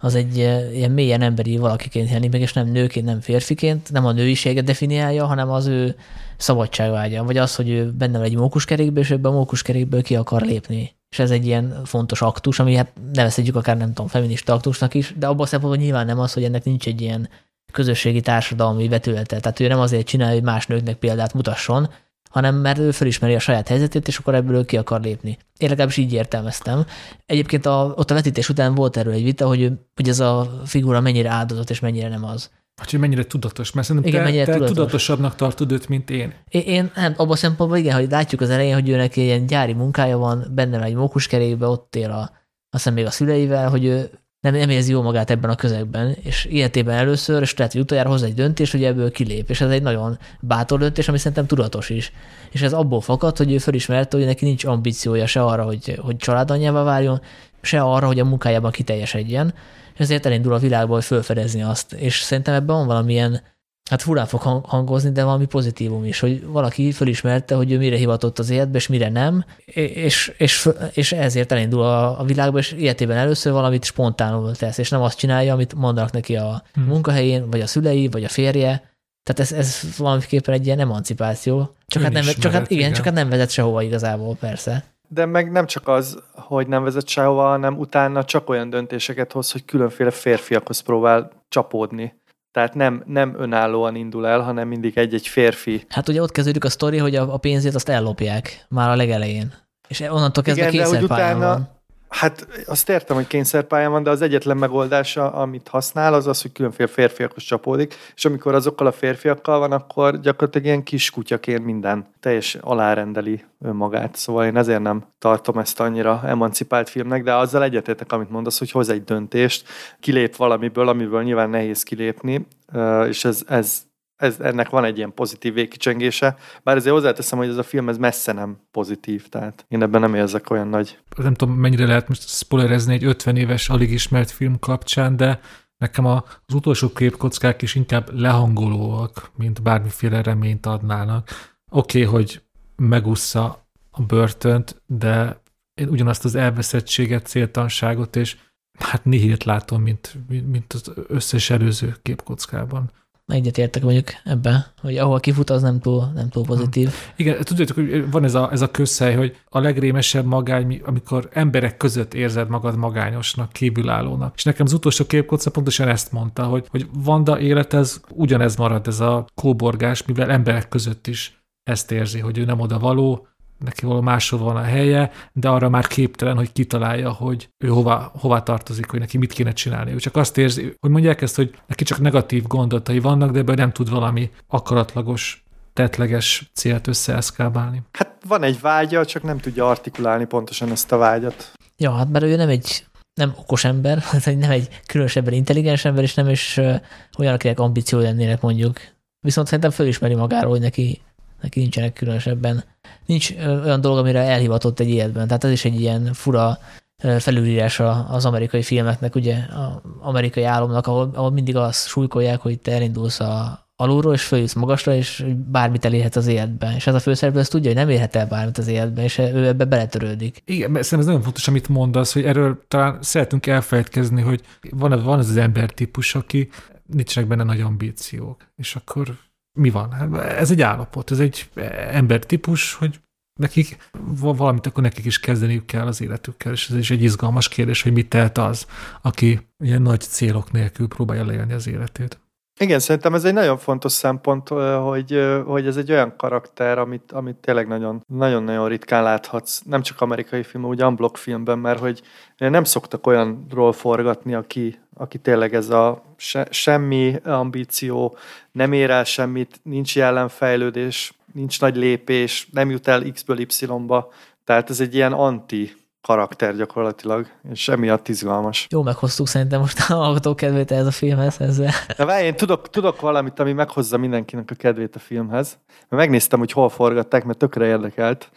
az egy ilyen mélyen emberi valakiként jelenik meg, és nem nőként, nem férfiként, nem a nőiséget definiálja, hanem az ő szabadságvágya, vagy az, hogy ő benne van egy mókuskerékből, és ebben a mókuskerékből ki akar lépni. És ez egy ilyen fontos aktus, ami hát nevezhetjük akár nem tudom, feminista aktusnak is, de abban a szempontból nyilván nem az, hogy ennek nincs egy ilyen közösségi társadalmi vetülete. Tehát ő nem azért csinálja, hogy más nőknek példát mutasson, hanem mert ő felismeri a saját helyzetét, és akkor ebből ki akar lépni. Én legalábbis így értelmeztem. Egyébként a, ott a vetítés után volt erről egy vita, hogy, hogy ez a figura mennyire áldozott, és mennyire nem az. Hát, hogy mennyire tudatos, mert szerintem igen, te, mennyire te tudatos. tudatosabbnak tartod őt, mint én. Én, én nem, abban a szempontból igen, hogy látjuk az elején, hogy őnek ilyen gyári munkája van, benne egy mókuskerékbe, ott él a, azt hiszem még a szüleivel, hogy ő nem, nem érzi jó magát ebben a közegben, és életében először, és lehet, hogy utoljára hoz egy döntés, hogy ebből kilép, és ez egy nagyon bátor döntés, ami szerintem tudatos is. És ez abból fakad, hogy ő felismerte, hogy neki nincs ambíciója se arra, hogy, hogy családanyjává váljon, se arra, hogy a munkájában kiteljesedjen, és ezért elindul a világba, hogy felfedezni azt. És szerintem ebben van valamilyen hát furán fog hangozni, de valami pozitívum is, hogy valaki fölismerte, hogy ő mire hivatott az életbe, és mire nem, és, és, és ezért elindul a, a világba, és életében először valamit spontánul tesz, és nem azt csinálja, amit mondanak neki a hmm. munkahelyén, vagy a szülei, vagy a férje. Tehát ez, ez valamiképpen egy ilyen emancipáció. Csak hát, nem, csak hát, igen, igen, csak hát nem vezet sehova igazából, persze. De meg nem csak az, hogy nem vezet sehova, hanem utána csak olyan döntéseket hoz, hogy különféle férfiakhoz próbál csapódni. Tehát nem, nem önállóan indul el, hanem mindig egy-egy férfi. Hát ugye ott kezdődik a sztori, hogy a, a pénzét azt ellopják már a legelején. És onnantól kezdve Igen, hogy utána, van. Hát azt értem, hogy kényszerpályán van, de az egyetlen megoldása, amit használ, az az, hogy különféle férfiakhoz csapódik, és amikor azokkal a férfiakkal van, akkor gyakorlatilag ilyen kis kutyaként minden teljes alárendeli önmagát. Szóval én ezért nem tartom ezt annyira emancipált filmnek, de azzal egyetértek, amit mondasz, hogy hoz egy döntést, kilép valamiből, amiből nyilván nehéz kilépni, és ez, ez ez, ennek van egy ilyen pozitív végkicsengése, bár ezért hozzáteszem, hogy ez a film ez messze nem pozitív, tehát én ebben nem érzek olyan nagy. Nem tudom, mennyire lehet most spoilerezni egy 50 éves, alig ismert film kapcsán, de nekem az utolsó képkockák is inkább lehangolóak, mint bármiféle reményt adnának. Oké, okay, hogy megussza a börtönt, de én ugyanazt az elveszettséget, céltanságot és hát nihilt látom, mint, mint az összes előző képkockában egyetértek mondjuk ebbe, hogy ahol kifut, az nem túl, nem túl pozitív. Igen, tudjátok, hogy van ez a, ez a közhely, hogy a legrémesebb magány, amikor emberek között érzed magad magányosnak, kívülállónak. És nekem az utolsó képkocka pontosan ezt mondta, hogy, hogy Vanda élet, ez ugyanez marad, ez a kóborgás, mivel emberek között is ezt érzi, hogy ő nem oda való, neki való máshol van a helye, de arra már képtelen, hogy kitalálja, hogy ő hova, hova tartozik, hogy neki mit kéne csinálni. Ő csak azt érzi, hogy mondják ezt, hogy neki csak negatív gondolatai vannak, de ebből nem tud valami akaratlagos tetleges célt összeeszkábálni. Hát van egy vágya, csak nem tudja artikulálni pontosan ezt a vágyat. Ja, hát mert ő nem egy nem okos ember, (laughs) nem egy különösebben intelligens ember, és nem is olyan, akinek ambíció lennének mondjuk. Viszont szerintem fölismeri magáról, hogy neki, neki nincsenek különösebben. Nincs olyan dolog, amire elhivatott egy életben. Tehát ez is egy ilyen fura felülírás az amerikai filmeknek, ugye az amerikai álomnak, ahol, ahol mindig azt súlykolják, hogy te elindulsz a, alulról, és följutsz magasra, és bármit elérhet az életben. És ez a főszereplő ezt tudja, hogy nem érhet el bármit az életben, és ő ebbe beletörődik. Igen, mert szerintem ez nagyon fontos, amit mondasz, hogy erről talán szeretünk elfelejtkezni, hogy van, van az az ember típus, aki nincsenek benne nagy ambíciók. És akkor mi van? Hát ez egy állapot, ez egy ember típus, hogy nekik valamit akkor nekik is kezdeniük kell az életükkel, és ez is egy izgalmas kérdés, hogy mit tehet az, aki ilyen nagy célok nélkül próbálja leélni az életét. Igen, szerintem ez egy nagyon fontos szempont, hogy, hogy ez egy olyan karakter, amit, amit tényleg nagyon, nagyon-nagyon ritkán láthatsz, nem csak amerikai film, úgy unblock filmben, mert hogy nem szoktak olyanról forgatni, aki, aki tényleg ez a se, semmi ambíció, nem ér el semmit, nincs jelenfejlődés, nincs nagy lépés, nem jut el X-ből Y-ba, tehát ez egy ilyen anti karakter gyakorlatilag, és emiatt izgalmas. Jó, meghoztuk szerintem most a hallgató kedvét ez a filmhez ezzel. Na, én tudok, tudok valamit, ami meghozza mindenkinek a kedvét a filmhez. Mert megnéztem, hogy hol forgatták, mert tökre érdekelt.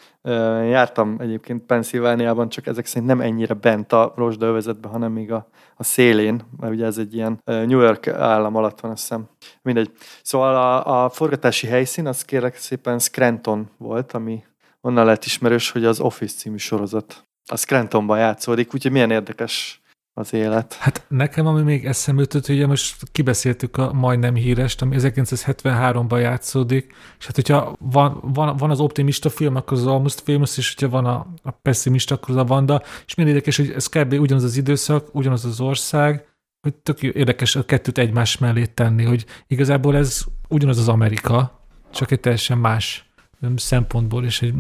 Jártam egyébként Pennsylvániában, csak ezek szerint nem ennyire bent a rozsdaövezetben, hanem még a, a szélén, mert ugye ez egy ilyen New York állam alatt van, azt hiszem. Mindegy. Szóval a, a forgatási helyszín, az kérlek szépen Scranton volt, ami onnan lett ismerős, hogy az Office című sorozat a Scrantonban játszódik, úgyhogy milyen érdekes az élet. Hát nekem, ami még eszembe hogy most kibeszéltük a majdnem hírest, ami 1973-ban játszódik, és hát hogyha van, van, van az optimista film, akkor az Almost Famous, és hogyha van a, a pessimista, akkor az a Vanda, és milyen érdekes, hogy ez kb. ugyanaz az időszak, ugyanaz az ország, hogy tök érdekes a kettőt egymás mellé tenni, hogy igazából ez ugyanaz az Amerika, csak egy teljesen más szempontból és egy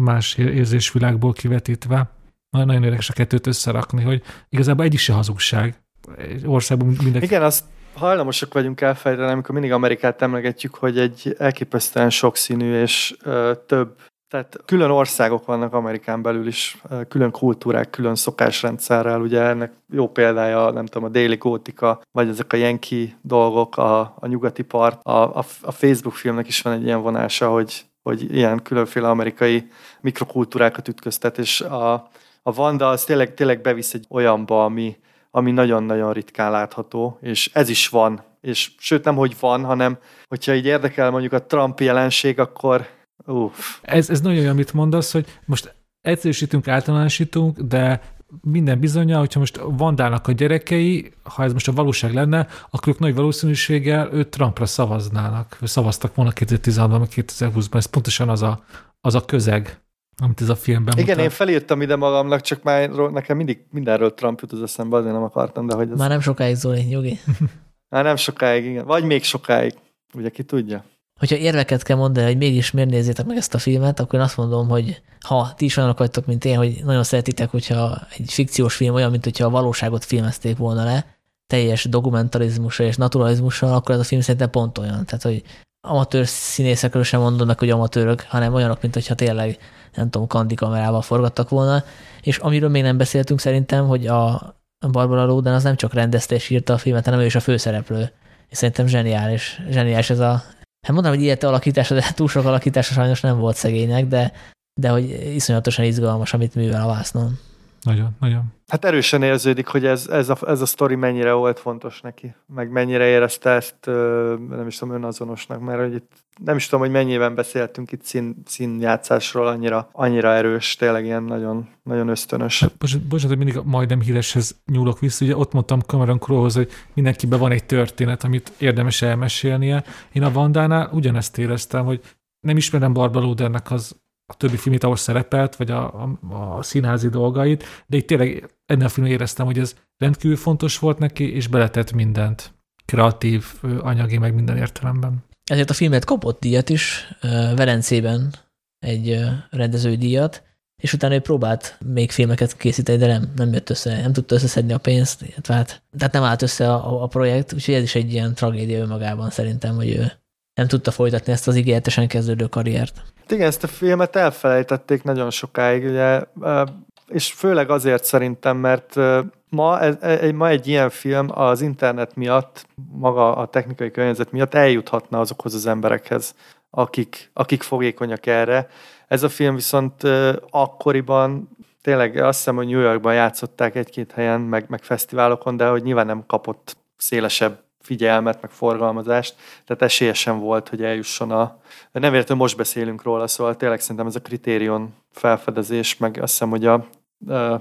más érzésvilágból kivetítve. Nagyon érdekes a kettőt összerakni, hogy igazából egy is a hazugság. Egy országban mindenki... Igen, azt hajlamosak vagyunk elfelejteni, amikor mindig Amerikát emlegetjük, hogy egy elképesztően sokszínű és ö, több tehát külön országok vannak Amerikán belül is, külön kultúrák, külön szokásrendszerrel, ugye ennek jó példája, nem tudom, a déli gótika, vagy ezek a jenki dolgok, a, a nyugati part. A, a, a Facebook filmnek is van egy ilyen vonása, hogy, hogy ilyen különféle amerikai mikrokultúrákat ütköztet, és a, a Vanda az tényleg, tényleg bevisz egy olyanba, ami, ami nagyon-nagyon ritkán látható, és ez is van. És sőt nem, hogy van, hanem hogyha így érdekel mondjuk a Trump jelenség, akkor uff. Ez, ez nagyon olyan, amit mondasz, hogy most egyszerűsítünk, általánosítunk, de minden bizonyja, hogyha most Vandának a gyerekei, ha ez most a valóság lenne, akkor ők nagy valószínűséggel ő Trumpra szavaznának, szavaztak volna 2016-ban, 2020-ban. Ez pontosan az a, az a közeg, amit ez a filmben Igen, mutat. én felírtam ide magamnak, csak már nekem mindig mindenről Trump jut az eszembe, azért nem akartam, de hogy ez... Már nem sokáig, Zoli, nyugi. (laughs) már nem sokáig, igen. Vagy még sokáig. Ugye ki tudja. Hogyha érveket kell mondani, hogy mégis miért nézzétek meg ezt a filmet, akkor én azt mondom, hogy ha ti is olyanok vagytok, mint én, hogy nagyon szeretitek, hogyha egy fikciós film olyan, mint hogyha a valóságot filmezték volna le, teljes dokumentalizmussal és naturalizmussal, akkor ez a film szerintem pont olyan. Tehát, hogy amatőr színészekről sem mondanak, hogy amatőrök, hanem olyanok, mint hogyha tényleg nem tudom, kandi kamerával forgattak volna, és amiről még nem beszéltünk szerintem, hogy a Barbara Loden az nem csak rendezte és írta a filmet, hanem ő is a főszereplő. És szerintem zseniális, zseniális ez a, hát mondanám, hogy ilyet alakítása, de túl sok alakítása sajnos nem volt szegénynek, de, de hogy iszonyatosan izgalmas, amit művel a vásznon. Nagyon, nagyon. Hát erősen érződik, hogy ez, ez, a, ez a sztori mennyire volt fontos neki, meg mennyire érezte ezt, nem is tudom, önazonosnak, mert hogy itt nem is tudom, hogy mennyiben beszéltünk itt szín, színjátszásról, annyira, annyira erős, tényleg ilyen nagyon, nagyon ösztönös. Hát, bocsánat, hogy mindig majdnem híreshez nyúlok vissza, ugye ott mondtam Cameron Crowe-hoz, hogy mindenkiben van egy történet, amit érdemes elmesélnie. Én a Vandánál ugyanezt éreztem, hogy nem ismerem Barbara Ludernek az a többi filmét, ahol szerepelt, vagy a, a, a színházi dolgait, de itt tényleg ennél a filmben éreztem, hogy ez rendkívül fontos volt neki, és beletett mindent. Kreatív, anyagi, meg minden értelemben. Ezért a filmet kapott díjat is, Velencében egy rendezői díjat, és utána ő próbált még filmeket készíteni, de nem, nem jött össze, nem tudta összeszedni a pénzt, hát, tehát nem állt össze a, a projekt, úgyhogy ez is egy ilyen tragédia önmagában szerintem, hogy ő nem tudta folytatni ezt az ígéretesen kezdődő karriert. Igen, ezt a filmet elfelejtették nagyon sokáig, ugye, és főleg azért szerintem, mert ma, egy, ma egy ilyen film az internet miatt, maga a technikai környezet miatt eljuthatna azokhoz az emberekhez, akik, akik fogékonyak erre. Ez a film viszont akkoriban tényleg azt hiszem, hogy New Yorkban játszották egy-két helyen, meg, meg fesztiválokon, de hogy nyilván nem kapott szélesebb figyelmet, meg forgalmazást, tehát esélyesen volt, hogy eljusson a... Nem véletlenül most beszélünk róla, szóval tényleg szerintem ez a kritérion felfedezés, meg azt hiszem, hogy a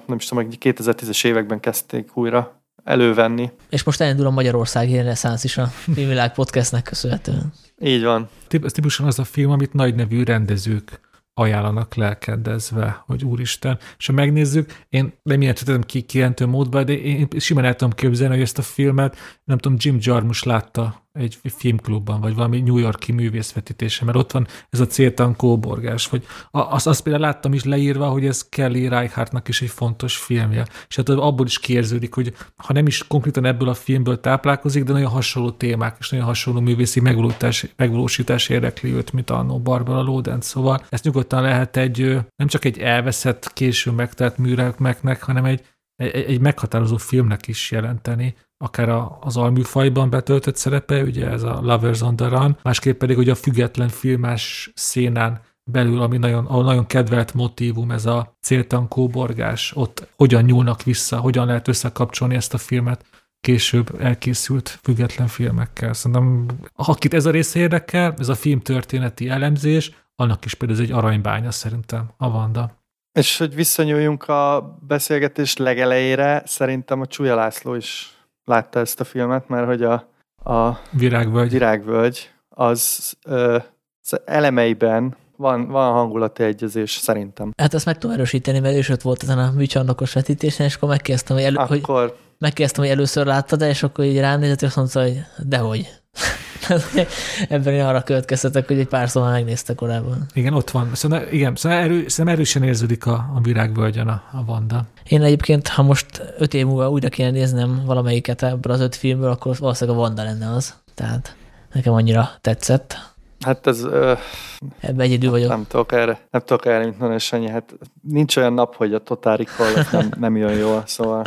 nem is tudom, hogy 2010-es években kezdték újra elővenni. És most elindul a Magyarországi reneszánsz is a Filmvilág podcastnek köszönhetően. Így van. Ez típusan az a film, amit nagy nevű rendezők ajánlanak lelkedezve, hogy úristen. És ha megnézzük, én nem tudom ki kijelentő módban, de én simán el tudom képzelni, hogy ezt a filmet, nem tudom, Jim Jarmusch látta egy filmklubban, vagy valami New Yorki művészvetítése, mert ott van ez a céltan kóborgás, vagy azt, azt például láttam is leírva, hogy ez Kelly Reichardtnak is egy fontos filmje, és hát abból is kérződik, hogy ha nem is konkrétan ebből a filmből táplálkozik, de nagyon hasonló témák és nagyon hasonló művészi megvalósítás, megvalósítás érdekli őt, mint annó Barbara Lódent, szóval ezt nyugodtan lehet egy, nem csak egy elveszett, késő megtelt műreknek, hanem egy, egy, meghatározó filmnek is jelenteni akár a, az alműfajban betöltött szerepe, ugye ez a Lovers on the Run, másképp pedig ugye a független filmás szénán belül, ami nagyon, ahol nagyon kedvelt motívum, ez a céltan kóborgás, ott hogyan nyúlnak vissza, hogyan lehet összekapcsolni ezt a filmet később elkészült független filmekkel. Szerintem, akit ez a része érdekel, ez a film történeti elemzés, annak is például ez egy aranybánya szerintem, a Vanda. És hogy visszanyúljunk a beszélgetés legelejére, szerintem a Csúlya László is látta ezt a filmet, mert hogy a, a Virágvölgy, Virágvölgy az, ö, az elemeiben van, van hangulati egyezés, szerintem. Hát ezt meg tudom erősíteni, mert is ott volt ezen a műcsarnokos vetítésen, és akkor megkérdeztem, hogy, elő, akkor... hogy, megkérdeztem, hogy először láttad és akkor így rám nézett, és azt mondta, hogy dehogy. (laughs) Ebben én arra következtetek, hogy egy pár szóval megnézte korábban. Igen, ott van. Szóval, igen, szóval erő, szerintem erősen érződik a, a virágvölgyen a, a Vanda. Én egyébként, ha most öt év múlva újra kéne néznem valamelyiket ebből az öt filmből, akkor valószínűleg a Vanda lenne az. Tehát nekem annyira tetszett. Hát ez... Ö, Ebben egyedül vagyok. Nem tudok erre, nem tudok erre, mint nagyon Sanyi. Hát nincs olyan nap, hogy a Total nem, nem jön jól, szóval...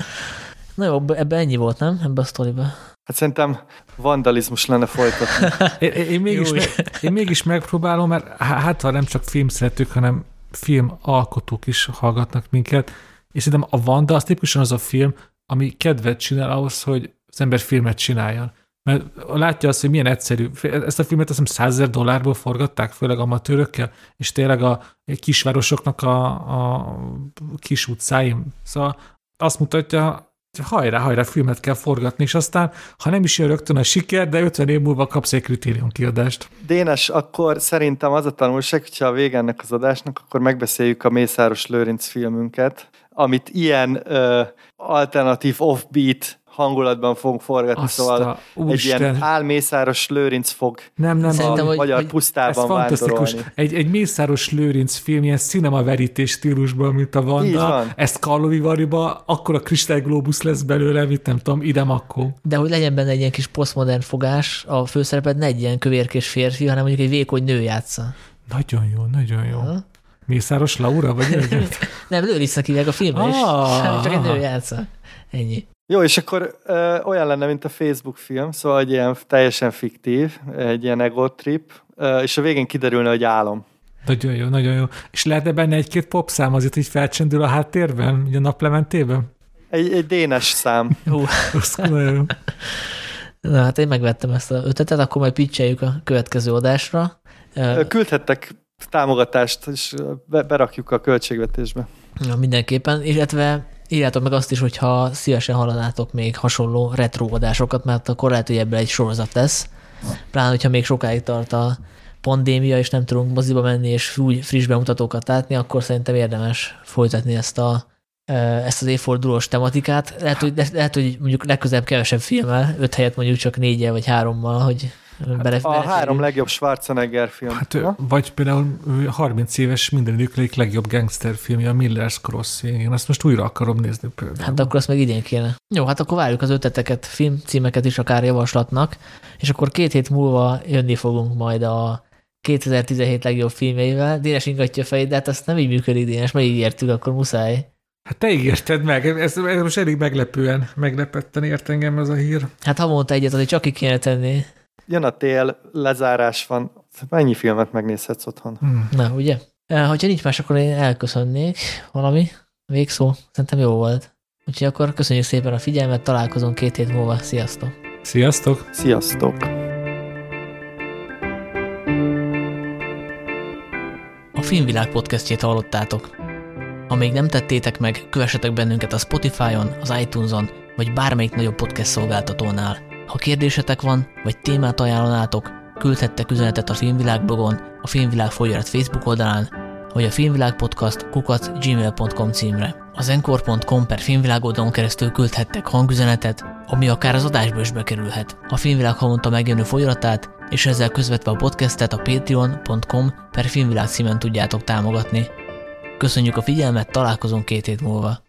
Na jó, ebben ennyi volt, nem? Ebben a sztoriban. Hát szerintem vandalizmus lenne folytatni. (laughs) én, én, mégis, meg, én mégis megpróbálom, mert hát ha nem csak filmszeretők, hanem filmalkotók is hallgatnak minket, és szerintem a Vanda az tipikusan az a film, ami kedvet csinál ahhoz, hogy az ember filmet csináljon. Mert látja azt, hogy milyen egyszerű. Ezt a filmet azt hiszem 100 ezer dollárból forgatták, főleg amatőrökkel, és tényleg a kisvárosoknak a, a kis utcáim. Szóval azt mutatja, hajrá, hajrá, filmet kell forgatni, és aztán, ha nem is jön rögtön a siker, de 50 év múlva kapsz egy kritérium kiadást. Dénes, akkor szerintem az a tanulság, hogyha a vége ennek az adásnak, akkor megbeszéljük a Mészáros Lőrinc filmünket, amit ilyen ö, alternatív offbeat hangulatban fogunk forgatni, Azt szóval egy ilyen álmészáros Lőrinc fog nem, nem, a hogy, magyar hogy pusztában vándorolni. Egy, egy Mészáros Lőrinc film, ilyen cinema verítés stílusban, mint a Vanda. Ezt Karlovivariba, akkor a kristályglóbusz lesz belőle, mit nem tudom, idem akkor. De hogy legyen benne egy ilyen kis posztmodern fogás, a főszerepet ne egy ilyen kövérkés férfi, hanem mondjuk egy vékony nő játsza. Nagyon jó, nagyon jó. Ha? Mészáros Laura, vagy (laughs) Nem, Lőrinc hívják a filmben ah, is. Csak egy nő játsza. Ennyi. Jó, és akkor ö, olyan lenne, mint a Facebook film, szóval egy ilyen teljesen fiktív, egy ilyen ego trip, ö, és a végén kiderülne, hogy álom. Nagyon jó, nagyon jó. És lehetne benne egy-két popszám, azért így felcsendül a háttérben, így a naplementében? Egy, egy dénes szám. (laughs) Hú. jó. Na hát én megvettem ezt a ötletet, akkor majd pitcheljük a következő adásra. Küldhettek támogatást, és berakjuk a költségvetésbe. Ja, mindenképpen, illetve írjátok meg azt is, hogyha szívesen hallanátok még hasonló retro adásokat, mert akkor lehet, hogy ebből egy sorozat lesz. Pláne, hogyha még sokáig tart a pandémia, és nem tudunk moziba menni, és új friss bemutatókat látni, akkor szerintem érdemes folytatni ezt a ezt az évfordulós tematikát. Lehet, hogy, lehet, hogy mondjuk legközelebb kevesebb filmmel, öt helyet mondjuk csak négyel vagy hárommal, hogy bele, A három legjobb Schwarzenegger film. Hát, vagy például ő 30 éves minden egyik legjobb gangsterfilmje, a Miller's Crossing. Én azt most újra akarom nézni például. Hát akkor azt meg idén kéne. Jó, hát akkor várjuk az ötleteket, filmcímeket is akár javaslatnak, és akkor két hét múlva jönni fogunk majd a 2017 legjobb filmjeivel. Dénes ingatja a fejét, de hát azt nem így működik, Dénes, mert így értük, akkor muszáj. Hát te ígérted meg, ez, ez most elég meglepően, meglepetten ért engem ez a hír. Hát havonta egyet azért csak ki kéne tenni. Jön a tél, lezárás van. Mennyi filmet megnézhetsz otthon? Hmm. Na, ugye? Hogyha nincs más, akkor én elköszönnék valami. Végszó. Szerintem jó volt. Úgyhogy akkor köszönjük szépen a figyelmet, találkozunk két hét múlva. Sziasztok! Sziasztok! Sziasztok! A Filmvilág podcastjét hallottátok. Ha még nem tettétek meg, kövessetek bennünket a Spotify-on, az iTunes-on, vagy bármelyik nagyobb podcast szolgáltatónál. Ha kérdésetek van, vagy témát ajánlanátok, küldhettek üzenetet a Filmvilág blogon, a Filmvilág folyarat Facebook oldalán, vagy a Filmvilág Podcast kukac gmail.com címre. Az encore.com per Filmvilág oldalon keresztül küldhettek hangüzenetet, ami akár az adásba is bekerülhet. A Filmvilág havonta megjelenő folyaratát, és ezzel közvetve a podcastet a patreon.com per Filmvilág címen tudjátok támogatni. Köszönjük a figyelmet, találkozunk két hét múlva.